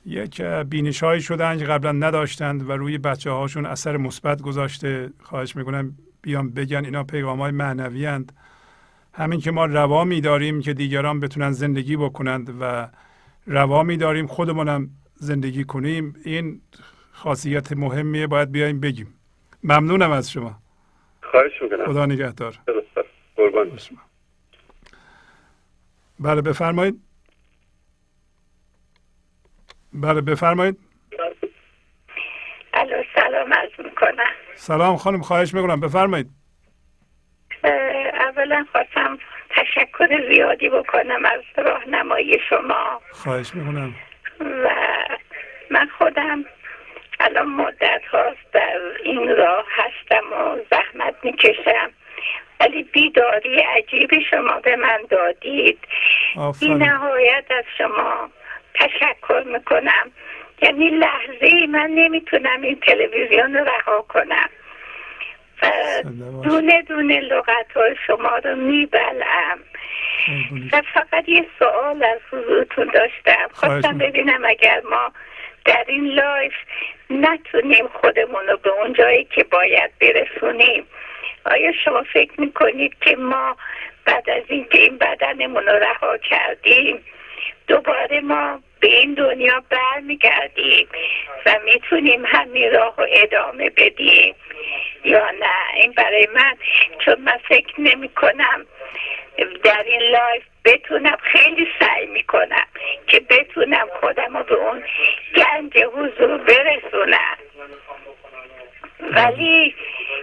یک بینشهایی شدن که قبلا نداشتند و روی بچه هاشون اثر مثبت گذاشته. خواهش می‌کنم بیان بگن اینا پیغام های معنوی هند. همین که ما روا میداریم که دیگران بتونن زندگی بکنند و روا میداریم خودمونم زندگی کنیم. این خاصیت مهمیه باید بیایم بگیم. ممنونم از شما. خواهش می‌کنم. خدا نگهدار. قربان. بله بفرمایید. بله بفرمایید. الو سلام از می‌کنم سلام خانم خواهش می‌کنم. بفرمایید. اولا خواستم تشکر زیادی بکنم از راهنمایی شما. خواهش می‌کنم. و من خودم الان مدت هاست در این راه هستم و زحمت می‌کشم. ولی بیداری عجیبی شما به من دادید. این نهایت از شما. تشکر می‌کنم. یعنی لحظه من نمی‌تونم این تلویزیون رو رها کنم. و دونه دونه لغت های شما رو میبلم و فقط یه سوال از حضورتون داشتم. خواستم ببینم اگر ما در این life نتونیم خودمون رو به اون جایی که باید برسونیم. آیا شما فکر می‌کنید که ما بعد از اینکه این بدنمون رو رها کردیم دوباره ما به این دنیا برمیگردیم و می‌تونیم همین راه رو ادامه بدیم. یا نه؟ این برای من چون من فکر نمی کنم در این life بتونم خیلی سعی می‌کنم که بتونم خودم رو به اون گنج حضور برسونم. ولی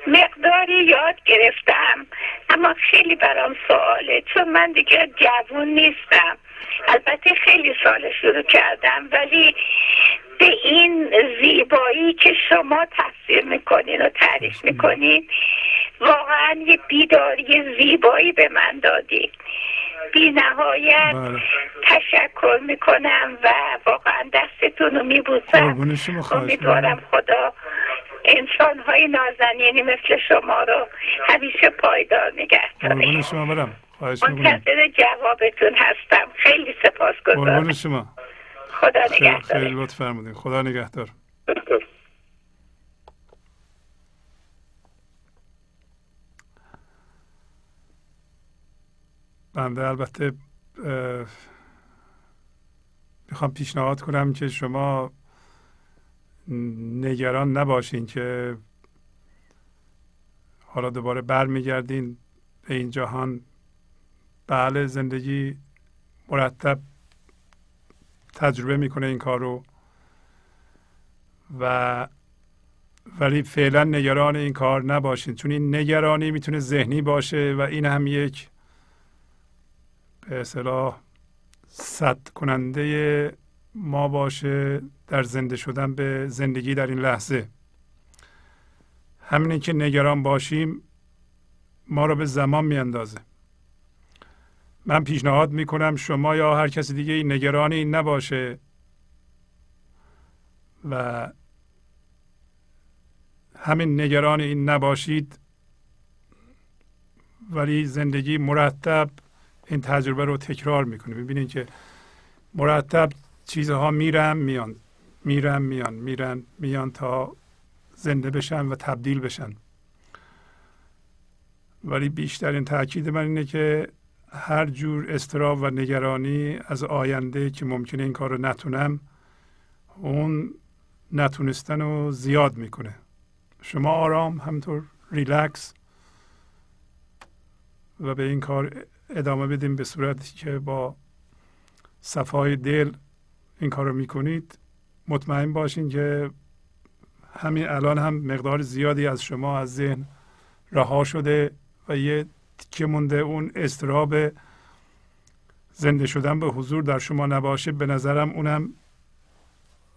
مقداری یاد گرفتم. اما خیلی برام سواله چون من دیگه جوون نیستم. البته خیلی سال شروع کردم ولی به این زیبایی که شما تصویر می‌کنین و تعریف می‌کنین واقعا یه بیداری زیبایی به من دادید بی نهایت بله. تشکر می‌کنم و واقعا دستتون رو میبوسم. امیدوارم خدا انسان های نازنینی مثل شما رو همیشه پایدار نگه داریم شما برم. منتظر جوابتون هستم. خیلی سپاس گذارم شما. خدا نگهدار. خیلی لطف فرمودین. خدا نگهدار. بنده البته می‌خوام پیشنهاد کنم که شما نگران نباشین که حالا دوباره برمیگردین به این جهان. بله زندگی مرتب تجربه می‌کنه این کار رو و ولی فعلا نگران این کار نباشین. چون این نگرانی می‌تونه ذهنی باشه و این هم یک به اصطلاح صد کننده ما باشه در زنده شدن به زندگی در این لحظه. همینی که نگران باشیم ما رو به زمان میاندازه. من پیشنهاد می‌کنم شما یا هر کسی دیگه این نگرانی این نباشه و همین نگران این نباشید ولی زندگی مرتب این تجربه رو تکرار می‌کنه. ببینید که مرتب چیزها میرن میان. میرن میان. میرن میان تا زنده بشن و تبدیل بشن. ولی بیشترین تاکید من اینه که هر جور استراب و نگرانی از آینده که ممکنه این کار رو نتونم اون نتونستن رو زیاد می‌کنه. شما آرام همطور ریلکس و به این کار ادامه بدیم به صورتی که با صفای دل این کار رو می‌کنید مطمئن باشین که همین الان هم مقدار زیادی از شما از ذهن رها شده و یه که مونده اون استراب زنده شدن به حضور در شما نباشه به نظرم اونم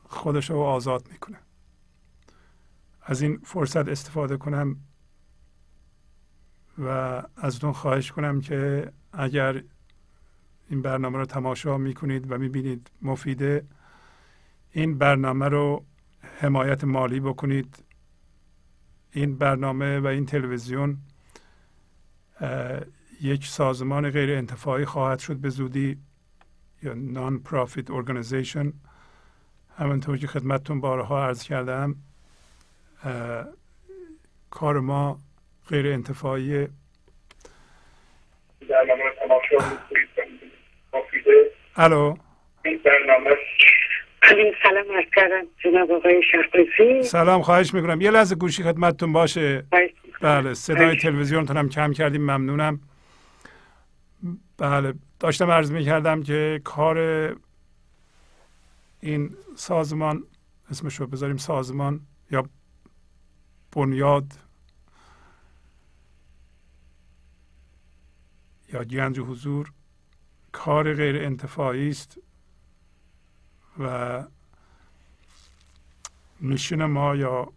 خودش رو آزاد می‌کنه. از این فرصت استفاده کنم و از اون خواهش کنم که اگر این برنامه رو تماشا می‌کنید و می‌بینید مفیده. این برنامه رو حمایت مالی بکنید. این برنامه و این تلویزیون یک سازمان غیر انتفاعی خواهد شد به زودی یا نان پرافیت ارگانیزیشن همونطور که خدمتتون بارها عرض کردم کار ما غیر انتفاعی الو. سلام. عرض کردم جناب آقای شخصی سلام خواهش می‌کنم. یه لحظه گوشی خدمتتون باشه. بله صدای تلویزیونتون هم کم کردیم ممنونم. بله داشتم عرض می‌کردم که کار این سازمان اسمش رو بذاریم سازمان یا بنیاد یا گنج حضور کار غیر انتفاعی است و میشن ما یا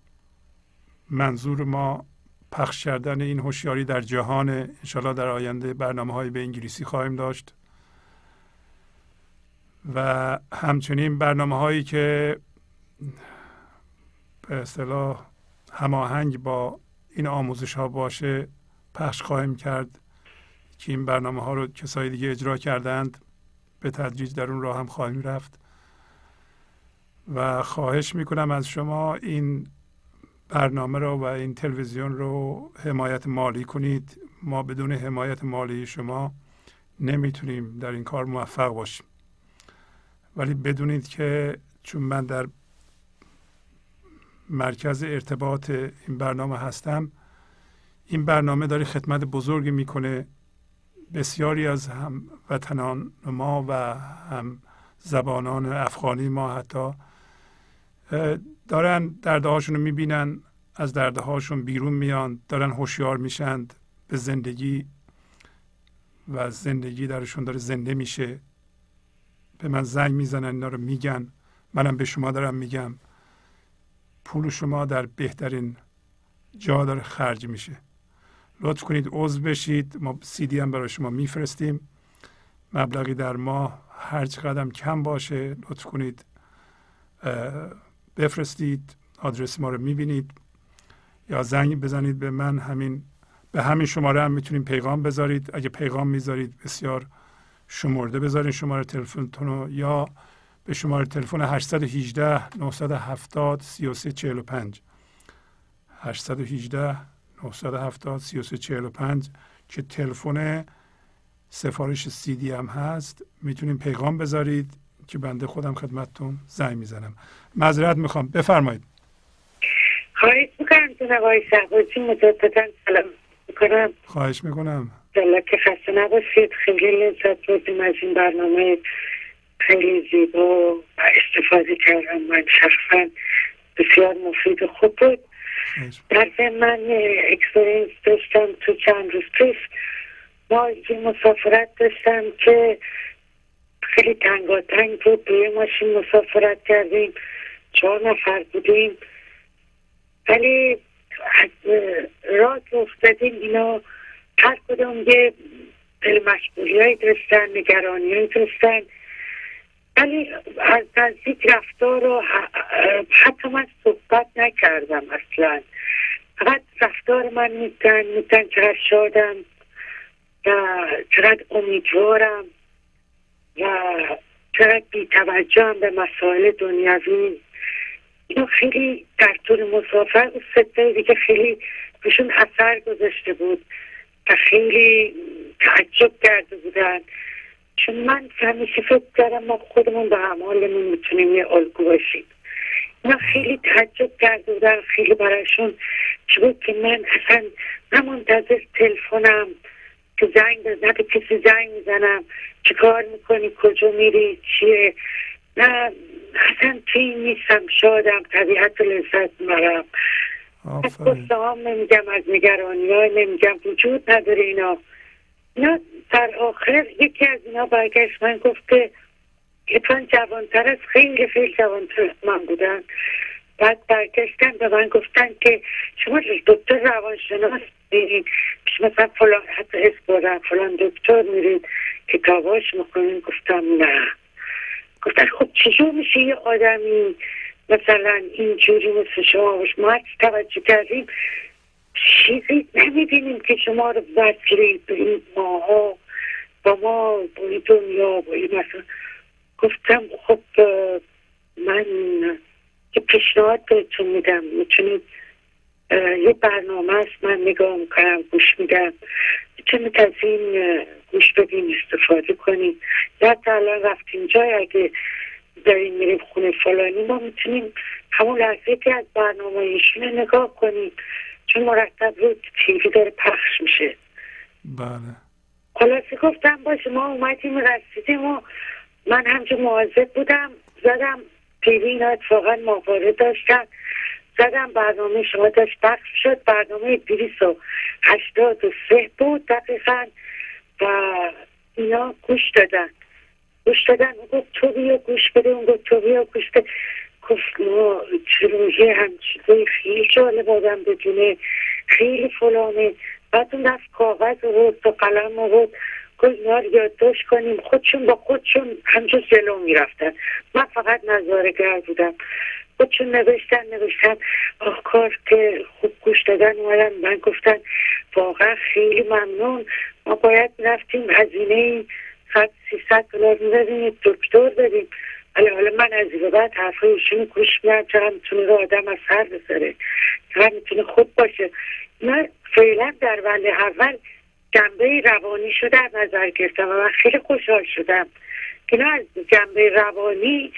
منظور ما پخش کردن این هوشیاری در جهان انشالله در آینده برنامه های به انگلیسی خواهیم داشت و همچنین برنامه هایی که به اصطلاح هماهنگ با این آموزش ها باشه پخش خواهیم کرد. که این برنامه ها رو کسای دیگه اجرا کردند به تدریج در اون راه هم خواهیم رفت. و خواهش می‌کنم از شما این برنامه رو و این تلویزیون رو حمایت مالی کنید. ما بدون حمایت مالی شما نمی‌تونیم در این کار موفق باشیم. ولی بدونید که چون من در مرکز ارتباط این برنامه هستم این برنامه داره خدمت بزرگی می‌کنه بسیاری از هم وطنان ما و هم زبانان افغانی ما حتی دارن درده هاشون رو می‌بینن از درده هاشون بیرون میان دارن هوشیار میشند به زندگی و زندگی درشون داره زنده میشه. به من زنگ می‌زنن اینا رو میگن. منم به شما دارم میگم. پول شما در بهترین جا داره خرج میشه. لطف کنید عضو بشید. ما سی دی هم برای شما میفرستیم. مبلغی در ماه هر قدم کم باشه لطف کنید بفرستید آدرس ما رو می‌بینید. یا زنگ بزنید به من. همین به همین شماره هم می‌تونید پیغام بذارید. اگه پیغام می‌ذارید بسیار شمرده بذارید شماره تلفنتون رو. یا به شماره تلفن 818 970 3345 818 970 3345 که تلفن سفارش سیدی هم هست. می‌تونیم پیغام بذارید که بنده خودم خدمتتون زنگ می‌زنم. معذرت می‌خوام. بفرمایید. خواهش می‌کنم جناب آقای شهبازی مجددا سلام می‌کنم. خواهش می‌کنم. دلت که خسته نباشید. خیلی لذت بردیم از این برنامه. خیلی زیبا و استفاده کردم. من شخصا بسیار مفید خوب بود. در من experience داشتم تو چند روز پیش ما یه مسافرت داشتم که خیلی تنگاتنگ بود دوی ماشین مسافرت کردیم چهار نفر بودیم ولی راه که افتادیم اینا هر کدوم یه دل مشغولی داشتن نگرانی داشتن ولی از نزدیک رفتار رو حتی من صحبت نکردم اصلا. فقط رفتار من میدن میدن چقدر شادم و چقدر امیدوارم و چقدر بیتوجهم به مسائل دنیوی اینو خیلی در طول مسافر و سته دیگه خیلی بهشون اثر گذاشته بود و خیلی تعجب کرده بودن. چون من همیشه فکر کردم ما خودمون به اعمالمون می‌تونیم یه الگو باشیم. اینا خیلی تعجب کرده بودن خیلی براشون چه بود که من اصلا نه منتظر تلفنم که زنگ نه به کسی زنگ می‌زنم چه کار می‌کنی کجا میری چیه؟ نه اصلا توی نیستم شادم طبیعت و لذت مرم از قصه هم نمیگم از نگرانی های نمیگم وجود نداره اینا. اینا در آخر یکی از اینا برگشت من گفت که اتفاقا جوانتر از خیلی خیلی جوانتر از من بودن. بعد برگشتن به من گفتن که شما دکتر روانشناس میرید مثلا فلان حتی اسم فلان دکتر میرید کتاباش می‌کنین گفتم نه. گفتن خب چجور میشه یه آدمی مثلا اینجوری مثل شما باش ما توجه کردیم چیزی نمی‌بینیم که شما رو وصلی به این ماها با ما با این دنیا با این مثلا. گفتم خب من یه پیشنهاد بهتون میدم. می‌تونید یه برنامه است من نگاه می‌کنم گوش میدم. می‌تونید از این گوش بدین استفاده کنید یا تا الان رفتیم جای اگه داریم میریم خونه فلانی ما می‌تونیم همون لحظه که از برنامه ایشون نگاه کنیم. چون مرتب رو تیوی داره پخش میشه. بله. خلاصه گفتم باشه ما اومدیم رسیدیم و من همچه مواظب بودم زدم تیوی اینا اتفاقا ماهواره داشتن. زدم برنامه شما داشت پخش شد برنامه دیویس و هشتاد و سه بود دقیقا و اینا گوش دادن. گوش دادن اون گفت تو بیا گوش بده اون گفت تو بیا گوش بده. ما چروژه هم چیزای خیلی جالب آدم بدونه. خیلی فلانه. بعد اون دست کاغذ رو و قلم رو گفت اینا رو یادداشت کنیم. خودشون با خودشون همجور جلو می‌رفتن. من فقط نظارگر بودم. خودشون نوشتن نوشتن. کار که خوب گوش دادن اومدن. من گفتن واقعا خیلی ممنون. ما باید رفتیم هزینه صد سیصد دلار می‌دادیم دکتر بدیم ولی حالا من از این بعد حرفایشون گوش میدم چقدر می‌تونه رو آدم از سر بسره چقدر می‌تونه خوب باشه. من فعلا در ولی اول جنبه روانی شده نظر گرفتم و من خیلی خوشحال شدم. اینا از جنبه روانی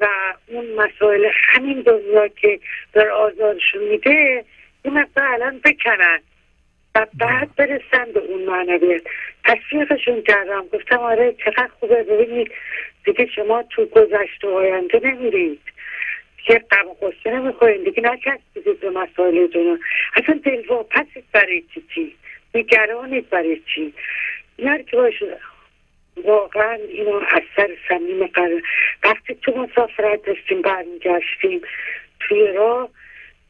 و اون مسائل همین دنیا که در آزادشون میده این مقدار الان بکنن و بعد برسن به اون معنویت. تصویقشون کردم. گفتم آره چقدر خوبه. ببینید دیگه شما تو گذشته آینده نمیرید. که قم قصه نمی‌خورین دیگه نچسبیدید به مسائل دنیا. اصلا دلواپسید برای چی؟ چی؟ نگرانید برای چی؟ اینا که واقعا اینو از سر سمیم قرار وقتی تو مسافرت داشتیم برمیگشتیم توی راه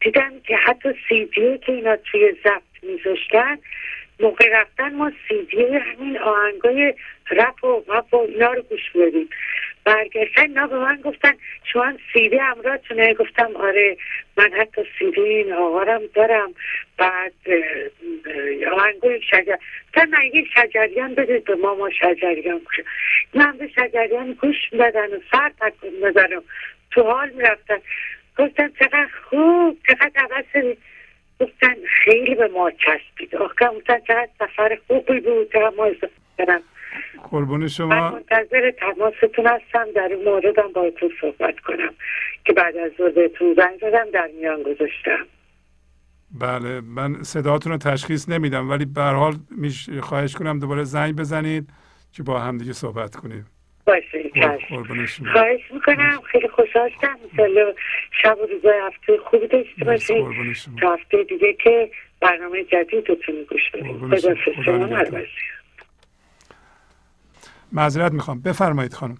دیدم که حتی سیدیو که اینا توی ضبط میذاشتن موقع رفتن ما سیدی همین آهنگای رپ و مپ و اینا رو گوش بدیم برگشتن اینا به من گفتن شما سیدی همراهتونه گفتم آره من حتی سیدی این آقارم دارم. بعد آهنگای شجر گفتن نه یه شجریان بدید به ما ما شجریان گوش من به شجریان گوش می‌دادن و سر تکون می‌دادن تو حال می‌رفتن. گفتم چقدر خوب چقدر عوض گفتن خیلی به ما چسبید. آخه گفتن چقدر سفر خوبی بود چقدر ما کنم قربون من شما منتظر تماستون هستم در این موردم باهاتون صحبت کنم که بعد از ظهر بهتون زنگ زدم در میان گذاشتم. بله من صداتون رو تشخیص نمیدم ولی به هر حال خواهش کنم دوباره زنگ بزنید که با هم دیگه صحبت کنیم. باشه خواهش می‌کنم خیلی خوشحال شدم انشالله شب و روزای هفته خوبی داشته باشید تا هفته دیگه که برنامه جدیدتون رو گوش بدید خدا معذرت می‌خوام. بفرمایید خانم.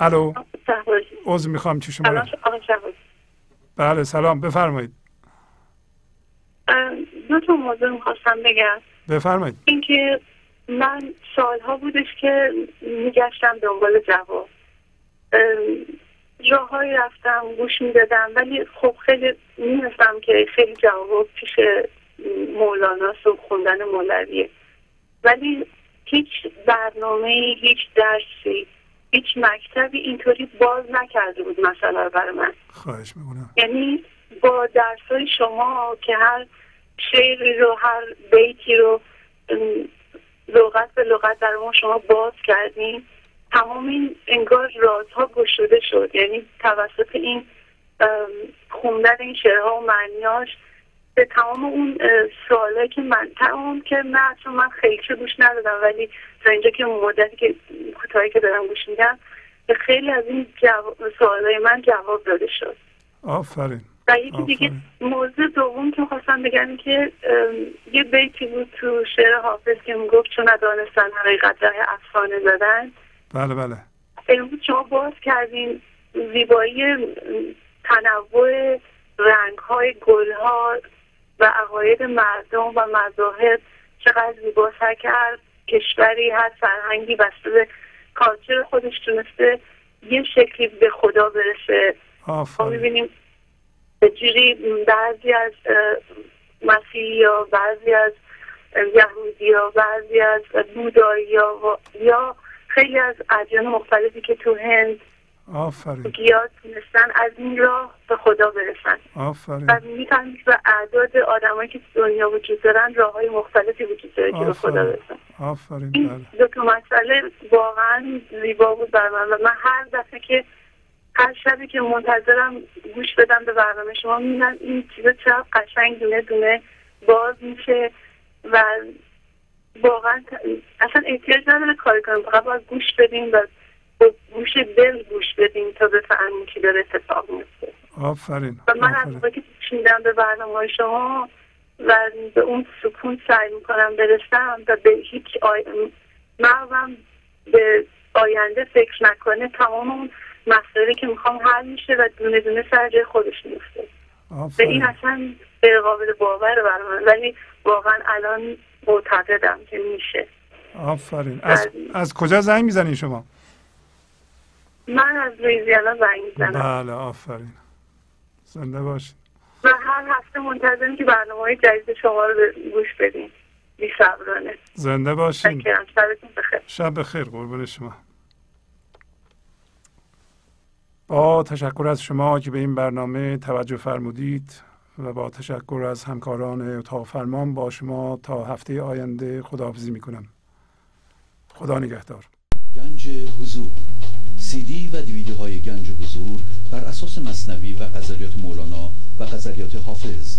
الو. عذر می‌خوام چی شما بله سلام. بفرمایید. دو تا موضوع می‌خواستم بگم. بفرمایید. اینکه من سالها بودش که میگشتم دنبال جواب. جاهایی رفتم گوش می‌دادم ولی خب خیلی می‌دونستم که خیلی جواب پیش مولاناست و خوندن مولویه. ولی هیچ برنامه هیچ درسی هیچ مکتبی اینطوری باز نکرده بود مسئله رو برای من. خواهش می‌کنم. یعنی با درسای شما که هر شعری رو هر بیتی رو لغت به لغت در ما شما باز کردین تمام این انگار رازها گشوده شد. یعنی توسط این خوندن این شعرها و معنیاش به تمام اون سوالایی که من تمام که من اصلا من خیلی چه گوش ندادم ولی تا اینجا که مدتی که کوتاهی که دارم گوش میدم به خیلی از این جواب سوالای من جواب داده شد. آفرین. و یکی دیگه موضوع دوم که خواستم بگم که یه بیتی بود تو شعر حافظ که می‌گفت چون ندانستن حقیقت راه افسانه زدن. بله بله. امروز شما باز کردین زیبایی تنوع رنگ های گل ها و عقاید مردم و مذاهب. چقدر که هر کشوری هر فرهنگی بسته به کالچر خودش تونسته یه شکلی به خدا برسه. ما می‌بینیم به جوری بعضی از مسیحی ها بعضی از یهودی ها بعضی از بودایی ها یا خیلی از ادیان مختلفی که تو هند آفرین. گیاه تونستن از این راه به خدا برسن. آفرین. و می‌فهمید به اعداد آدمایی که تو دنیا وجود دارن راه های مختلفی وجود داره که به خدا برسن. آفرین این بله. دو مسئله واقعا زیبا بود بر من و من هر دفعه که هر شبی که منتظرم گوش بدم به برنامه شما می‌بینم این چیزا چقدر قشنگ دونه دونه باز میشه و واقعا اصلا احتیاج نداره کاری کنیم فقط باید گوش بدیم و با گوش دل گوش بدیم تا بفهمیم چی داره اتفاق میفته آفرین و من از که گوش میدم به برنامه های شما و به اون سکون سعی می‌کنم برسم و به هیچ آی... مغزم به آینده فکر نکنه تمام اون مسائلی که می‌خوام حل میشه و دونه دونه سر جای خودش میفته به این اصلا غیر قابل باور برای من ولی واقعا الان معتقدم که میشه. آفرین. از, از کجا زنگ می‌زنین شما؟ من از لویزیانا زنگ می‌زنم. بله آفرین. زنده باشین. و هر هفته منتظرم که برنامه های جدید شما رو گوش بدیم بی صبرانه. زنده باشین. شبتون بخیر. شب بخیر قربون شما. با تشکر از شما که به این برنامه توجه فرمودید و با تشکر از همکاران اتاق فرمان با شما تا هفته آینده خداحافظی می‌کنم. خدا نگهدار. گنج حضور. سی دی و دیویدیو های گنج حضور بر اساس مصنوی و غزلیات مولانا و غزلیات حافظ.